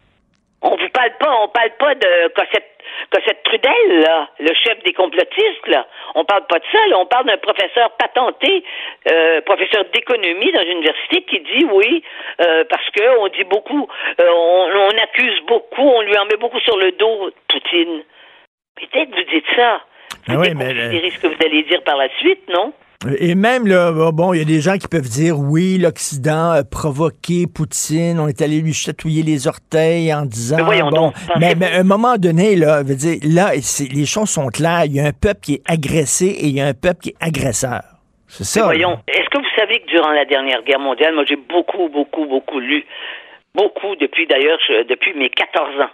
S15: On vous parle pas, on parle pas de Cossette, Cossette Trudel, là, le chef des complotistes, là. On parle pas de ça, là. On parle d'un professeur patenté, euh, professeur d'économie dans une université qui dit oui, euh, parce que on dit beaucoup, on, on accuse beaucoup, on lui en met beaucoup sur le dos, Poutine. Peut-être vous dites ça. Ah oui, mais ce que vous allez dire par la suite, non?
S3: Et même, là, bon, il y a des gens qui peuvent dire, oui, l'Occident a provoqué Poutine, on est allé lui chatouiller les orteils en disant, mais bon, mais, à un moment donné, là, veut dire, là, les choses sont claires, il y a un peuple qui est agressé et il y a un peuple qui est agresseur. C'est ça.
S15: voyons, est-ce que vous savez que durant la dernière guerre mondiale, moi, j'ai beaucoup, beaucoup, beaucoup lu, beaucoup, depuis d'ailleurs, depuis mes 14 ans,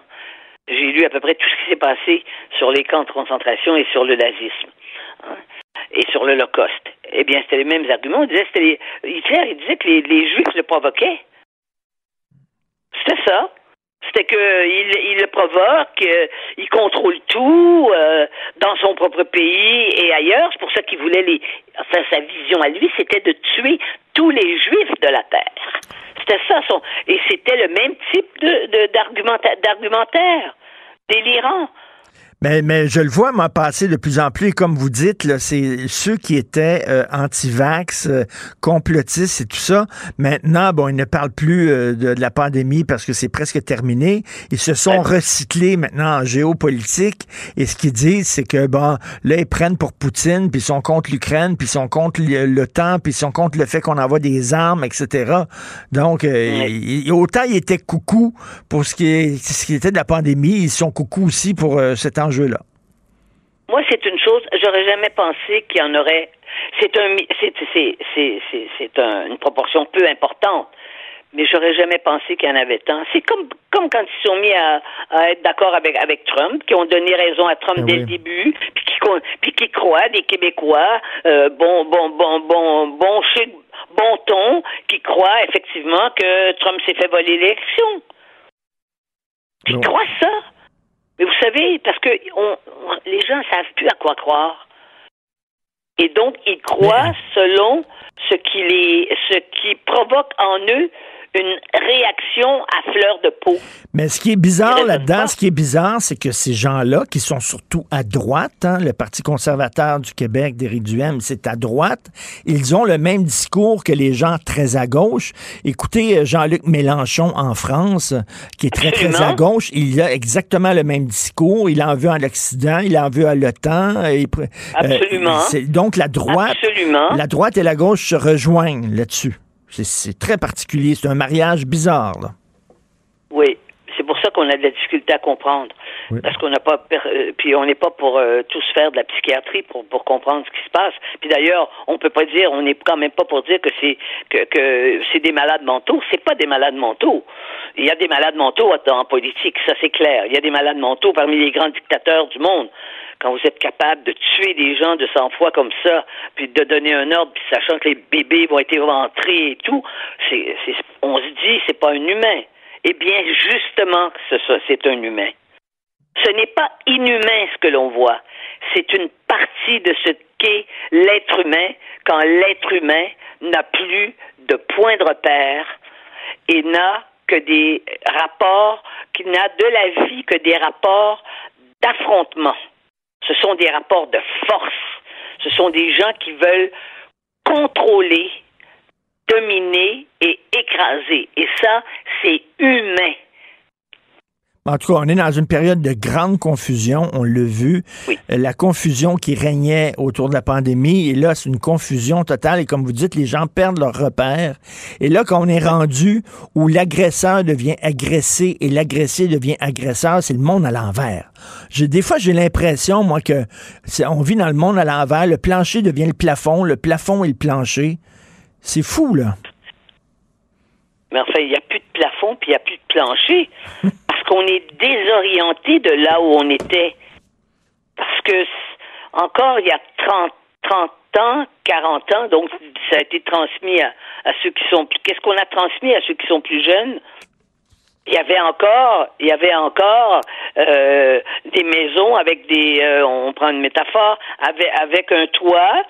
S15: j'ai lu à peu près tout ce qui s'est passé sur les camps de concentration et sur le nazisme. Hein, et sur l'Holocauste. Eh bien, c'était les mêmes arguments. On disait, c'était Hitler, disait que les, Juifs le provoquaient. C'était ça. C'était qu'il il le provoque, euh, il contrôle tout euh, dans son propre pays et ailleurs. C'est pour ça qu'il voulait les. Enfin, sa vision à lui, c'était de tuer tous les Juifs de la terre. C'était ça son. Et c'était le même type de, d'argumentaire, délirant.
S3: Mais, mais je le vois, moi, passer de plus en plus. Et comme vous dites, là, c'est ceux qui étaient euh, anti-vax, euh, complotistes et tout ça. Maintenant, bon, ils ne parlent plus euh, de, la pandémie parce que c'est presque terminé. Ils se sont recyclés maintenant en géopolitique. Et ce qu'ils disent, c'est que, bon, là, ils prennent pour Poutine, puis ils sont contre l'Ukraine, puis ils sont contre temps, puis ils sont contre le fait qu'on envoie des armes, etc. Donc, autant ils étaient coucou pour ce qui, est, ce qui était de la pandémie, ils sont coucou aussi pour cet enjeu là
S15: Moi, c'est une chose, j'aurais jamais pensé qu'il y en aurait. C'est un, c'est, une proportion peu importante mais j'aurais jamais pensé qu'il y en avait tant. C'est comme comme quand ils sont mis à, être d'accord avec avec Trump, qui ont donné raison à Trump ah dès le début, puis qui puis qui croient des Québécois euh, bon bon bon bon bon bon ton, qui croient effectivement que Trump s'est fait voler l'élection. Ils croient ça? Mais vous savez, parce que on, les gens ne savent plus à quoi croire. Et donc, ils croient selon ce qui, les, ce qui provoque en eux une réaction à fleur de peau.
S3: Mais ce qui est bizarre là-dedans, ce qui est bizarre, c'est que ces gens-là, qui sont surtout à droite, hein, le Parti conservateur du Québec, d'Éric Duhem, c'est à droite, ils ont le même discours que les gens très à gauche. Écoutez euh, Jean-Luc Mélenchon en France, qui est très, très à gauche, il a exactement le même discours. Il en veut à l'Occident, il en veut à l'OTAN.
S15: Et, euh, Absolument.
S3: donc la droite,
S15: Absolument.
S3: la droite et la gauche se rejoignent là-dessus. C'est très particulier. C'est un mariage bizarre. Là.
S15: Oui. C'est pour ça qu'on a de la difficulté à comprendre. Parce qu'on n'a pas, euh, puis on n'est pas pour euh, tous faire de la psychiatrie pour, pour comprendre ce qui se passe. Puis d'ailleurs, on peut pas dire, on n'est quand même pas pour dire que c'est que, que c'est des malades mentaux. C'est pas des malades mentaux. Il y a des malades mentaux en politique, ça c'est clair. Il y a des malades mentaux parmi les grands dictateurs du monde quand vous êtes capable de tuer des gens de sang-froid comme ça, puis de donner un ordre, puis sachant que les bébés vont être rentrés et tout, on se dit c'est pas un humain. Eh bien, justement, c'est un humain. Ce n'est pas inhumain ce que l'on voit. C'est une partie de ce qu'est l'être humain quand l'être humain n'a plus de point de repère et n'a que des rapports, qui n'a de la vie que des rapports d'affrontement. Ce sont des rapports de force. Ce sont des gens qui veulent contrôler, dominer et écraser. Et ça, c'est humain.
S3: En tout cas, on est dans une période de grande confusion, on l'a vu. La confusion qui régnait autour de la pandémie, et là, c'est une confusion totale. Et comme vous dites, les gens perdent leurs repères. Et là, quand on est rendu où l'agresseur devient agressé et l'agressé devient agresseur, c'est le monde à l'envers. Des fois, j'ai l'impression, moi, que on vit dans le monde à l'envers. Le plancher devient le plafond, le plafond est le plancher. C'est fou, là.
S15: Mais enfin, il n'y a plus de plafond, puis il n'y a plus de plancher. qu'on est désorienté de là où on était. Parce que encore il y a 30, 30 ans, 40 ans, donc ça a été transmis à, ceux qui sont plus. Qu'est-ce qu'on a transmis à ceux qui sont plus jeunes? Il y avait encore, il y avait encore euh, des maisons avec des, euh, on prend une métaphore, avec, avec un toit,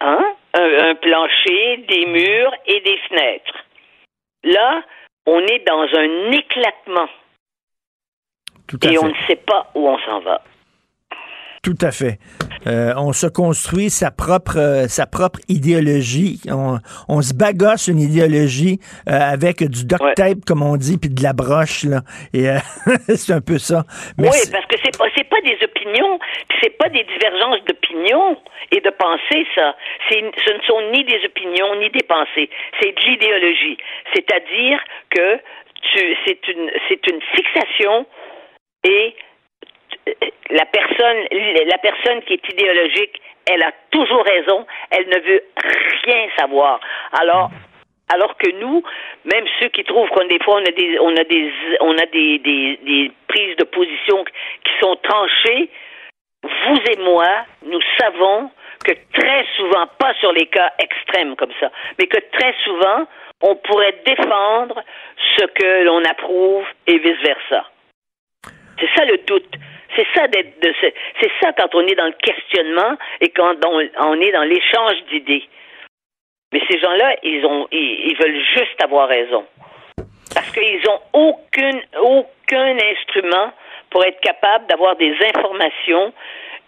S15: hein, un, plancher, des murs et des fenêtres. Là, on est dans un éclatement. Et on ne sait pas où on s'en va.
S3: Tout à fait. Euh, on se construit sa propre euh, sa propre idéologie. On, se bagasse une idéologie euh, avec du duct tape, comme on dit, puis de la broche là. Et c'est un peu ça.
S15: oui, parce que c'est pas pas des opinions, puis c'est pas des divergences d'opinions et de pensée. Ça, ce ne sont ni des opinions ni des pensées. C'est de l'idéologie. C'est-à-dire que c'est une c'est une fixation et la personne, la personne qui est idéologique, elle a toujours raison, elle ne veut rien savoir. Alors, alors que nous, même ceux qui trouvent qu'on des a des, on a des, on a des, des, des prises de position qui sont tranchées, vous et moi, nous savons que très souvent, pas sur les cas extrêmes comme ça, mais que très souvent, on pourrait défendre ce que l'on approuve et vice versa. C'est ça le doute. C'est ça d'être de c'est ça quand on est dans le questionnement et quand on, est dans l'échange d'idées. Mais ces gens-là, ils ont ils, veulent juste avoir raison. Parce qu'ils n'ont aucun, aucun instrument pour être capable d'avoir des informations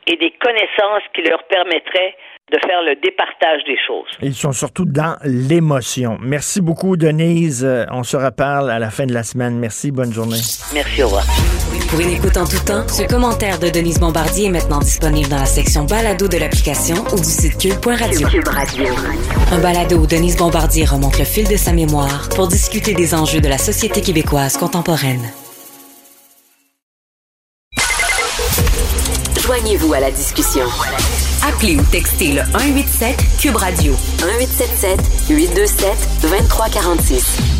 S15: et des connaissances qui leur permettraient de faire le départage des choses.
S3: Ils sont surtout dans l'émotion. Merci beaucoup, Denise. Euh, on se reparle à la fin de la semaine. Merci, bonne journée.
S15: Merci, au revoir.
S4: Pour une écoute en tout temps, ce commentaire de Denise Bombardier est maintenant disponible dans la section balado de l'application ou du site cube.radio. Un balado où Denise Bombardier remonte le fil de sa mémoire pour discuter des enjeux de la société québécoise contemporaine. Joignez-vous à la discussion. Appelez ou textez le 187 Cube Radio 1877 827 2346.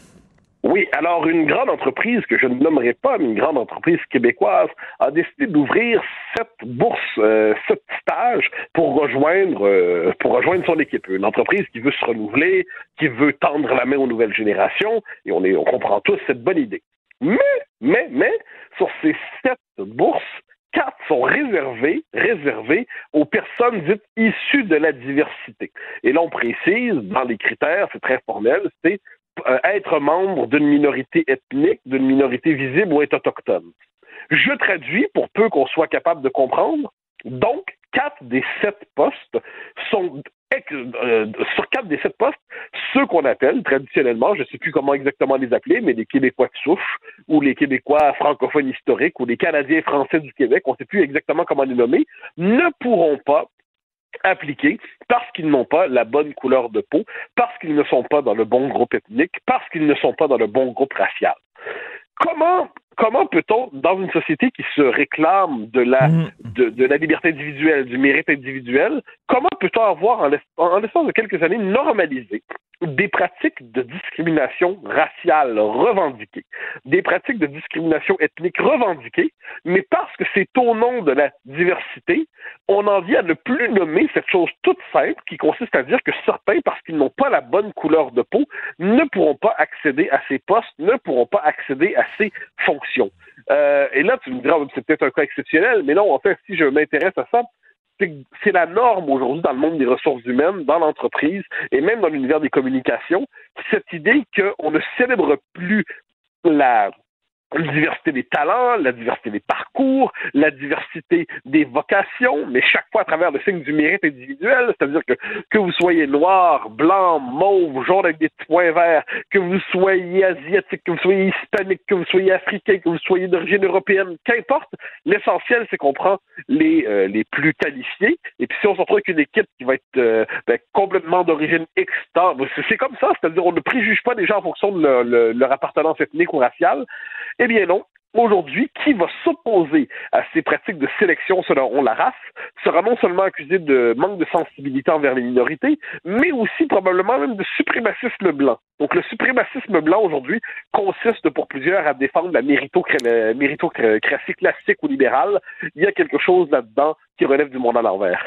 S16: Oui, alors une grande entreprise que je ne nommerai pas, mais une grande entreprise québécoise a décidé d'ouvrir sept bourses, euh, sept stages pour rejoindre euh, pour rejoindre son équipe. Une entreprise qui veut se renouveler, qui veut tendre la main aux nouvelles générations, et on est on comprend tous cette bonne idée. Mais, mais, mais, sur ces sept bourses, quatre sont réservées, réservées aux personnes dites issues de la diversité. Et là, on précise, dans les critères, c'est très formel, c'est être membre d'une minorité ethnique, d'une minorité visible ou être autochtone. Je traduis pour peu qu'on soit capable de comprendre. Donc, quatre des sept postes sont euh, sur quatre des sept postes, ceux qu'on appelle traditionnellement, je ne sais plus comment exactement les appeler, mais les Québécois de ou les Québécois francophones historiques, ou les Canadiens français du Québec, on ne sait plus exactement comment les nommer, ne pourront pas appliquer parce qu'ils n'ont pas la bonne couleur de peau, parce qu'ils ne sont pas dans le bon groupe ethnique, parce qu'ils ne sont pas dans le bon groupe racial. Comment comment peut-on, dans une société qui se réclame de la, mm. de, la liberté individuelle, du mérite individuel, comment peut-on avoir, en l'espace de quelques années, normalisé des pratiques de discrimination raciale revendiquées, des pratiques de discrimination ethnique revendiquées, mais parce que c'est au nom de la diversité, on en vient à ne plus nommer cette chose toute simple qui consiste à dire que certains, parce qu'ils n'ont pas la bonne couleur de peau, ne pourront pas accéder à ces postes, ne pourront pas accéder à ces fonctions. Euh, et là, tu me diras, c'est peut-être un cas exceptionnel, mais non, en fait, si je m'intéresse à ça, c'est la norme aujourd'hui dans le monde des ressources humaines, dans l'entreprise et même dans l'univers des communications, cette idée qu'on ne célèbre plus la la diversité des talents, la diversité des parcours, la diversité des vocations, mais chaque fois à travers le signe du mérite individuel, c'est-à-dire que que vous soyez noir, blanc, mauve, jaune avec des points verts, que vous soyez asiatique, que vous soyez hispanique, que vous soyez africain, que vous soyez d'origine européenne, qu'importe, l'essentiel c'est qu'on prend les euh, les plus qualifiés, et puis si on se retrouve avec une équipe qui va être euh, ben, complètement d'origine ben, c'est comme ça, c'est-à-dire on ne préjuge pas des gens en fonction de leur appartenance ethnique ou raciale, eh bien non. Aujourd'hui, qui va s'opposer à ces pratiques de sélection selon la race sera non seulement accusé de manque de sensibilité envers les minorités, mais aussi probablement même de suprémacisme blanc. Donc le suprémacisme blanc aujourd'hui consiste pour plusieurs à défendre la méritocratie classique ou libérale. Il y a quelque chose là-dedans qui relève du monde à l'envers.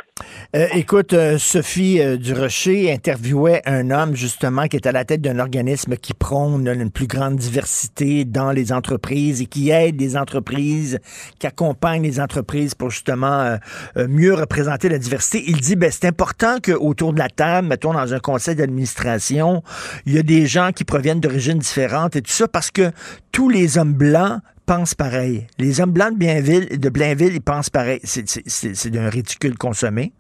S3: Euh, écoute, euh, Sophie euh, Durocher interviewait un homme justement qui est à la tête d'un organisme qui prône une plus grande diversité dans les entreprises et qui aide les entreprises, qui accompagne les entreprises pour justement mieux représenter la diversité. Il dit, ben, c'est important qu'autour de la table, mettons dans un conseil d'administration, il y a des gens qui proviennent d'origines différentes et tout ça parce que tous les hommes blancs pensent pareil. Les hommes blancs de Blainville, de Blainville ils pensent pareil. C'est d'un ridicule consommé.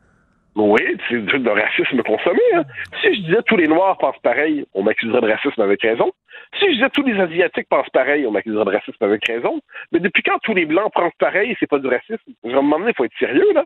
S16: Oui, c'est de racisme consommé. Hein. Si je disais tous les Noirs pensent pareil, on m'accuserait de racisme avec raison. Si je disais tous les Asiatiques pensent pareil, on m'accuserait de racisme avec raison. Mais depuis quand tous les Blancs pensent pareil, c'est pas du racisme? Je vais me demander, il faut être sérieux, là.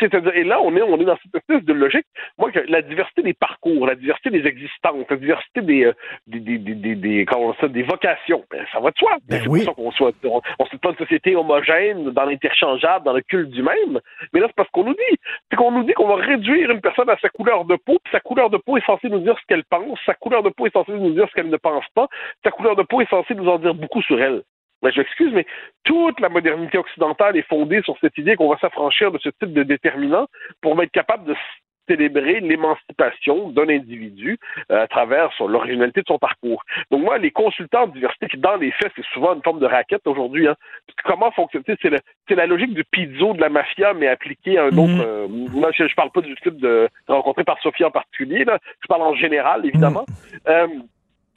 S16: C'est-à-dire, et là, on est, on est dans cette espèce de logique. Moi, la diversité des parcours, la diversité des existences, la diversité des, euh, des, des, des, des, comment ça, des vocations, ben, ça va de soi.
S3: Ben oui.
S16: qu'on soit, on, on pas une société homogène, dans l'interchangeable, dans le culte du même. Mais là, c'est parce qu'on nous dit. C'est qu'on nous dit qu'on va réduire une personne à sa couleur de peau, puis sa couleur de peau est censée nous dire ce qu'elle pense, sa couleur de peau est censée nous dire ce qu'elle ne pense pas, sa couleur de peau est censée nous en dire beaucoup sur elle. Ben, je m'excuse, mais toute la modernité occidentale est fondée sur cette idée qu'on va s'affranchir de ce type de déterminants pour être capable de célébrer l'émancipation d'un individu euh, à travers l'originalité de son parcours. Donc moi, les consultants en diversité, qui dans les faits, c'est souvent une forme de raquette aujourd'hui. Hein. Comment fonctionne C'est la, logique du pizzo de la mafia, mais appliquée à un autre. Mhm. Euh, moi, je, ne parle pas du type de rencontré par Sophie en particulier. Là. Je parle en général, évidemment. Mhm. Euh,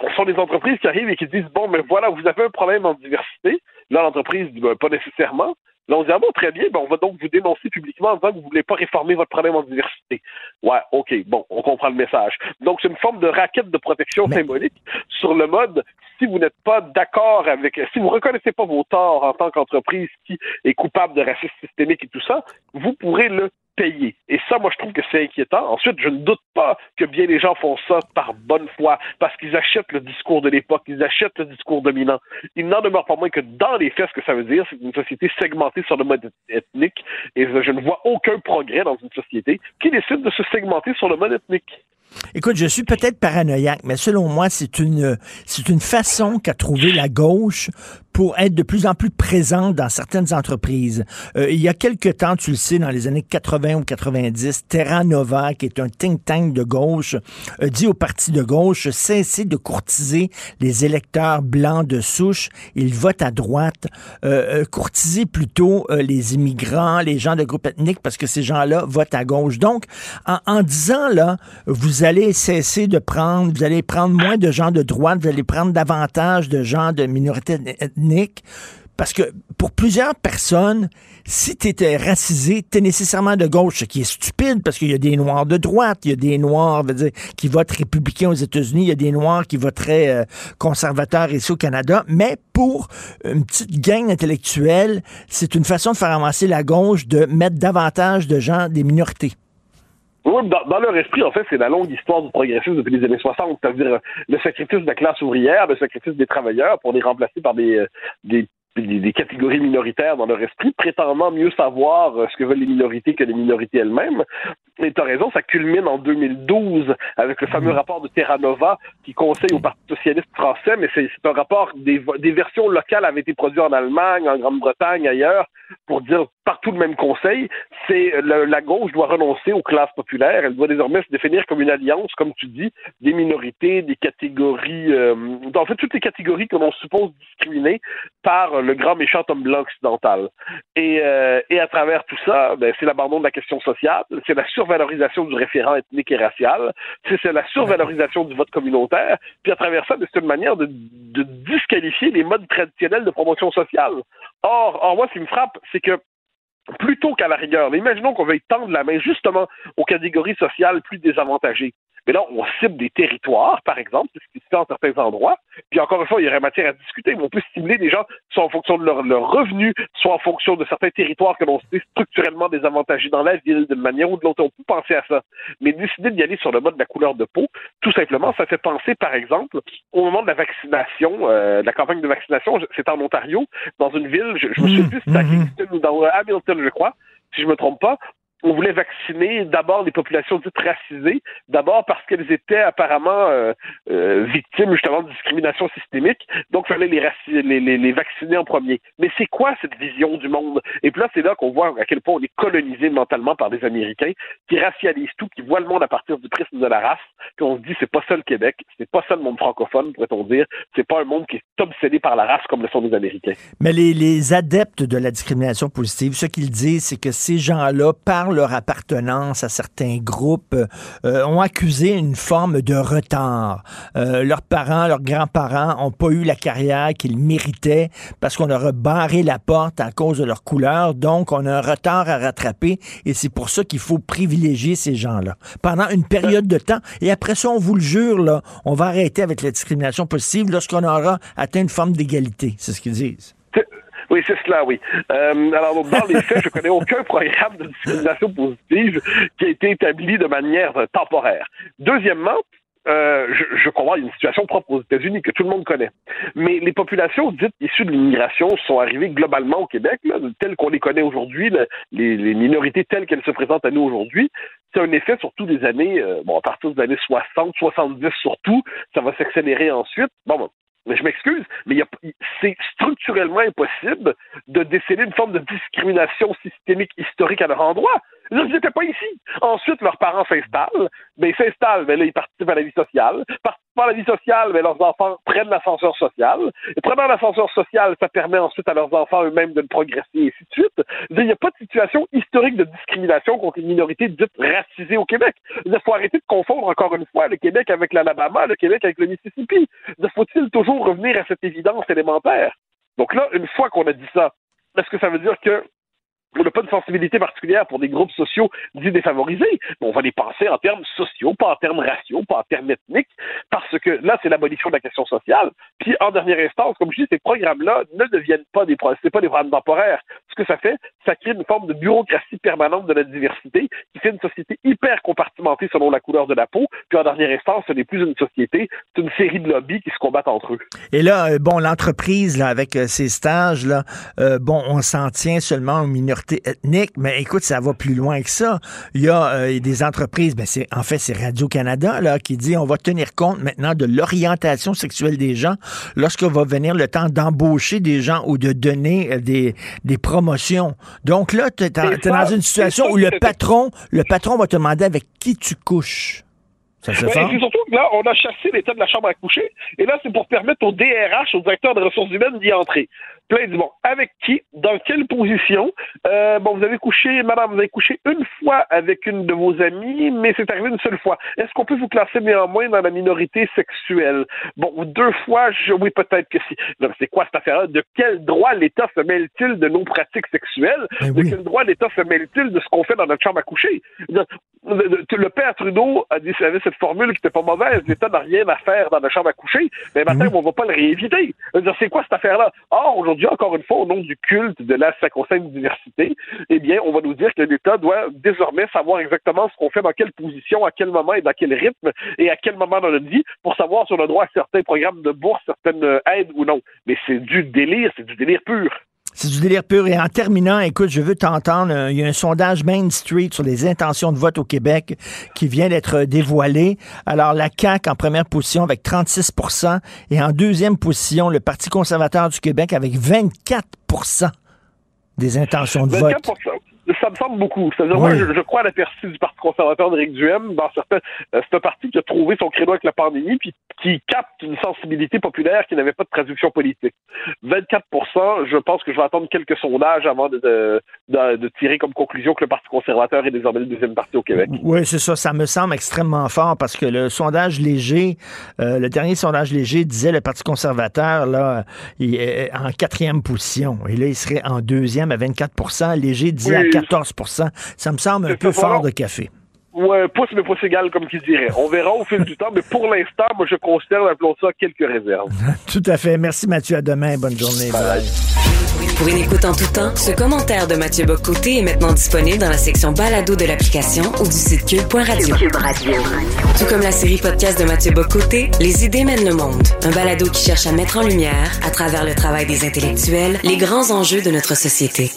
S16: ce sont des entreprises qui arrivent et qui disent bon, mais voilà, vous avez un problème en diversité. Là, l'entreprise dit ben, pas nécessairement. Là, on dit ah bon, très bien, ben, on va donc vous dénoncer publiquement en disant que vous voulez pas réformer votre problème en diversité. Ouais, ok, bon, on comprend le message. Donc, c'est une forme de raquette de protection symbolique sur le mode si vous n'êtes pas d'accord avec, si vous reconnaissez pas vos torts en tant qu'entreprise qui est coupable de racisme systémique et tout ça, vous pourrez le Et ça, moi, je trouve que c'est inquiétant. Ensuite, je ne doute pas que bien les gens font ça par bonne foi, parce qu'ils achètent le discours de l'époque, ils achètent le discours dominant. Il n'en demeure pas moins que dans les faits, ce que ça veut dire, c'est une société segmentée sur le mode ethnique, et je ne vois aucun progrès dans une société qui décide de se segmenter sur le mode ethnique.
S3: Écoute, je suis peut-être paranoïaque, mais selon moi, c'est une, c'est une façon qu'a trouvé la gauche pour être de plus en plus présente dans certaines entreprises. Euh, il y a quelque temps, tu le sais, dans les années 80 ou 90, Terra Nova, qui est un think tank de gauche, dit au parti de gauche, cessez de courtiser les électeurs blancs de souche, ils votent à droite, euh, euh courtisez plutôt euh, les immigrants, les gens de groupe ethnique, parce que ces gens-là votent à gauche. Donc, en, en disant, là, vous allez cesser de prendre, vous allez prendre moins de gens de droite, vous allez prendre davantage de gens de minorités ethniques, parce que pour plusieurs personnes, si tu étais racisé, tu es nécessairement de gauche, ce qui est stupide parce qu'il y a des noirs de droite, il y a des noirs dire, qui votent républicains aux États-Unis, il y a des noirs qui voteraient euh, conservateurs ici au Canada, mais pour une petite gang intellectuelle, c'est une façon de faire avancer la gauche de mettre davantage de gens des minorités.
S16: Dans, leur esprit, en fait, c'est la longue histoire du progressisme depuis les années 60, c'est-à-dire le sacrifice de la classe ouvrière, le sacrifice des travailleurs pour les remplacer par des, euh, des des, catégories minoritaires dans leur esprit, prétendant mieux savoir euh, ce que veulent les minorités que les minorités elles-mêmes. Et tu as raison, ça culmine en 2012 avec le fameux mm. rapport de Terra Nova qui conseille au Parti socialiste français, mais c'est un rapport, des, des versions locales avaient été produites en Allemagne, en Grande-Bretagne, ailleurs, pour dire partout le même conseil, c'est la gauche doit renoncer aux classes populaires, elle doit désormais se définir comme une alliance, comme tu dis, des minorités, des catégories, euh, en fait toutes les catégories que l'on suppose discriminées par le grand méchant homme blanc occidental. Et, euh, et à travers tout ça, ben, c'est l'abandon de la question sociale, c'est la survalorisation du référent ethnique et racial, c'est la survalorisation du vote communautaire, puis à travers ça, c'est une manière de, de disqualifier les modes traditionnels de promotion sociale. Or, or moi, ce qui me frappe, c'est que plutôt qu'à la rigueur, imaginons qu'on veuille tendre la main justement aux catégories sociales plus désavantagées. Mais là, on cible des territoires, par exemple, c'est ce qui se fait en certains endroits. Puis encore une fois, il y aurait matière à discuter, mais on peut stimuler des gens soit en fonction de leur, leur revenu, soit en fonction de certains territoires que l'on sait structurellement désavantagés dans la ville, d'une manière ou de l'autre. On peut penser à ça. Mais décider d'y aller sur le mode de la couleur de peau, tout simplement, ça fait penser, par exemple, au moment de la vaccination, euh, de la campagne de vaccination, c'est en Ontario, dans une ville, je, je me souviens plus si c'est à mmh, Kingston ou dans Hamilton, je crois, si je me trompe pas, on voulait vacciner d'abord les populations dites racisées, d'abord parce qu'elles étaient apparemment euh, euh, victimes justement de discrimination systémique, donc il fallait les, vacciner en premier. Mais c'est quoi cette vision du monde? Et puis là, c'est là qu'on voit à quel point on est colonisé mentalement par des Américains qui racialisent tout, qui voient le monde à partir du prisme de la race, puis on se dit c'est pas ça le Québec, c'est pas ça le monde francophone, pourrait-on dire, c'est pas un monde qui est obsédé par la race comme le sont les Américains.
S3: Mais les adeptes de la discrimination positive, ce qu'ils disent, c'est que ces gens-là parlent leur appartenance à certains groupes, euh, ont accusé une forme de retard. Euh, leurs parents, leurs grands-parents n'ont pas eu la carrière qu'ils méritaient parce qu'on leur a barré la porte à cause de leur couleur. Donc, on a un retard à rattraper et c'est pour ça qu'il faut privilégier ces gens-là pendant une période de temps. Et après ça, on vous le jure, là, on va arrêter avec la discrimination possible lorsqu'on aura atteint une forme d'égalité. C'est ce qu'ils disent.
S16: Oui, c'est cela, oui. Euh, alors, dans les faits, je connais aucun programme de discrimination positive qui a été établi de manière temporaire. Deuxièmement, euh, je, je comprends, une situation propre aux États-Unis que tout le monde connaît. Mais les populations dites issues de l'immigration sont arrivées globalement au Québec, là, telles qu'on les connaît aujourd'hui, les, les, minorités telles qu'elles se présentent à nous aujourd'hui. C'est un effet surtout des années, euh, bon, à partir des années 60, 70 surtout, ça va s'accélérer ensuite. Bon, bon mais je m'excuse, mais c'est structurellement impossible de déceler une forme de discrimination systémique historique à leur endroit. Ils n'étaient pas ici. Ensuite, leurs parents s'installent. Mais ben, s'installent, mais ben, là, ils participent à la vie sociale. Participant à la vie sociale, mais ben, leurs enfants prennent l'ascenseur social. Et prenant l'ascenseur social, ça permet ensuite à leurs enfants eux-mêmes de progresser, et ainsi de suite. Il n'y a pas de situation historique de discrimination contre les minorités dites racisées au Québec. Il faut arrêter de confondre encore une fois le Québec avec l'Alabama, le Québec avec le Mississippi. Faut-il toujours revenir à cette évidence élémentaire? Donc là, une fois qu'on a dit ça, est-ce que ça veut dire que on n'a pas de sensibilité particulière pour des groupes sociaux dits défavorisés. on va les penser en termes sociaux, pas en termes raciaux, pas en termes ethniques, parce que là, c'est l'abolition de la question sociale. Puis, en dernière instance, comme je dis, ces programmes-là ne deviennent pas des, c'est pas des programmes temporaires. Ce que ça fait, ça crée une forme de bureaucratie permanente de la diversité qui fait une société hyper compartimentée selon la couleur de la peau. Puis, en dernière instance, ce n'est plus une société, c'est une série de lobbies qui se combattent entre eux.
S3: Et là, euh, bon, l'entreprise, avec euh, ces stages, euh, bon, on s'en tient seulement aux minorités ethnique, mais écoute, ça va plus loin que ça. Il y a euh, des entreprises, ben c'est en fait c'est Radio-Canada là qui dit on va tenir compte maintenant de l'orientation sexuelle des gens lorsque va venir le temps d'embaucher des gens ou de donner euh, des, des promotions. Donc là, tu es, dans une situation où le patron, le patron va te demander avec qui tu couches. Ça se
S16: Ben, c'est surtout que là, on a chassé l'état de la chambre à coucher, et là, c'est pour permettre au DRH, au directeur des ressources humaines, d'y entrer. Plein du bon. Avec qui? Dans quelle position? Euh, bon, vous avez couché, madame, vous avez couché une fois avec une de vos amies, mais c'est arrivé une seule fois. Est-ce qu'on peut vous classer néanmoins dans la minorité sexuelle? Bon, deux fois, je, oui, peut-être que si. Non, c'est quoi cette affaire-là? De quel droit l'État se mêle-t-il de nos pratiques sexuelles? de quel droit l'État se mêle-t-il de ce qu'on fait dans notre chambre à coucher? Le, père Trudeau a dit, avait cette formule qui était pas mauvaise, l'État n'a rien à faire dans la chambre à coucher, mais maintenant, on va pas le rééviter. C'est quoi cette affaire-là? Or, aujourd'hui, encore une fois, au nom du culte de la sacro-sainte diversité, eh bien, on va nous dire que l'État doit désormais savoir exactement ce qu'on fait, dans quelle position, à quel moment et dans quel rythme, et à quel moment dans notre vie, pour savoir si on a droit à certains programmes de bourse, certaines euh, aides ou non. Mais c'est du délire, c'est du délire pur.
S3: C'est du délire pur. Et en terminant, écoute, je veux t'entendre. euh, Il y a un sondage Main Street sur les intentions de vote au Québec qui vient d'être dévoilé. Alors, la CAQ en première position avec 36% et en deuxième position, le Parti conservateur du Québec avec 24% des intentions de vote.
S16: 24 ça me semble beaucoup. C'est-à-dire, moi,
S3: Oui.
S16: je, je crois à la du Parti conservateur d'Éric Duhem. Dans certains, euh, c'est un parti qui a trouvé son créneau avec la pandémie, puis qui capte une sensibilité populaire qui n'avait pas de traduction politique. 24% je pense que je vais attendre quelques sondages avant de, de, de- de tirer comme conclusion que le Parti conservateur est désormais le deuxième parti au Québec.
S3: Oui, c'est ça. Ça me semble extrêmement fort parce que le sondage léger, euh, le dernier sondage léger disait le Parti conservateur, là, il est en quatrième position. Et là, il serait en deuxième à 24% Léger disait à. 14% Ça me semble un peu fort de café.
S16: Ouais, pouce mais pouce égal, comme qui dirait. On verra au fil du temps, mais pour l'instant, moi, je considère, appelons ça, quelques réserves.
S3: Tout à fait. Merci Mathieu. À demain. Bonne journée. Bye.
S1: Pour une écoute en tout temps, ce commentaire de Mathieu Bocoté est maintenant disponible dans la section balado de l'application ou du site cube.radio. Tout comme la série podcast de Mathieu Bocoté, Les idées mènent le monde. Un balado qui cherche à mettre en lumière, à travers le travail des intellectuels, les grands enjeux de notre société.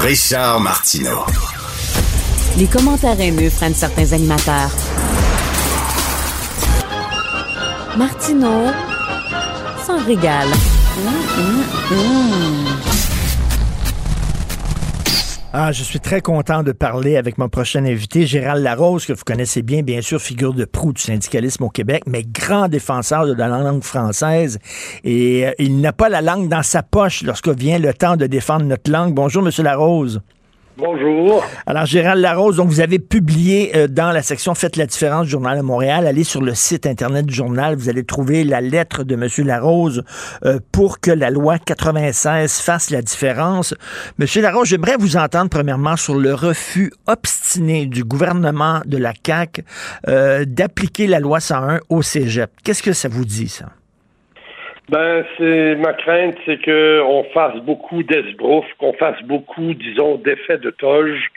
S2: Richard Martineau.
S4: Les commentaires haineux freinent certains animateurs. Martineau s'en régale.
S3: Ah, je suis très content de parler avec mon prochain invité, Gérald Larose, que vous connaissez bien, bien sûr, figure de proue du syndicalisme au Québec, mais grand défenseur de la langue française. Et euh, il n'a pas la langue dans sa poche lorsque vient le temps de défendre notre langue. Bonjour, Monsieur Larose.
S16: Bonjour.
S3: Alors, Gérald Larose, donc vous avez publié euh, dans la section Faites la différence du Journal de Montréal. Allez sur le site Internet du journal, vous allez trouver la lettre de M. Larose euh, pour que la loi 96 fasse la différence. Monsieur Larose, j'aimerais vous entendre premièrement sur le refus obstiné du gouvernement de la CAQ euh, d'appliquer la loi 101 au cégep. Qu'est-ce que ça vous dit, ça?
S17: Ben, c'est ma crainte, c'est que on fasse beaucoup d'esbrouf, qu'on fasse beaucoup, disons, d'effets de toge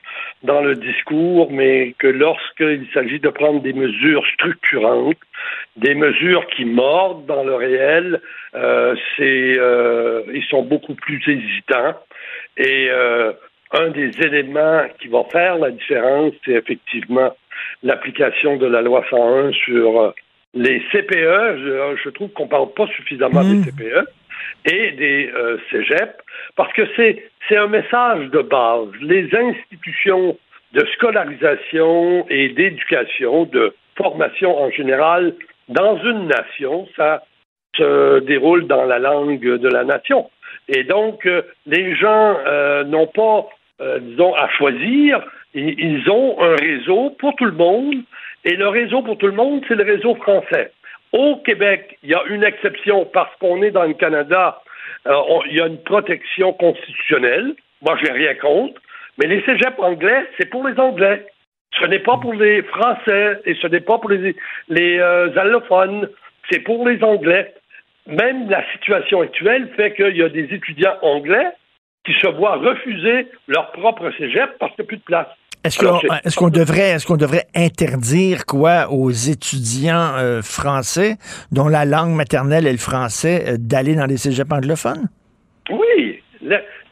S17: dans le discours, mais que lorsqu'il s'agit de prendre des mesures structurantes, des mesures qui mordent dans le réel, euh, c'est euh, ils sont beaucoup plus hésitants. Et euh, un des éléments qui va faire la différence, c'est effectivement l'application de la loi 101 sur euh, les CPE, je, je trouve qu'on parle pas suffisamment des CPE et des euh, cégeps, parce que c'est c'est un message de base. Les institutions de scolarisation et d'éducation, de formation en général, dans une nation, ça se déroule dans la langue de la nation. Et donc, euh, les gens euh, n'ont pas, euh, disons, à choisir. Ils, ils ont un réseau pour tout le monde. Et le réseau pour tout le monde, c'est le réseau français. Au Québec, il y a une exception parce qu'on est dans le Canada. euh, il y a une protection constitutionnelle. Moi, je n'ai rien contre. Mais les cégeps anglais, c'est pour les Anglais. Ce n'est pas pour les Français et ce n'est pas pour les, les euh, allophones. C'est pour les Anglais. Même la situation actuelle fait qu'il y a des étudiants anglais qui se voient refuser leur propre cégep parce qu'il n'y a plus de place.
S3: Est-ce qu'on devrait, interdire quoi aux étudiants euh, français dont la langue maternelle est le français euh, d'aller dans les cégeps anglophones?
S17: Oui,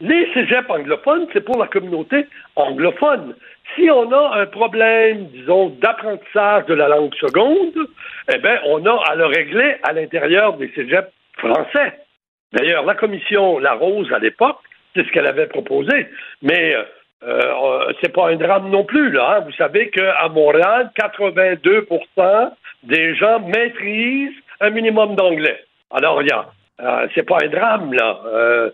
S17: Les cégeps anglophones, c'est pour la communauté anglophone. Si on a un problème, disons, d'apprentissage de la langue seconde, eh bien, on a à le régler à l'intérieur des cégeps français. D'ailleurs, la commission La Rose, à l'époque, c'est ce qu'elle avait proposé. Mais euh, euh, c'est pas un drame non plus, là. Hein. Vous savez qu'à Montréal, 82% des gens maîtrisent un minimum d'anglais. Alors, il y a, euh, c'est pas un drame, là. Euh,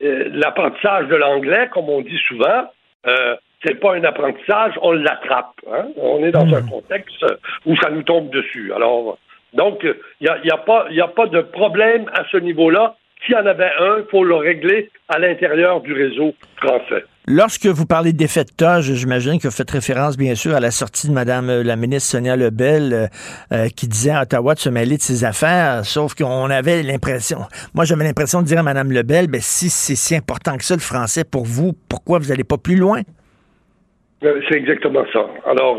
S17: l'apprentissage de l'anglais, comme on dit souvent, euh, c'est pas un apprentissage, on l'attrape. Hein. On est dans un hmm. contexte où ça nous tombe dessus. Alors, donc, il n'y a, y a, pas, a pas de problème à ce niveau-là. S'il y en avait un, il faut le régler à l'intérieur du réseau français.
S3: Lorsque vous parlez d'effet de toge, j'imagine que vous faites référence, bien sûr, à la sortie de Mme euh, la ministre Sonia Lebel euh, euh, qui disait à Ottawa de se mêler de ses affaires, sauf qu'on avait l'impression, moi j'avais l'impression de dire à Mme Lebel, ben, si c'est si important que ça le français pour vous, pourquoi vous n'allez pas plus loin?
S17: C'est exactement ça. Alors,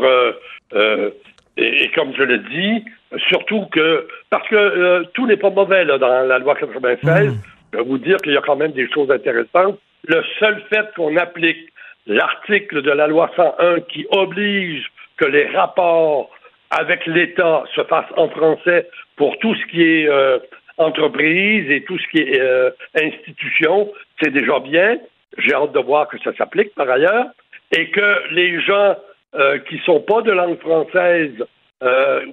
S17: et, comme je le dis, surtout que, parce que tout n'est pas mauvais là, dans la loi 96, mmh. je vais vous dire qu'il y a quand même des choses intéressantes le seul fait qu'on applique l'article de la loi 101 qui oblige que les rapports avec l'État se fassent en français pour tout ce qui est euh, entreprise et tout ce qui est euh, institution, c'est déjà bien. J'ai hâte de voir que ça s'applique par ailleurs et que les gens euh, qui sont pas de langue française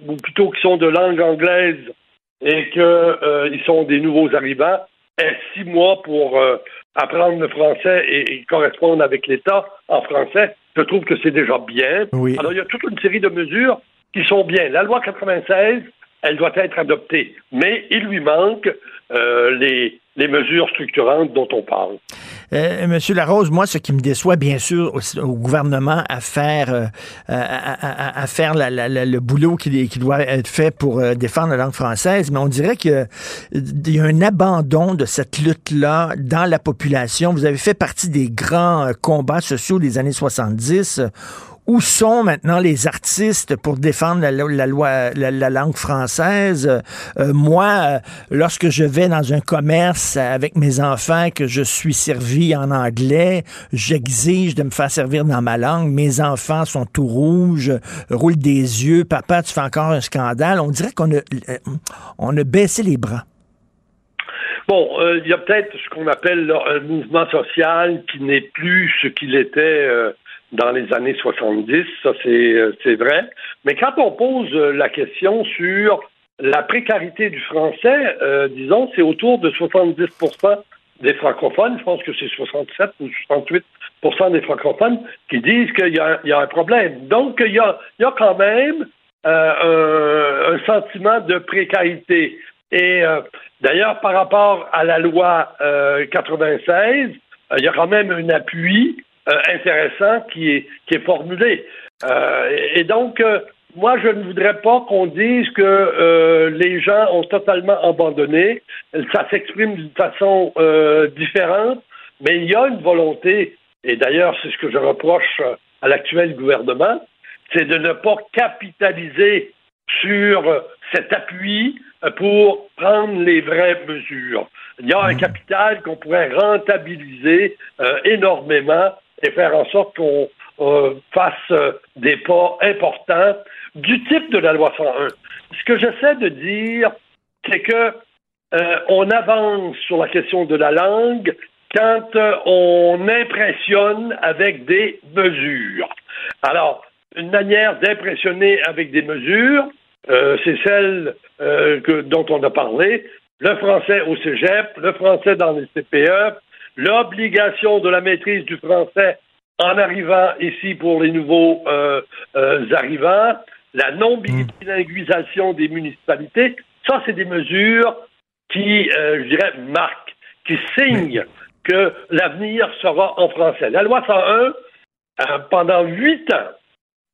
S17: ou plutôt qui sont de langue anglaise et qu'ils sont des nouveaux arrivants aient six mois pour apprendre le français et, correspondre avec l'État en français, je trouve que c'est déjà bien. Alors, il y a toute une série de mesures qui sont bien. La loi 96, elle doit être adoptée, mais il lui manque euh, les, les mesures structurantes dont on parle.
S3: Euh, Monsieur Larose, moi, ce qui me déçoit, bien sûr, au, gouvernement à faire, euh, à, faire le boulot qui, qui, doit être fait pour euh, défendre la langue française, mais on dirait qu'il y a un abandon de cette lutte-là dans la population. Vous avez fait partie des grands combats sociaux des années 70 où sont maintenant les artistes pour défendre la, loi, la, langue française? Euh, moi, euh, lorsque je vais dans un commerce avec mes enfants, que je suis servi en anglais, j'exige de me faire servir dans ma langue. Mes enfants sont tout rouges, roulent des yeux. Papa, tu fais encore un scandale. On dirait qu'on a, euh, on a baissé les bras.
S17: Bon, il y a peut-être ce qu'on appelle un mouvement social qui n'est plus ce qu'il était dans les années 70, ça euh, c'est vrai. Mais quand on pose euh, la question sur la précarité du français, euh, disons, c'est autour de 70% des francophones, je pense que c'est 67 ou 68% des francophones qui disent qu'il y, a un problème. Donc, il y a, il y a quand même un, sentiment de précarité. Et d'ailleurs, par rapport à la loi 96, il y a quand même un appui euh, intéressant qui est, qui est formulé. Euh, et, donc, euh, moi, je ne voudrais pas qu'on dise que les gens ont totalement abandonné. Ça s'exprime d'une façon différente, mais il y a une volonté, et d'ailleurs, c'est ce que je reproche à l'actuel gouvernement, c'est de ne pas capitaliser sur cet appui pour prendre les vraies mesures. Il y a un mmh. capital qu'on pourrait rentabiliser énormément et faire en sorte qu'on euh, fasse euh, des pas importants du type de la loi 101. Ce que j'essaie de dire, c'est que euh, on avance sur la question de la langue quand on impressionne avec des mesures. Alors, une manière d'impressionner avec des mesures, c'est celle que, dont on a parlé, le français au cégep, le français dans les CPE, l'obligation de la maîtrise du français en arrivant ici pour les nouveaux euh, euh, arrivants, la non-bilinguisation des municipalités, ça, c'est des mesures qui, euh, je dirais, marquent, qui signent que l'avenir sera en français. La loi 101, pendant huit ans,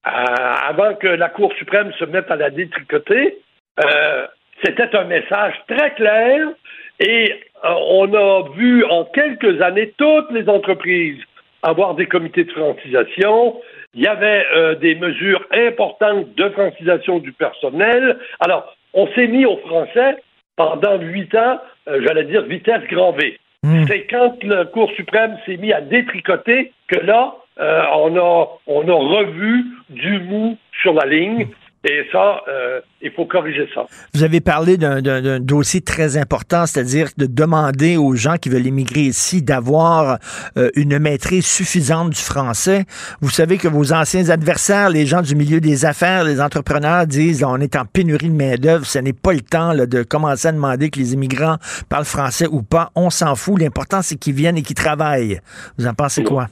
S17: avant que la Cour suprême se mette à la détricoter, c'était un message très clair et euh, on a vu en quelques années toutes les entreprises avoir des comités de francisation. Il y avait euh, des mesures importantes de francisation du personnel. Alors, on s'est mis au français pendant huit ans, euh, j'allais dire vitesse grand V.
S3: Hmm.
S17: C'est quand le Cour suprême s'est mis à détricoter que là, euh, on, a, on a revu du mou sur la ligne. Et ça, euh, il faut corriger ça.
S3: Vous avez parlé d'un- dossier très important, c'est-à-dire de demander aux gens qui veulent immigrer ici d'avoir euh, une maîtrise suffisante du français. Vous savez que vos anciens adversaires, les gens du milieu des affaires, les entrepreneurs disent on est en pénurie de main-d'œuvre, ce n'est pas le temps là, de commencer à demander que les immigrants parlent français ou pas. On s'en fout. L'important, c'est qu'ils viennent et qu'ils travaillent. Vous en pensez quoi?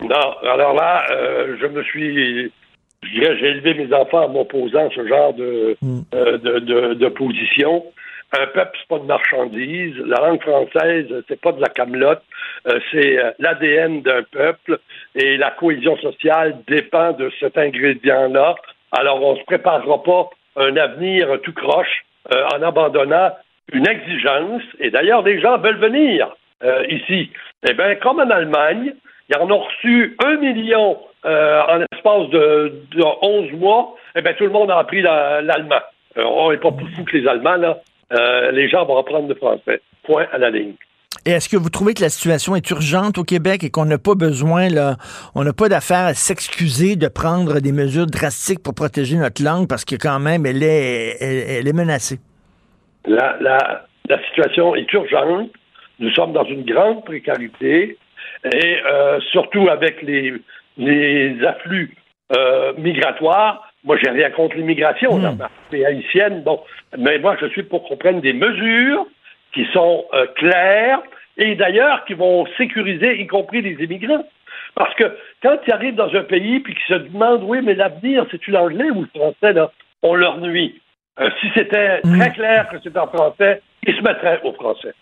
S17: Non, alors là, euh, je me suis, je dirais, j'ai élevé mes enfants en m'opposant à ce genre de, euh, de, de, de position. Un peuple, c'est pas de marchandise. La langue française, c'est pas de la camelote. Euh, c'est euh, l'ADN d'un peuple et la cohésion sociale dépend de cet ingrédient-là. Alors, on se préparera pas un avenir tout croche euh, en abandonnant une exigence. Et d'ailleurs, les gens veulent venir euh, ici. Eh bien, comme en Allemagne, ils en ont reçu un million euh, en l'espace de, de 11 mois. Eh bien, tout le monde a appris la- l'allemand. Euh, on n'est pas plus fou que les Allemands, là. Euh, les gens vont apprendre le français. Point à la ligne.
S3: Et est-ce que vous trouvez que la situation est urgente au Québec et qu'on n'a pas besoin, là, on n'a pas d'affaire à s'excuser de prendre des mesures drastiques pour protéger notre langue parce que quand même, elle est, elle, elle est menacée?
S17: La, la, la situation est urgente. Nous sommes dans une grande précarité et euh, surtout avec les, les afflux euh, migratoires. Moi, j'ai rien contre l'immigration, la marché haïtienne. Bon, mais moi, je suis pour qu'on prenne des mesures qui sont euh, claires et d'ailleurs qui vont sécuriser, y compris les immigrants. Parce que quand ils arrivent dans un pays puis qu'ils se demandent, oui, mais l'avenir, c'est-tu l'anglais ou le français, là, on leur nuit. Euh, si c'était très clair que c'était en français, ils se mettraient au français.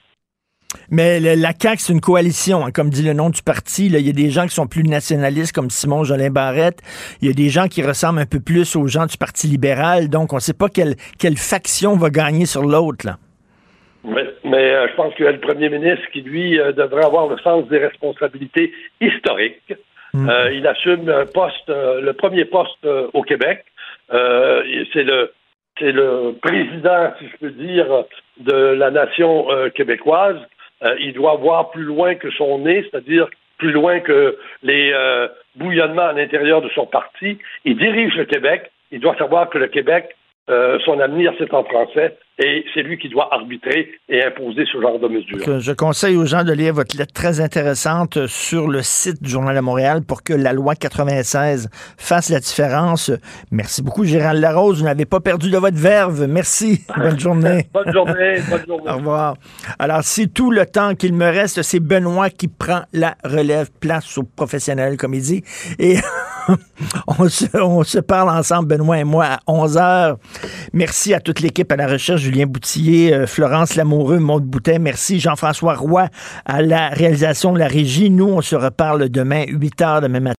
S3: Mais le- la CAQ, c'est une coalition, hein, comme dit le nom du parti. là. Il y a des gens qui sont plus nationalistes, comme Simon Jolin Barrette. Il y a des gens qui ressemblent un peu plus aux gens du Parti libéral. Donc, on ne sait pas quelle, quelle faction va gagner sur l'autre.
S17: Mais, mais, euh, je pense qu'il y a le premier ministre qui, lui, euh, devrait avoir le sens des responsabilités historiques. Euh, il assume un poste, euh, le premier poste au Québec. C'est le c'est le président, si je peux dire, de la nation québécoise. Euh, il doit voir plus loin que son nez, c'est-à-dire plus loin que les euh, bouillonnements à l'intérieur de son parti. Il dirige le Québec. Il doit savoir que le Québec, euh, son avenir, c'est en français. Et c'est lui qui doit arbitrer et imposer ce genre de mesures.
S3: Je conseille aux gens de lire votre lettre très intéressante sur le site du Journal de Montréal pour que la loi 96 fasse la différence. Merci beaucoup, Gérald Larose. Vous n'avez pas perdu de votre verve. Merci. Bonne journée.
S17: bonne journée. Bonne journée.
S3: Au revoir. Alors, c'est tout le temps qu'il me reste. C'est Benoît qui prend la relève, place aux professionnels, comme il dit. Et on, se, on se parle ensemble, Benoît et moi, à 11 heures. Merci à toute l'équipe à la recherche, Julien Boutillier, euh, Florence Lamoureux, Maude Boutet. Merci Jean-François Roy à la réalisation de la régie. Nous, on se reparle demain, 8 heures demain matin.